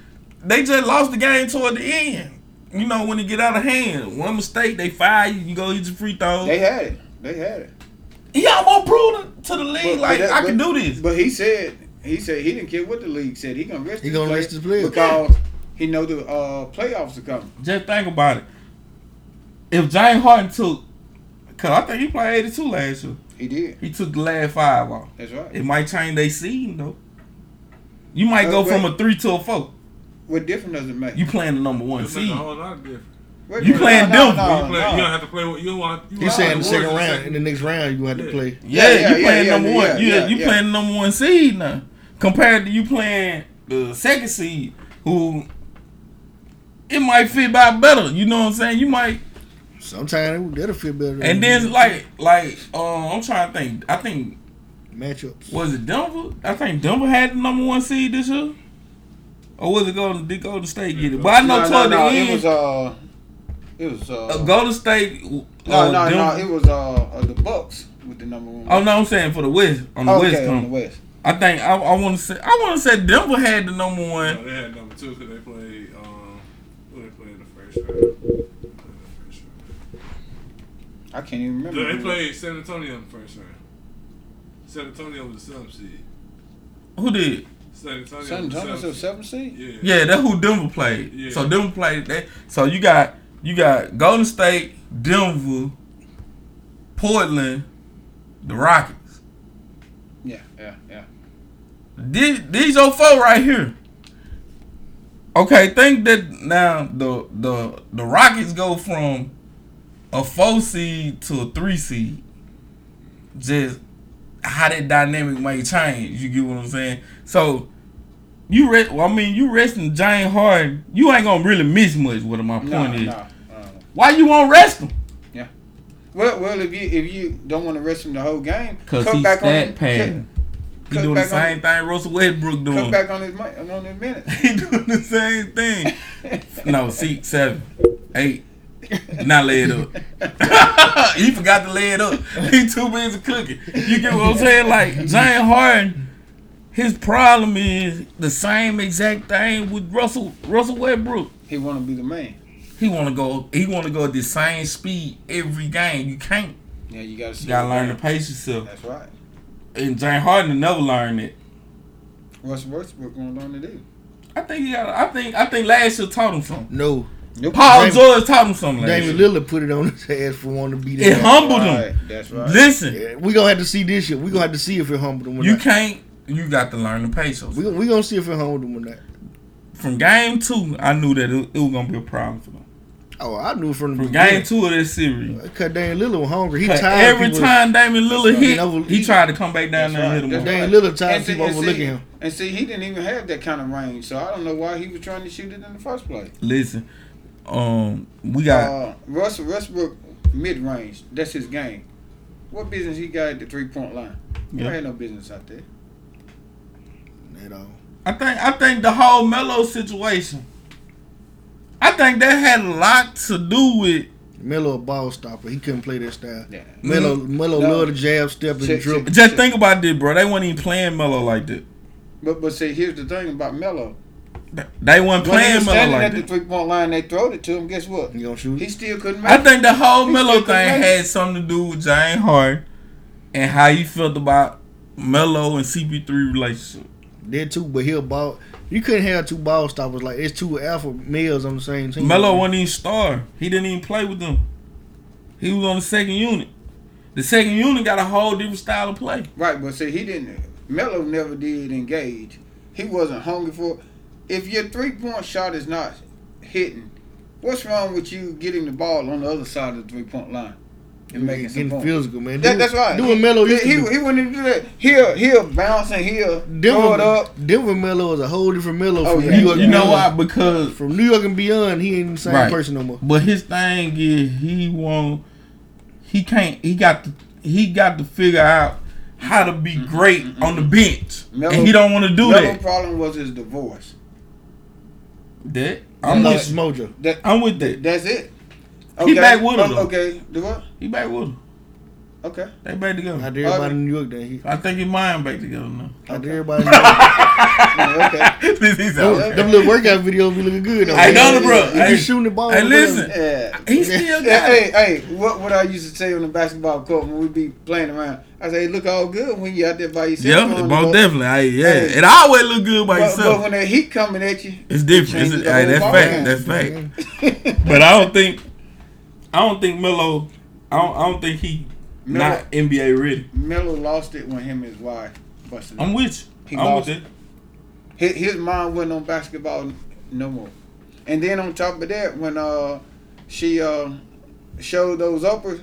They just lost the game toward the end. You know, when it get out of hand. One mistake, they fire you. You go hit your free throws. They had it. They had it. he almost proved to the league like that- I can do this. But he said he said he didn't care what the league said. He gonna rest. He his gonna players rest his players. because he know the uh, playoffs are coming. Just think about it. If James Harden took, cause I think he played 82 last year. He did. He took the last five off. That's right. It might change their season though. You might Uh, go from a three to a four. What difference does it make? You playing the number one It seed. a whole lot of difference. Wait, you no, playing no, Denver. no, you, play, you don't have to play. You don't want. You He's saying the second in round. In the next round, you gonna have to Yeah. play. Yeah, Yeah, you yeah, playing yeah, number yeah, one. yeah, you yeah, you yeah. playing the number one seed now, compared to you playing the second seed, who it might fit by better. You know what I'm saying? You might Sometimes that'll feel better. And then like like um I'm trying to think. I think matchups. was it Denver? I think Denver had the number one seed this year. Or was it Golden did Golden State get it? But I know no, toward no, no, the it end was uh, it was uh, uh, Golden State no, uh, no, no, Denver- it was uh, uh the Bucks with the number one. Oh no, I'm saying for the West on the Okay, West on the West. I think I, I want to say I want to say Denver had the number one. No, they had number two because they played. Um, who they played in the first round? I can't even remember. They who- played San Antonio in the first round. San Antonio was the seventh seed. Who did? San Antonio. San was the Antonio's a seventh seed. Yeah. Yeah, that's who Denver played. Yeah. So Denver played that. So you got you got Golden State, Denver, Portland, the Rockets. Yeah, yeah, yeah. These, these are four right here. Okay, think that now the the the Rockets go from a four seed to a three seed. Just how that dynamic may change. You get what I'm saying? So you rest. Well, I mean, you resting James Harden. You ain't gonna really miss much. What my point No, is. no, no. Why you won't rest him? Yeah. Well, well, if you if you don't want to rest him the whole game, Cause he's back on stat padding. He doing the back on- same thing Russell Westbrook doing. Come back on his on his minutes. he doing the same thing. no, see, seven, eight, not lay it up. he forgot to lay it up. He too busy cooking. You get what I'm saying? Like James Harden, his problem is the same exact thing with Russell Russell Westbrook. He want to be the man. He want to go. He want to go at the same speed every game. You can't. Yeah, you gotta. You gotta learn to pace yourself. That's right. And James Harden never learned it. What's Westbrook gonna learn to do? I think he got. I think. I think last year taught him something. No. Paul Dame- George taught him something. Last Damian. Lillard put it on his ass for wanting to be there. It there. humbled him. Right, that's right. Listen, Yeah, we gonna have to see this shit. We gonna have to see if it humbled him. Or you not. can't. You got to learn the pace. We we gonna see if it humbled him or not. From game two, I knew that it, it was gonna be a problem for them. Oh, I knew from the From beginning. game two of this series, uh, Cause Damian Lillard was hungry. He tired. every time Damian Lillard hit, Over- he tried to come back down there and hit him. Damian. Lillard tired And see- people and overlooking see- him. And see, he didn't even have that kind of range, so I don't know why he was trying to shoot it in the first place. Listen, um, we got Uh, Russell Westbrook mid range. That's his game. What business he got at the three point line? He Yeah. had no business out there. At all. I think I think the whole Melo situation. I think that had a lot to do with Melo a ball stopper. He couldn't play that style. Yeah. Melo Mhm. Melo No. loved the jab, step, and Check- dribble. check- Just think about this, bro. They weren't even playing Melo like that. But but see, here's the thing about Melo. They weren't When he playing was Melo standing like at the three point line, they throwed it to him. Guess what? You gonna shoot? He still couldn't make I it. think the whole He Melo thing had something to do with James Harden and how he felt about Melo and CP3 relationship. Did too, but he'll ball. You couldn't have two ball stoppers like it's two alpha males on the same team. Melo wasn't even star. He didn't even play with them. He was on the second unit. The second unit got a whole different style of play. Right, but see, he didn't. Melo never did engage. He wasn't hungry for. If your three point shot is not hitting, what's wrong with you getting the ball on the other side of the three point line and making some getting points? physical, man. That, Do- that's right. do what Melo used he, do. he wouldn't even do that. He'll he'll bounce and he'll throw it up. Denver Melo is a whole different Melo Oh, from yeah. New York. You know why? Because From New York and beyond, he ain't the same Right. person no more. But his thing is he won't. He can't. He got to. He got to figure out how to be great on the bench, Melo- and he don't want to do Melo's that. problem was his divorce. That I'm Lost with. mojo. That I'm with that. that's it. He back with her, um, Oh. Okay, do what? He back with him. Okay. They back together. Not everybody in New York that He, I think he mine back together now. not everybody. in New York. Yeah, okay. This is them, okay. them little workout videos be looking good though. I know man. the bro. He Hey, be shooting the ball. hey, listen. Yeah. He still Yeah, got hey, it. hey, what what I used to say on the basketball court when we be playing around, I say, look all good when you out there by yourself. Yeah, on the most definitely. Hey, yeah, Hey. it always look good by But, but when that heat coming at you, It's different. It's, changes hey, that's ball fact. game. That's fact. but I don't think. I don't think Melo. I don't. I don't think he Melo- not NBA ready. Melo lost it when him and his wife busted. I'm up. with you. He I'm lost with it. His, his mind wasn't on basketball no more. And then on top of that, when uh she uh showed those uppers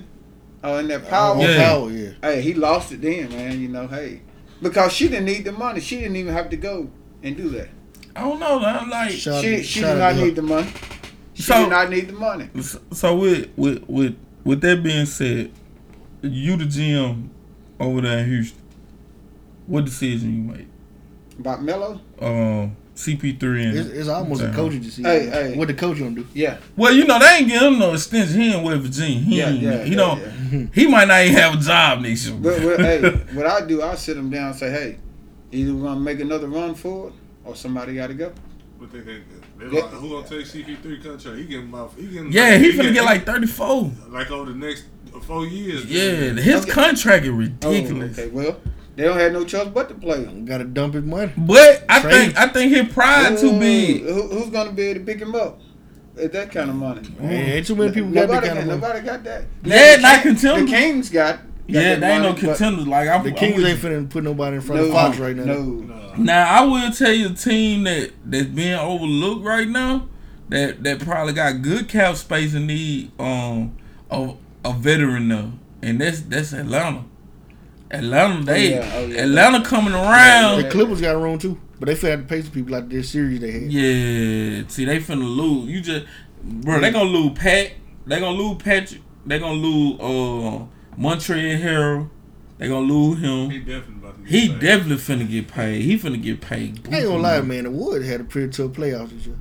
uh, in that power, Oh, Yeah. power, yeah. hey, he lost it then, man. You know, hey, because she didn't need the money. She didn't even have to go and do that. I don't know. I'm like. Shout she out- she did not to need the money. She So- did not need the money. So with with with with that being said, you the GM over there in Houston. What decision you make? About Melo, Um, CP3 and It's, it's almost a Damn. coaching decision. Hey, hey. What the coach gonna do? Yeah. Well, you know they ain't giving him no extension. He in West Virginia. He, Yeah, ain't- yeah, he yeah, don't. yeah. He might not even have a job next year. But, but hey, what I do, I sit him down and say, hey, either we're gonna make another run for it, or somebody got to go. What they think? They Yeah. like, who gonna take CP3 contract? He getting about. He getting. yeah, he finna get like 34. like over the next four years. Yeah, his Okay. contract is Oh, ridiculous. okay, well, they don't have no choice but to play him. Got to dump his money. But I Trade. think I think his pride too big. Who, who's gonna be able to pick him up? At that kind of money. Man, ain't too many people got that nobody kind of got, money. Nobody got that. Yeah, the not King- contenders. The Kings got. got Yeah, they ain't no contenders. Like I'm, The I'm Kings ain't you. finna put nobody in front No, of Fox right now. No, Now I will tell you a team that that's being overlooked right now that that probably got good cap space and need um a, a veteran though, and that's that's Atlanta. Atlanta, they yeah, oh, yeah. Atlanta coming around. The Clippers got room too, but they feel have to pay some people like this series they had. Yeah, see, they finna lose. You just, bro, they gonna lose Pat. They gonna lose Patrick. They gonna lose uh Montrezl Harrell. They gonna lose him. He definitely about to. Get He paid. definitely finna get paid. He finna get paid. I ain't gonna lie, man. The Woods had a pretty tough playoffs this year.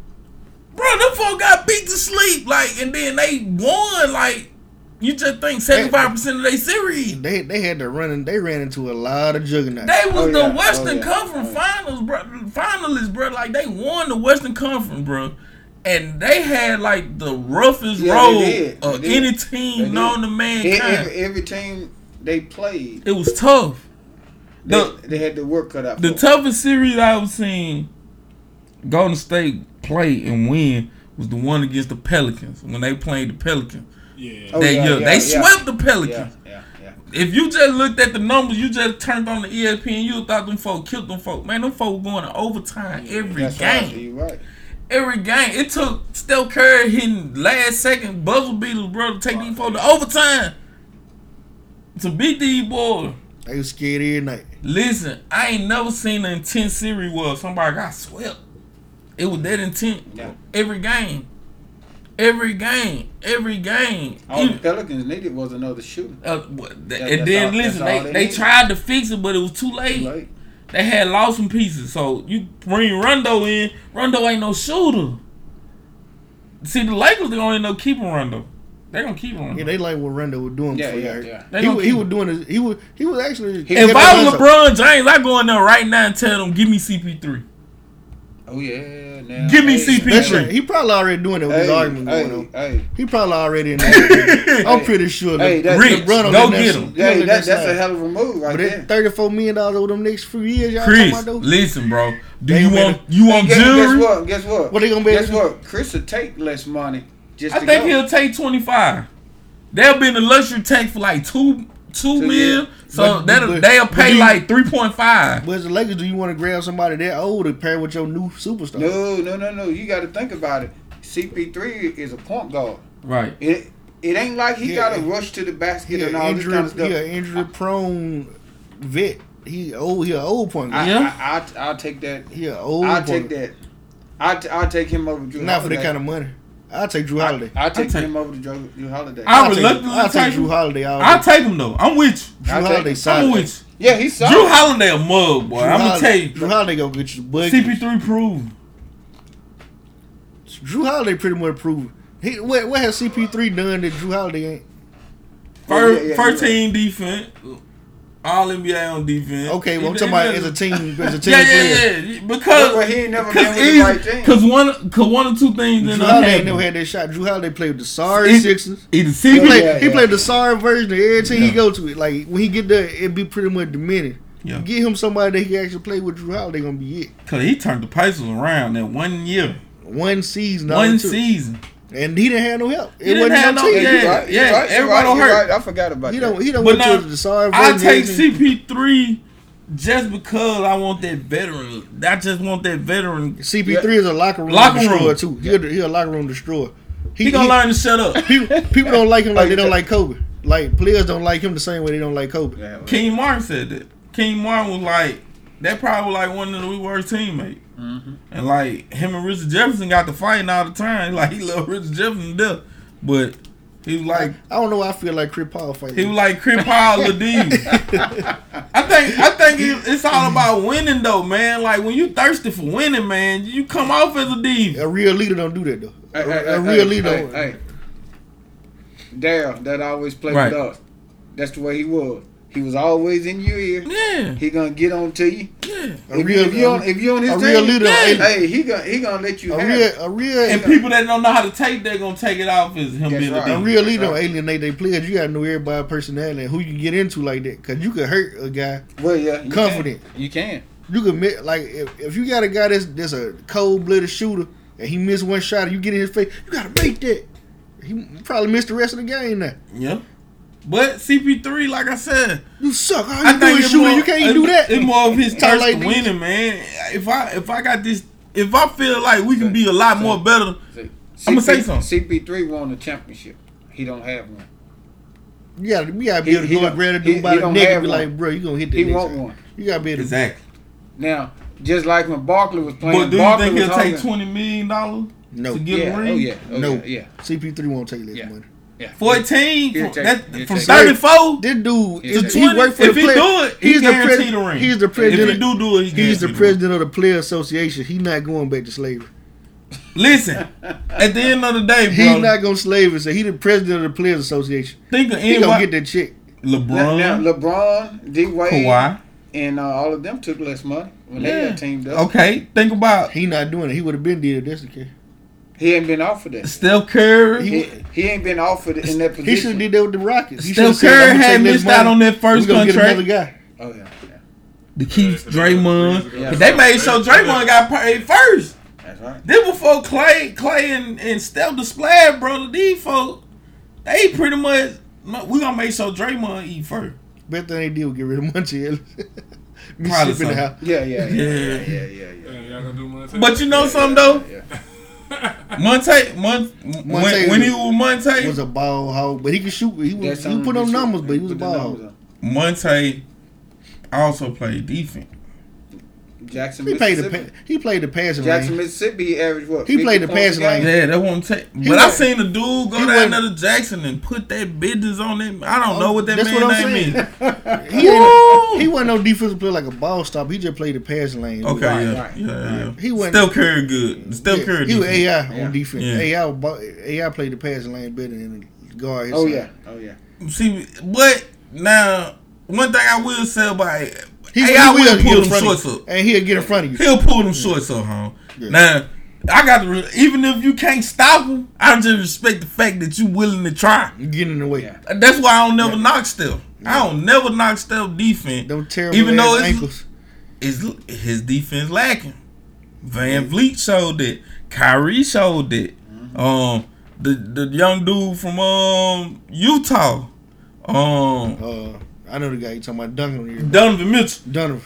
Bro, them folks got beat to sleep, like, and then they won, like, you just think seventy five percent of their series. They they had to run and they ran into a lot of juggernauts. They was Oh, the yeah. Western Oh, yeah. Conference Finals, bro. Finalists, bro. Like they won the Western Conference, bro. And they had like the roughest Yeah, road of They did. any They team did. known to mankind. Every, every team they played, it was tough. they, The they had the work cut out. the for them. toughest series I've seen Golden State play and win was the one against the Pelicans when they played the Pelicans. Yeah. Oh, that yeah, year. yeah, they yeah. swept the Pelicans. Yeah, yeah, yeah. If you just looked at the numbers, you just turned on the ESPN, you thought them folk killed them folk. Man, them folk going to overtime every That's right. game. You right. Every game. It took Steph Curry hitting last second buzzer beaters, bro, to take these folk to overtime. To beat these boys. They was scared every night. Listen, I ain't never seen an intense series where somebody got swept. It was that intense. Yeah. Every game. Every game. Every game. All Even- the Pelicans needed was another shooter. Uh, what- That- and that's then all- listen, they, they they tried to fix it, but it was too late. Too late. They had lost some pieces. So you bring Rondo in. Rondo ain't no shooter. See, the Lakers they gonna end up keeping Rondo. They gonna keep Rondo. Yeah, they like what Rondo was doing Yeah, before yeah, he yeah. He, gonna he was doing his, he was he was actually He- if I was hands up. LeBron James, I go in there right now and tell them, give me CP3. Oh yeah. Now, Give me hey, CP3. He probably already doing it with his Hey, argument hey, going on. hey. He probably already in there. I'm pretty sure. Hey, Le- that- Rich, LeBron on go that get him. he Hey, that that, next that's a hell of a move right But there. that thirty-four million dollars over them next few years, y'all Chris, talking about though? listen, bro. Do They you gonna want you want Hey, guess, guess what? Guess what? What they gonna be Guess what? Chris will take less money just I to think go. he'll take twenty five. They'll be in the luxury tank for like two two Two mil. years. So But- that'll but- they'll pay you- like three point five. But as the Lakers, do you want to grab somebody that old to pair with your new superstar? No, no, no, no. You got to think about it. CP3 is a point guard. Right. It it ain't like he Yeah. got to rush to the basket He and an all this kind of stuff. he an injury prone vet. He old. He an old point guard. I, Yeah. I, I, I'll take that. He an old. I'll point take guard. that. I'll, take him over Jrue Not for Holiday. that kind of money. I'll take Jrue Holiday. I'll take I'll take- him over to Jrue, Jrue Holiday. I I'll take, reluctantly I'll take take Jrue him. Holiday all I'll take him though. I'm with you. Jrue I'll Holiday him. solid. I'm with you. yeah, he's solid. Jrue Holiday a mug, boy. Jrue I'm gonna Holiday- tell you. Jrue Holiday gonna get you bucket. CP3 proved. Jrue Holiday pretty much proved. He, what, what has CP3 done that Jrue Holiday ain't? First, yeah, yeah, first you're team defense. All NBA on defense. Okay, well I'm talking about as a team, as a team Yeah, player. yeah, yeah. Because But he ain't never been cause with the right team. Cause one, cause one or two things Jrue in Holiday ain't the never had that shot. Jrue Holiday played with the sorry He- Sixers. Either He played, yeah, he played the sorry version of every team he go to. It like when he get there, it be pretty much diminished. Yeah. Get him somebody that he actually play with. Jrue Holiday gonna be it. cause he turned the Pacers around that one year, One season, one it took. Season. and he didn't have no help. It He didn't wasn't have no no- team. yeah, you're right, you're yeah, right, everybody right, hurt. right. I forgot about He that. don't. He don't But went now, to the sorry I take. CP3 just because I want that veteran. I just want that veteran. CP3 is a locker room Locker room. destroyer too. He a, he a locker room destroyer. He, gonna learn to shut up. People, people don't like him like they don't like Kobe. Like players don't like him the same way they don't like Kobe. Yeah, Kenyon Martin said that. Kenyon Martin was like, that probably was like one of the worst teammates. Mm-hmm. And like him and Richard Jefferson got to fighting all the time. Like he loved Richard Jefferson death, but he was like I don't know. I feel like Chris Paul fight. he was like Chris Paul Ladiv. I think I think it, it's all about winning though, man. Like when you thirsty for winning, man, you come off as a diva. A real leader don't do that though. Hey, a, hey, a real hey, leader. Hey, don't- hey. Daryl, that always played Right. with us. That's the way he was. He was always in your ear. Yeah. He gonna get on to you. Yeah. A If, real- you, if you on if you on his a team, real leader, yeah. hey. hey, he gonna he gonna let you A have real, it. a real, And people that don't know how to take, they're gonna take it off as him That's being right. a a real leader don't right. alienate their players. You gotta know everybody personality and who you get into like that. Cause you could hurt a guy Well, yeah, you confident. Can. You can. You could mi- like if, if you got a guy that's that's a cold blooded shooter and he missed one shot and you get in his face, you gotta make that. He probably missed the rest of the game now. Yeah. But CP3, like I said, You suck. All I you do is it's shooting. more- You can't it- do that. It's more of his Talk thirst like to winning, man. If I if I got this, if I feel like we can be a lot more better, See, I'ma say CP something. CP3 won the championship. He don't have one. You gotta, you gotta be He- able to go don't- and grab a he- dude by the neck and be one. like, bro, you gonna hit the He next want one. You gotta be able to. exactly. Now, just like when Barkley was playing, But do you Barkley think he'll take twenty million dollars No. to get Yeah, a oh ring? oh yeah, oh no. yeah, yeah. CP3 won't take less Yeah. money. Yeah. Fourteen He'll from, that, from thirty four. This dude, He'll is, take he it. work for If the he player. do it, he he's the pres- the ring. He's the president. If he do do it, he he's the guaranteed the ring. president of the player association. He's not going back to slavery. Listen, at the end of the day, He's not gonna slave us. He the president of the players association. think of He gonna get that check. LeBron, now LeBron, D Wade, Kawhi. and uh, all of them took less money when they got teamed up. Okay, think about He not doing it. He would have been dead if that's the case. He ain't been offered that. Steph Curry. He, he ain't been offered in that position. He should position. have did that with the Rockets. He Steph shoulda said, Curry had missed out on that first We gonna get another guy. oh yeah, yeah, to keep Draymond. Yeah. They made sure Draymond got paid first. that's right. Then before Klay, Klay and, and Steph displayed, bro, the these folks, they pretty much we gonna make sure Draymond eat first. Better thing they did get rid of Monta Ellis. Probably in the so. Yeah, yeah, yeah, Yeah. yeah, yeah, yeah. yeah. Yeah, y'all gonna do But you know something though, yeah. Monta, Mon, when, Monta when he was Monta, was a ball hog, but he could shoot. He was, he put on numbers, but he was a ball numbers hog. Monte also played defense. Jackson, He played the Mississippi. he played the passing Jackson, lane. Mississippi, average averaged what? He played the points a passing lane. Yeah, that won't take. But He I seen the dude go he down was- there to Jackson and put that business on him. I don't know what that That's man what name saying. is. He, ain't, he wasn't no defensive player like a ball stop. He just played the passing lane. Okay, Right, yeah, right, yeah, yeah. He wasn't- Steph Curry good. Steph Yeah, Curry. He was defense. AI Yeah. on defense. Yeah. AI, AI played the passing lane better than the guard. Oh side. yeah, oh yeah. See, but now one thing I will say about it, He, AI he will pull them shorts up. and he'll get in front of you. He'll pull them shorts up, huh? Yeah. Now I got to re- even if you can't stop him, I just respect the fact that you willing to try. You get in the way. That's why I don't never knock Steph. I don't never knock Steph defense. Don't terrible Even though it's- ankles. is his defense lacking. VanVleet showed it. Kyrie showed it. Mm-hmm. Um, the the young dude from um Utah, um Uh, I know the guy you talking about Duncan here. Donovan Mitchell. Donovan.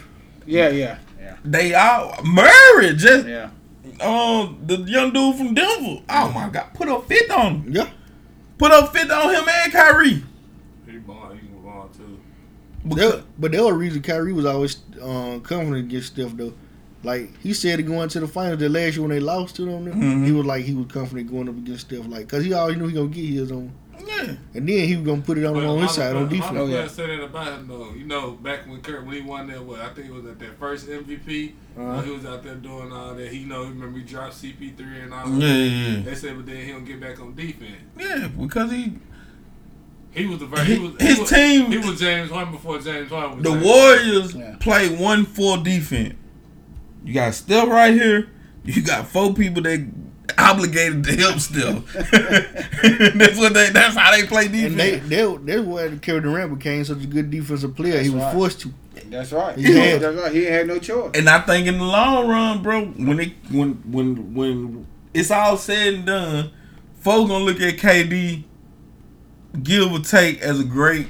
Yeah, yeah, yeah, They all married. just yeah. um the young dude from Denver. Oh my God, put up fifth on him. Yeah. Put up fifth on him and Kyrie. He ball, he can ball too. That, but the other reason Kyrie was always um, confident against Steph though, like he said he going to the finals the last year when they lost to them, Mhm. he was like he was confident going up against Steph, like because he always knew he gonna get his on, Yeah. and then he was gonna put it on, But on his side of- on defense. of Oh, yeah. players said that about him though. You know, back when Kurt when he won that what I think it was at that first MVP. Uh-huh. uh, he was out there doing all that. He you know he remember he dropped CP3 and all Yeah, that. yeah, yeah. They said, but then he don't get back on defense. Yeah, because he He was the very, he was, His he was, team- He was James Harden before James Harden was The James Warriors Yeah. play play one full defense. You got Steph right here. You got four people that obligated to help still. that's what they. That's how they play defense. And they they that's why Kevin Durant became such a good defensive player. That's he was right. forced to. That's right. He had- That's right. He had no choice. And I think in the long run, bro, when it when when when it's all said and done, folks gonna look at KD, give or take as a great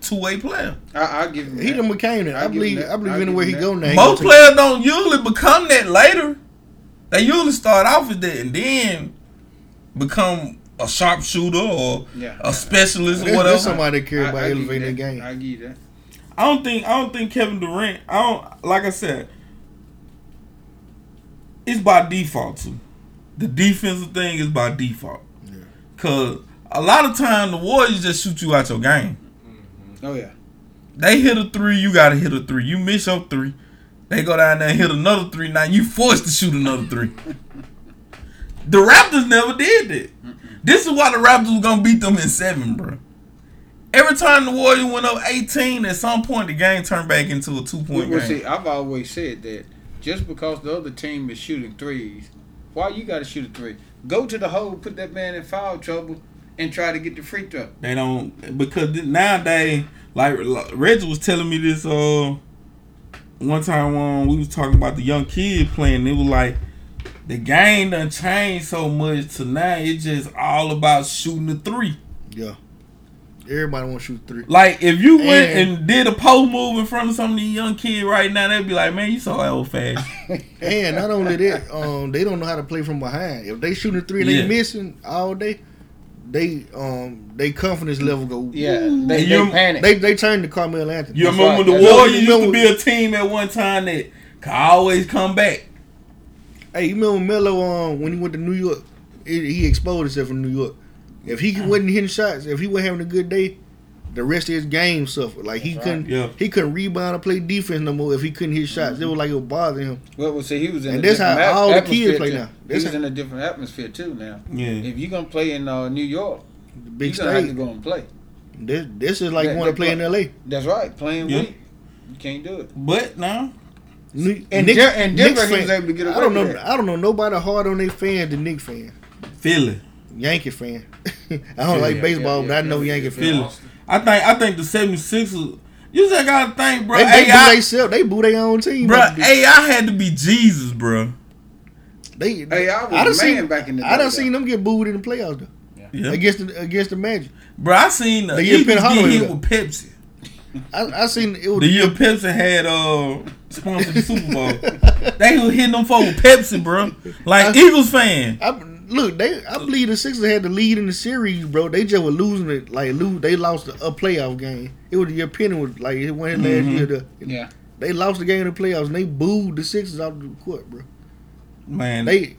two way player. I, I give him. He that. done became that. I I, believe. that. I believe I anywhere he him go that. now. Most players don't usually become that later. They usually start off with that and then become a sharpshooter or Yeah. a specialist take- or There's, whatever. there's somebody that care I- about I give you elevating the game. I give you that. I don't think I don't think Kevin Durant. I don't like I said. It's by default too. The defensive thing is by default. Yeah. Cause a lot of time the Warriors just shoot you out your game. Mm-hmm. Oh yeah. They hit a three, you gotta hit a three. You miss your three. They go down there and hit another three. Now you forced to shoot another three. the Raptors never did that. This is why the Raptors was gonna beat them in seven, bro. Every time the Warriors went up 18, at some point the game turned back into a two point game. see, I've always said that just because the other team is shooting threes, why you got to shoot a three? Go to the hole, put that man in foul trouble, and try to get the free throw. They don't because nowadays, like, like Reggie was telling me this uh one time when we was talking about the young kid playing. It was like the game done changed so much to now it's just all about shooting the three. Yeah. Everybody want to shoot three. Like if you went And- and, did a post move in front of some of these young kids right now, they'd be like, "Man, you so old fashioned." And not only that, um, they don't know how to play from behind. If they shooting a three and Yeah. they missing all day, they um they confidence level go. Yeah, Ooh. they- they panic. They they turn to Carmelo Anthony. You remember when the Warriors used to be a team at one time that could always come back. Hey, you remember Melo um, when he went to New York? He, he exposed himself in New York. If he wasn't hitting shots, if he wasn't having a good day, the rest of his game suffered. Like he That's right. couldn't, Yeah. he couldn't rebound or play defense no more if he couldn't hit shots. It was like it was bothering him. Well, well, see, he was in And a that's how different all the atmosphere kids play too. now. He That's was how- in a different atmosphere too now. Yeah. If you're gonna play in uh, New York, the big you gonna have to go and play. This this is like That- want to that play in L.A. That's right, playing Yeah. weak. You can't do it. But now, Nick, And Nick- Den- and Knicks Denver, he fan- was able to get I don't with know. that. I don't know nobody hard on their fans than Knick fan, Philly, Yankee fan. I don't Philly, like baseball, yeah, but I yeah, know yeah, Yankee Philly. fan. I think I think the 76ers. You just gotta think, bro. They, they Hey, boo I- they self. They boo their own team. Bro, Like, hey, I had to be Jesus, bro. They, Hey, I was I done a seen, man back in the day. I done though. seen them get booed in the playoffs though. Yeah. Against the against the Magic. Bro, I seen the The year Eagles Penn get hit left. with Pepsi. I, I seen it was The year Pepsi had uh sponsored the Super Bowl. they was hitting them for with Pepsi, bro. Like Eagles fan. I, look, they I believe the Sixers had the lead in the series, bro. They just were losing it. Like lose, they lost a, a playoff game. It was the opinion was like it went last Mhm. year. The, Yeah. They lost the game in the playoffs and they booed the Sixers out of the court, bro. Man, They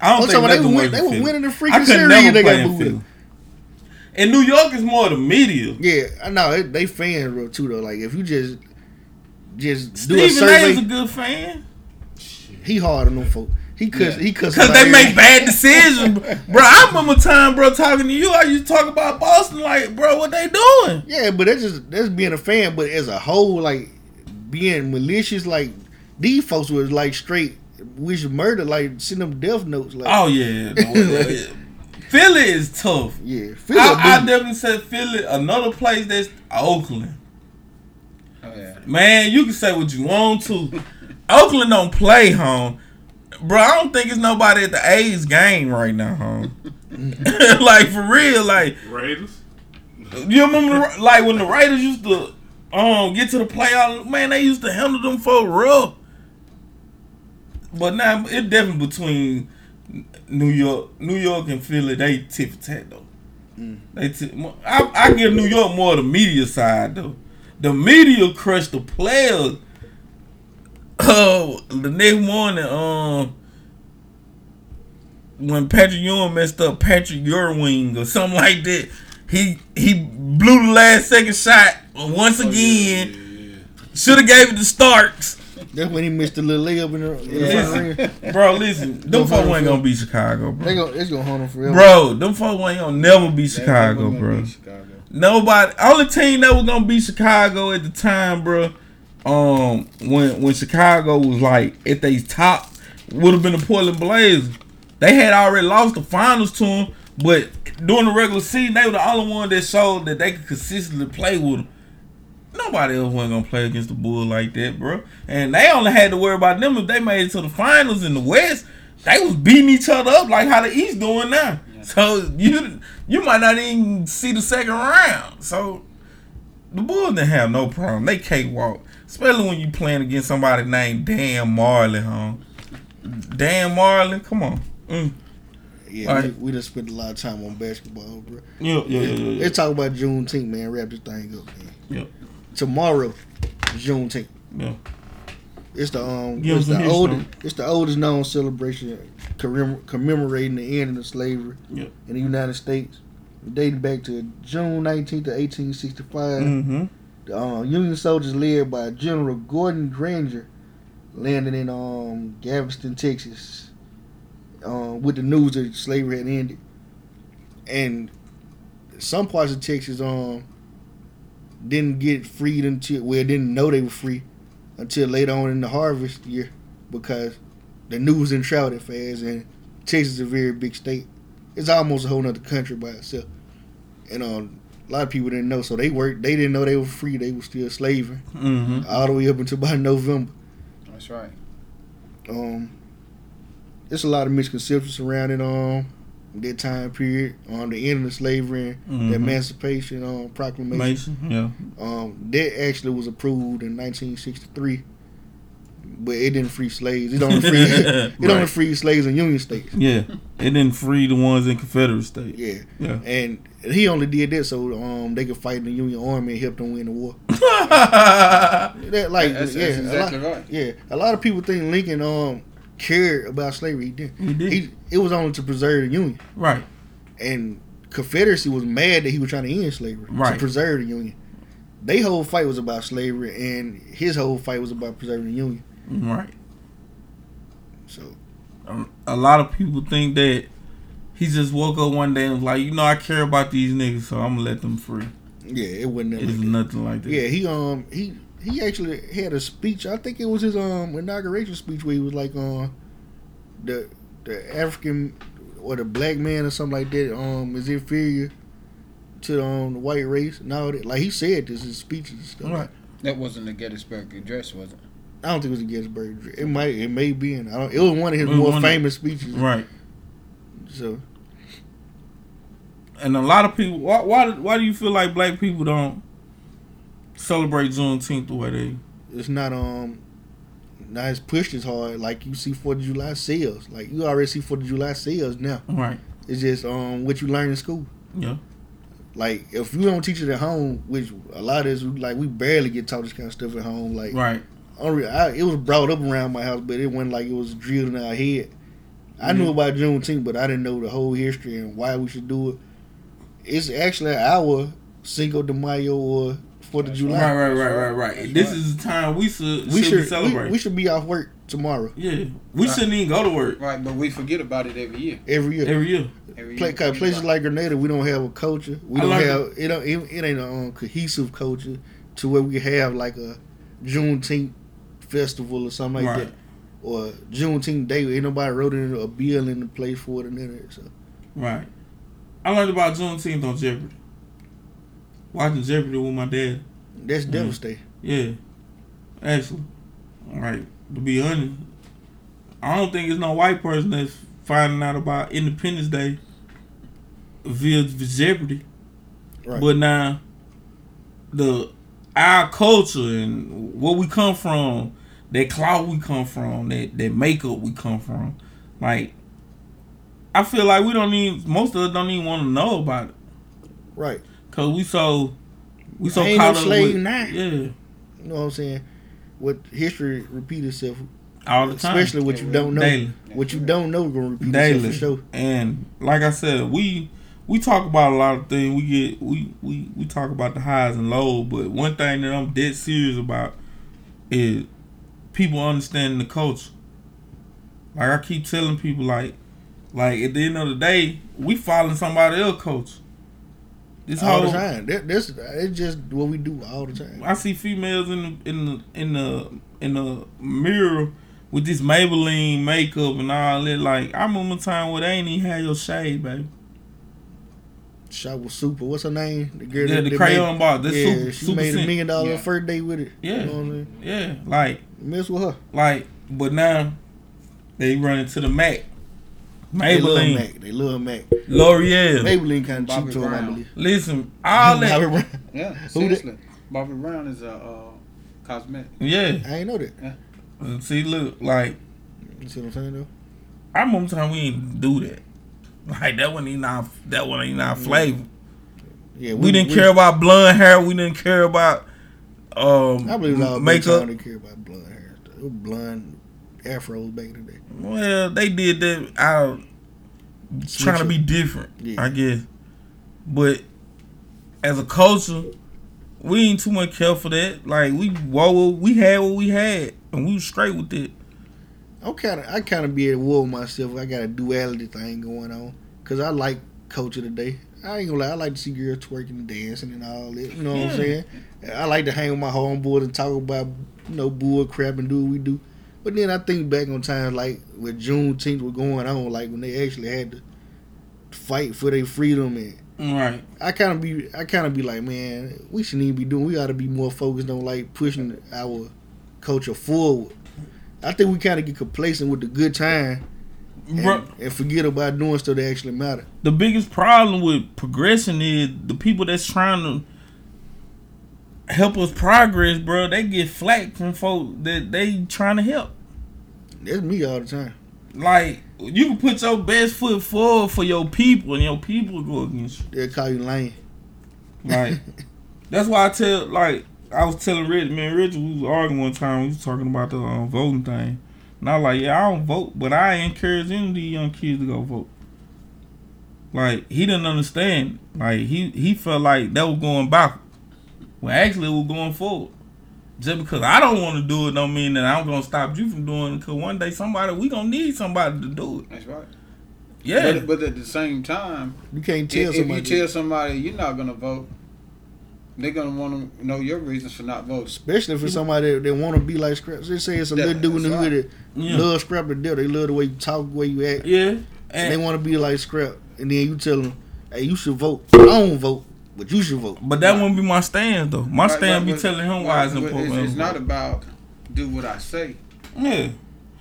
I don't think about they nothing win- they were winning the freaking I could series, never they got booed. Philly. In New York, is more the media. yeah, I know it, they fans bro too though. Like if you just just do a Stephen A. is a good fan. he hard on them folk. He cuss, he cuss Cause they make bad decisions, bro. I remember a time, bro, talking to you. I used to talk about Boston, like, bro, what they doing? Yeah, but that's just that's being a fan. But as a whole, like being malicious, like these folks was like straight wish murder, like send them death notes. Like, Oh yeah, no, yeah. Philly is tough. Yeah, Philly I, I a big- definitely said Philly. Another place that's Oakland. Oh yeah. Man, you can say what you want to. Oakland don't play home, bro. I don't think it's nobody at the A's game right now, home. like for real, like Raiders. you remember, the, like when the Raiders used to um get to the playoffs, man, they used to handle them for rough. But now it definitely between New York, New York and Philly. They tit for tat though. They t- I, I give New York more of the media side though. The media crushed the players. Oh, the next morning, um, when Patrick Ewing messed up Patrick Ewing or something like that, he he blew the last second shot once again. Should have gave it to Starks. That's when he missed the little layup in the, in the Listen, bro, listen, them Gonna folks ain't gonna beat Chicago, They bro. gonna, it's gonna haunt him forever. Bro, them folks ain't gonna never beat Chicago, bro. Nobody, only team that was gonna beat Chicago at the time, bro. Um, when when Chicago was like if they top, would have been the Portland Blazers. They had already lost the finals to them, but during the regular season, they were the only one that showed that they could consistently play with them. Nobody else wasn't gonna play against the Bulls like that, bro. And they only had to worry about them if they made it to the finals in the West. They was beating each other up like how the East doing now. So you you might not even see the second round. So the Bulls didn't have no problem. They cakewalk, especially when you playing against somebody named Dan Majerle, huh? Dan Majerle, come on. Mm. Yeah, All we, we just spent a lot of time on basketball, bro. Yeah, yeah, yeah, yeah, yeah. Let's talk about Juneteenth, man. Wrap this thing up, man. Yeah. Tomorrow, Juneteenth. Yeah. It's the um, Give it's the oldest, it's the oldest known celebration commem- commemorating the end of slavery Yeah. in the United States, dating back to June nineteenth of eighteen sixty five. Mhm. Uh, Union soldiers led by General Gordon Granger landed in um, Galveston, Texas, uh, with the news that slavery had ended. And some parts of Texas um didn't get freed until well didn't know they were free until later on in the harvest year because the news didn't travel that fast and Texas is a very big state. It's almost a whole other country by itself. And um, a lot of people didn't know, so they worked. They didn't know they were free. They were still slaving Mhm. all the way up until about November. That's right. Um, there's a lot of misconceptions surrounding um that time period on the end of slavery and Mhm. the Emancipation um, Proclamation. Mason, yeah. Um, that actually was approved in 1963, but it didn't free slaves. It only free it only Right. freed slaves in Union states. Yeah, it didn't free the ones in Confederate states. Yeah, Yeah. and he only did that so um they could fight in the Union Army and help them win the war. that like That's- yeah, that's a exactly lot, right. Yeah, a lot of people think Lincoln um cared about slavery. He didn't. He did. it was only to preserve the Union. Right. And Confederacy was mad that he was trying to end slavery Right. to preserve the Union. Their whole fight was about slavery, and his whole fight was about preserving the Union. Right. So Um, a lot of people think that he just woke up one day and was like, you know, I care about these niggas, so I'm gonna let them free. Yeah, it wasn't nothing It's like that. nothing like that. Yeah, he um he he actually had a speech. I think it was his um inauguration speech where he was like um the the African or the black man or something like that um is inferior to um the white race and all that. Like he said this in speeches and stuff. Right. That wasn't the Gettysburg Address, was it? I don't think it was a Gettysburg. Address. It might it may be in. I don't. It was one of his more one of- famous speeches. Right. So And a lot of people, why, why, why do you feel like black people don't celebrate Juneteenth the way they? it's not um not as pushed as hard like you see Fourth of July sales. Like you already see Fourth of July sales now. Right. It's just um what you learn in school. Yeah. Like if you don't teach it at home, which a lot of us like we barely get taught this kind of stuff at home. Like Right. Only I, it was brought up around my house, but it wasn't like it was drilled in our head. I knew Mhm. about Juneteenth, but I didn't know the whole history and why we should do it. It's actually our Cinco de Mayo or Fourth of July. Right, right, right, right, right. This is the time we should, we should, should be celebrating. We, we should be off work tomorrow. yeah, we Right. shouldn't even go to work Right, but we forget about it every year. Every year. every year. Every Play, year. cause places like Grenada, we don't have a culture. We I don't like have it. Don't, it, it ain't a um, cohesive culture to where we have like a Juneteenth festival or something like Right. that, or Juneteenth day. Ain't nobody wrote in a bill in the place for it and that. So Right. I learned about Juneteenth on Jeopardy. Watching Jeopardy with my dad. that's Mhm. devastating. Yeah. Actually. Right. To be honest, I don't think it's no white person that's finding out about Independence Day via Jeopardy. Right. But now, the our culture and where we come from, that cloth we come from, that that makeup we come from, like I feel like we don't even most of us don't even want to know about it. Right. Cause we so we so Ain't no caught up slave with now. yeah You know what I'm saying? What history repeat itself all the time, especially what you don't know. Daily. What you don't know gonna repeat daily. itself for sure. And like I said, we we talk about a lot of things. We get we we we talk about the highs and lows, but one thing that I'm dead serious about is people understanding the culture. Like I keep telling people, like like at the end of the day, we following somebody else's culture. This all whole the time. That, that's it's just what we do all the time. I see females in the in the in the in the mirror with this Maybelline makeup and all that. Like I remember a time where they ain't even had your shade, baby. Shot with Super. What's her name? The girl Yeah, that- the that crayon made- bar. That's yeah, Super- she Super made a million dollar Yeah. first day with it. Yeah, You know what I mean? yeah. Like Mess with her. like, but now they run into the Mac, They love Maybelline, Mac. They love Mac. L'Oreal. Maybelline kind of Bobby cheap to him, I Brown. believe. Listen, all that. Bobby Brown. Yeah, Who seriously. Bobby Brown is a uh, cosmetic. Yeah. I ain't know that. Yeah. See, look, like You see what I'm saying though? I remember time we didn't do that. Like that one ain't not that one wasn't even flavor. Yeah, we, didn't care about blonde hair. We didn't care about um I believe all makeup. makeup. They care about blonde hair. It was blonde afros back in the day. Well, they did that out trying to be different, Yeah. I guess. But as a culture, We ain't too much care for that. Like we, whoa, we had what we had, and we was straight with it. I'm kind of I kind of be at war with myself. I got a duality thing going on because I like culture today. I ain't gonna lie. I like to see girls twerking and dancing and all that. You know what Yeah. I'm hmm. saying? I like to hang with my homeboys and talk about you know bull crap and do what we do. But then I think back on times like when Juneteenth was going on, like when they actually had to fight for their freedom and Right. I kind of be I kind of be like, man, we shouldn't even be doing. We ought to be more focused on like pushing our culture forward. I think we kind of get complacent with the good time and, Bro- and forget about doing stuff that actually matter. The biggest problem with progression is the people that's trying to help us progress, bro. They get flack from folks that they trying to help. That's me all the time. Like you can put your best foot forward for your people, and your people go against you. They'll call you lame. Like that's why I tell like I was telling Rich, man, Rich, we was arguing one time. We was talking about the um, voting thing, and I was like, yeah, I don't vote, but I encourage any of these young kids to go vote. Like he didn't understand. Like he he felt like that was going backward. Well, actually, it was going forward. Just because I don't want to do it, don't mean that I'm gonna stop you from doing it. Cause one day somebody we gonna need somebody to do it. That's right. Yeah. But, but at the same time, You can't if, tell if somebody. you tell somebody you're not gonna vote, they're gonna want to know your reasons for not voting. Especially for somebody that, that want to be like Scrap. They say it's a That- little dude in the hood right. that Yeah. love Scrap to death. They love the way you talk, the way you act. Yeah. And, And- they want to be like Scrap. And then you tell them, hey, you should vote. I don't vote, but you should vote. But that wouldn't be my stand though. My Right, stand right, be telling him right, why it's but important. It's, it's not about do what I say. Yeah.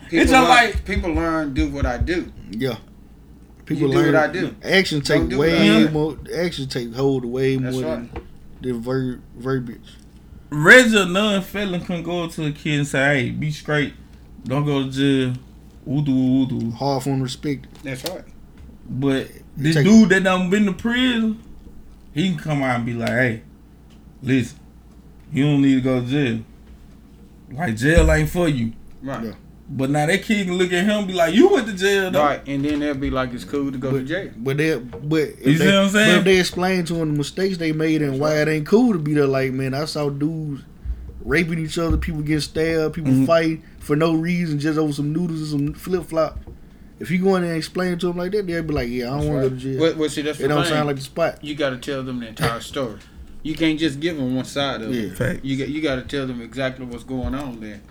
People It's just learn, like- people learn do what I do. Yeah. People You do learn. what I do. Action take Don't do what I way more. Action take hold way That's more right. Than the ver- verbiage. Reggie, a non-felon, can go to a kid and say, "Hey, be straight. Don't go to jail." Woo-doo, woo-doo. Hard for him respect. That's right. But this Take- dude that done been to prison, he can come out and be like, "Hey, listen, you don't need to go to jail. Like jail ain't for you." Right. Yeah. But now that kid can look at him and be like, "You went to jail, though." Right. And then they'll be like, it's cool to go to jail. But they, but if You see they, what I'm saying? But if they explain to him the mistakes they made and why it ain't cool to be there, like man, I saw dudes raping each other, people get stabbed, people Mhm. fighting for no reason, just over some noodles and some flip flop. If you go in there and explain to them like that, they'll be like, yeah, I don't want to go to jail. Well, well, see, that's it the don't thing. sound like the spot. You got to tell them the entire story. You can't just give them one side of Yeah. it. Fact. You got you got to tell them exactly what's going on there.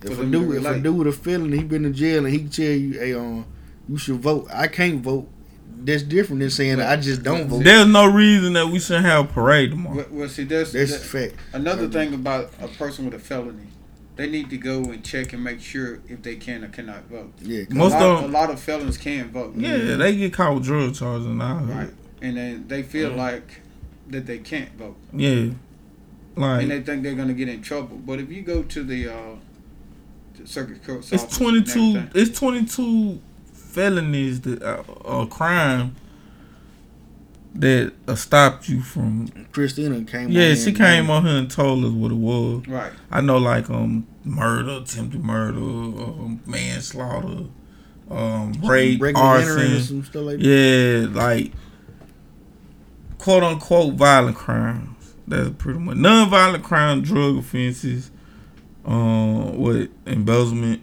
For If a them dude, if a dude with a felony, he been in jail and he tell you, hey, um, you should vote. I can't vote. That's different than saying I just don't vote. There's no reason that we shouldn't have a parade tomorrow. Well, well, see, that's, That's that- fact. Another thing about a person with a felony, they need to go and check and make sure if they can or cannot vote. Yeah, Most a lot, of- a lot of felons can vote. Yeah, they get caught with drug charges and all. right, and then they feel Yeah. like that they can't vote, Yeah. Like and they think they're gonna get in trouble. But if you go to the, uh, the circuit court's It's office twenty and two. everything- It's twenty two felonies that uh, uh, crime that uh, stopped you from. Christina came. Yeah, here she and came on here and told us what it was. Right. I know, like um, murder, attempted murder, um, manslaughter, um, rape, Regular and arson. some stuff like that. yeah, like quote unquote violent crimes. That's pretty much non-violent crime, drug offenses, um, what embezzlement.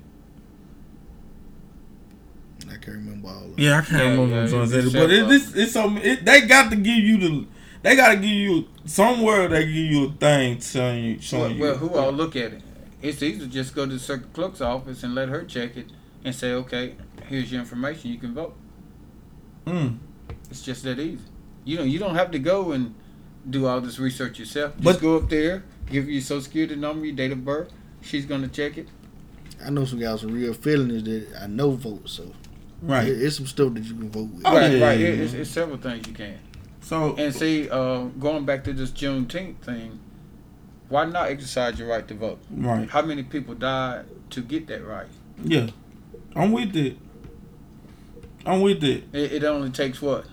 I can't remember all of it. Yeah, I can't Yeah, remember yeah, what I'm it's saying, but it, it's it's so it, they got to give you the they got to give you somewhere they give you a thing telling you Well, showing well, you. who all look at it? It's easy to just go to the circuit clerk's office and let her check it and say, okay, here's your information. You can vote. Mm. It's just that easy. You know, you don't have to go and do all this research yourself. Just But- go up there, give her your social security number, your date of birth. She's gonna check it. I know some guys with real feelings that I know vote, so Right. it- it's some stuff that you can vote with. Oh, right, yeah, right. yeah, It- It's, it's several things you can. So And see, uh, going back to this Juneteenth thing, why not exercise your right to vote? Right. How many people died to get that right? yeah, I'm with it. I'm with it. It, it only takes what?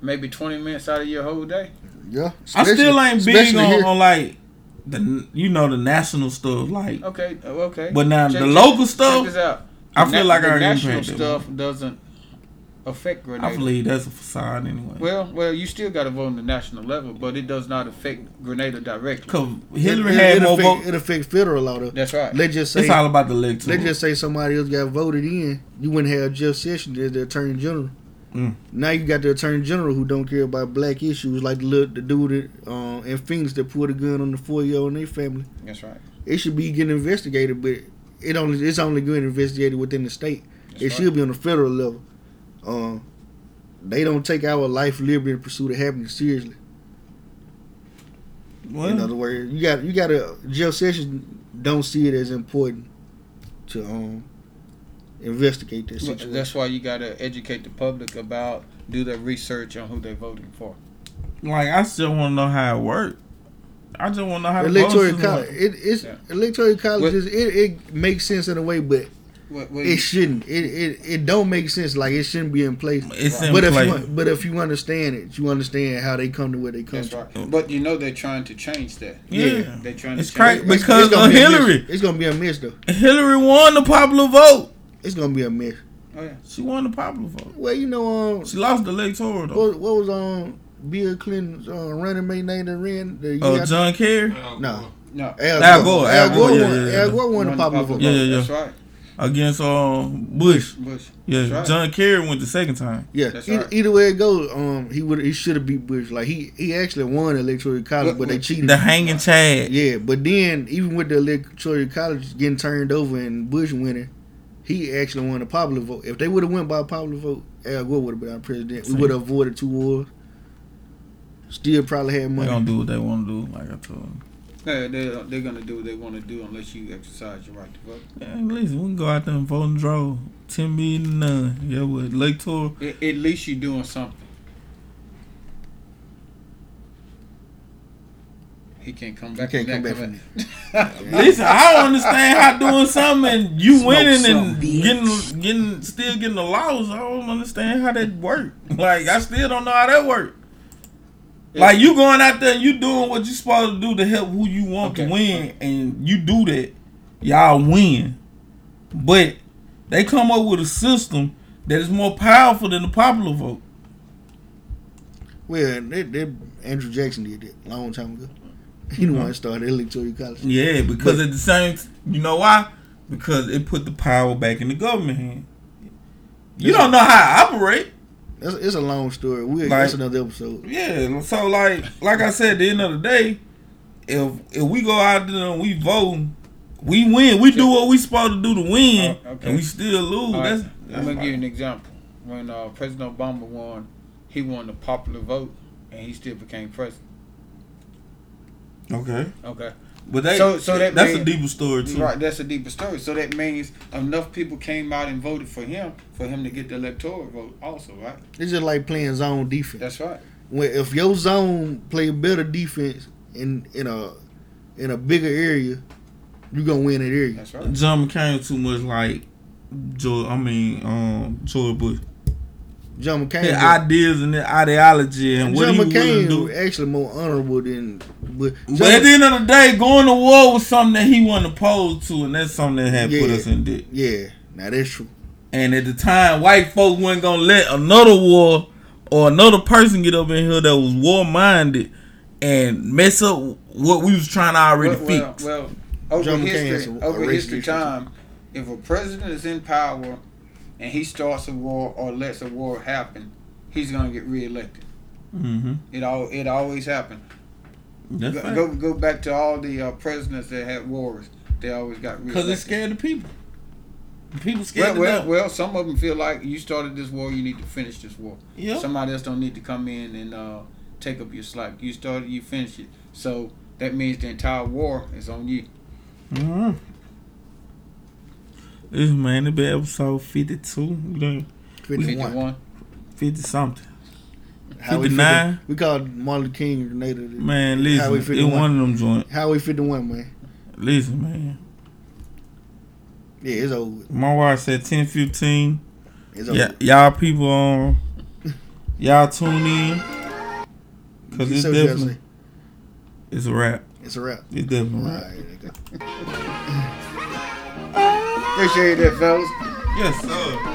Maybe 20 minutes out of your whole day? Yeah, I still ain't big on, on like the you know the national stuff like. Okay, uh, okay. But now Check- the check- local stuff, Check this out. I The feel na- like the I national impact it. stuff doesn't affect Grenada. I believe that's a facade anyway. Well, well, you still got to vote on the national level, but it does not affect Grenada directly. Cause Hillary it, had it more affect, votes. it affects federal law though. That's right. Let's just say It's all about the electoral. Let's just say somebody else got voted in. You wouldn't have Jeff Sessions as the attorney general. Mm. Now you got the attorney general who don't care about black issues, like the little, the dude that, uh, in Phoenix that put a gun on the four year old and their family. That's right. It should be getting investigated, but it only it's only getting investigated within the state. it right. should be on the federal level. Um, they don't take our life, liberty, and pursuit of happiness seriously. Well, In other words, you got you got to Jeff Sessions don't see it as important to um investigate this situation. That's why you got to educate the public about do their research on who they're voting for. like I still want to know how it worked. I just want to know how electoral college. It, it's electoral college. Is, it, it makes sense in a way, but What- what it shouldn't. It, it it don't make sense. Like it shouldn't be in place. It's in but place. if you, but if you understand it, you understand how they come to where they come That's to. right. But you know they're trying to change that. Yeah. They're trying It's to crazy change because gonna of be. Hillary. It's gonna be a mess though. Hillary won the popular vote. It's gonna be a miss. Oh yeah. She won the popular vote. Well, you know, um, She lost the electoral though. what, what was um Bill Clinton's uh, running mate name that ran? The, Oh, year John Kerry. No. No. Al, Al Gore. Gore, Al Gore. yeah, won, yeah, yeah. Al Gore won the Won the popular popular vote. Yeah, yeah, yeah. That's right. Against um Bush. Bush. Yeah, right. John Kerry went the second time. Yeah, That's either, right. either way it goes, um, he would he should have beat Bush. Like he he actually won electoral college, What- but they cheated. The hanging Chad. Yeah, but then even with the electoral college getting turned over and Bush winning, he actually won the popular vote. If they would have went by popular vote, Al Gore would have been our president. We would have avoided two wars. Still probably had money. They money. gonna do what they want to do, like I told them. Yeah, they're, they're going to do what they want to do unless you exercise your right to vote. Yeah, at least we can go out there and vote and draw. Ten million none. Yeah, what electoral. At, at least you're doing something. He can't come back. can't from come that back comment. Listen, I don't understand how doing something and you Smoke winning and bitch. getting getting still getting the laws. I don't understand how that work. Like I still don't know how that work. Like you going out there and you doing what you supposed to do to help who you want to win, and you do that, y'all win. But they come up with a system that is more powerful than the popular vote. Well, they, they, Andrew Jackson did it a long time ago. He the one that started electoral college. Yeah, because But- at the same, you know why? Because it put the power back in the government hand. You don't know how I operate. That's, it's a long story. We Like- that's another episode. Yeah, so like like I said, at the end of the day, if if we go out there and we vote, we win. We do what we supposed to do to win, Oh, okay. and we still lose. All right, That's, I'm gonna give you an example. When uh, President Obama won, he won the popular vote, and he still became president. Okay. Okay. But they, so so that that's a means- deeper story too. Right, that's a deeper story. So that means enough people came out and voted for him for him to get the electoral vote, also, right? It's just like playing zone defense. That's right. When if your zone play better defense in in a in a bigger area, you're gonna win that area. That's right. John McCain too much like George. I mean, um, George Bush. John McCain. His ideas and the ideology and what John he was willing to McCain do. was actually more honorable than. But, But at the end of the day, going to war was something that he wasn't opposed to, and that's something that had put us in debt. yeah, now that's true. And at the time, white folks wasn't gonna let another war or another person get up in here that was war minded and mess up what we was trying to already Well, well, fix. well over John history, a- a over racist history issue, time, if a president is in power and he starts a war or lets a war happen, he's gonna get reelected. mm-hmm. It all it always happened. That's Go, right. go go back to all the uh, presidents that had wars. They always got Because reelected. it scared the people. People scared Well, well, well, some of them feel like you started this war, you need to finish this war. Yep. Somebody else don't need to come in and uh, take up your slack. You started, you finish it. So that means the entire war is on you. Mm-hmm. This man, it be episode 52. You know, 51. 51. 50 something. Highway 59? 50 we called Martin Luther King Grenada. the- Man, Highway listen, it one of them joint. Highway 51, man. Listen, man. Yeah, it's over. My wife said 10 15. It's over. Yeah, y'all people um y'all tune in. Cause it's say what you gotta definitely it's a wrap. It's a wrap. It's definitely a All wrap. Appreciate that, fellas. Yes, sir.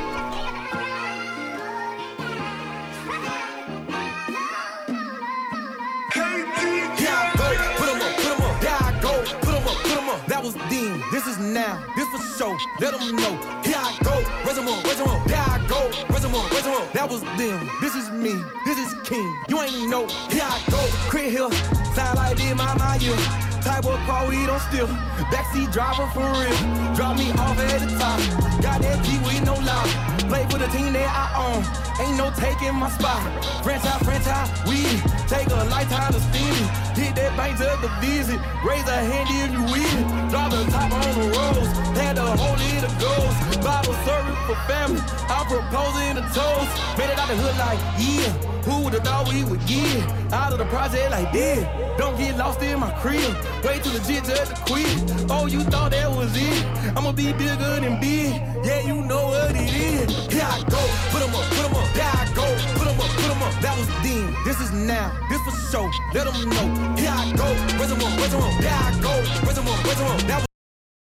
This is now, this for show. Let them know. Here I go, reservoir, up. There I go, reservoir, up. That was them. This is me, this is King. You ain't know. Here I go, crit Hill. fly like this, my, mind, yeah. Type of car we don't steal. Backseat driver for real. Drop me off at the top. Got that G with no lock. Play for the team that I own. Ain't no taking my spot. Franchise, franchise, we take a lifetime to steal it. Hit that bank to visit. Raise a hand if you with it. Drop the top on the roads. Had to hold it to goes. Bible service for family. I'm proposing a toast. Made it out the hood like, yeah. Who would've thought we would get out of the project like that? Don't get lost in my crib. Way too legit just to quit. Oh, you thought that was it? I'ma be bigger than big. Yeah, you know what it is. Here I go, put 'em up, put 'em up. There I go, put 'em up, put 'em up. That was then, this is now, this for show. Let 'em know. Here I go, reservoir, reservoir. There I go, reservoir, reservoir. That was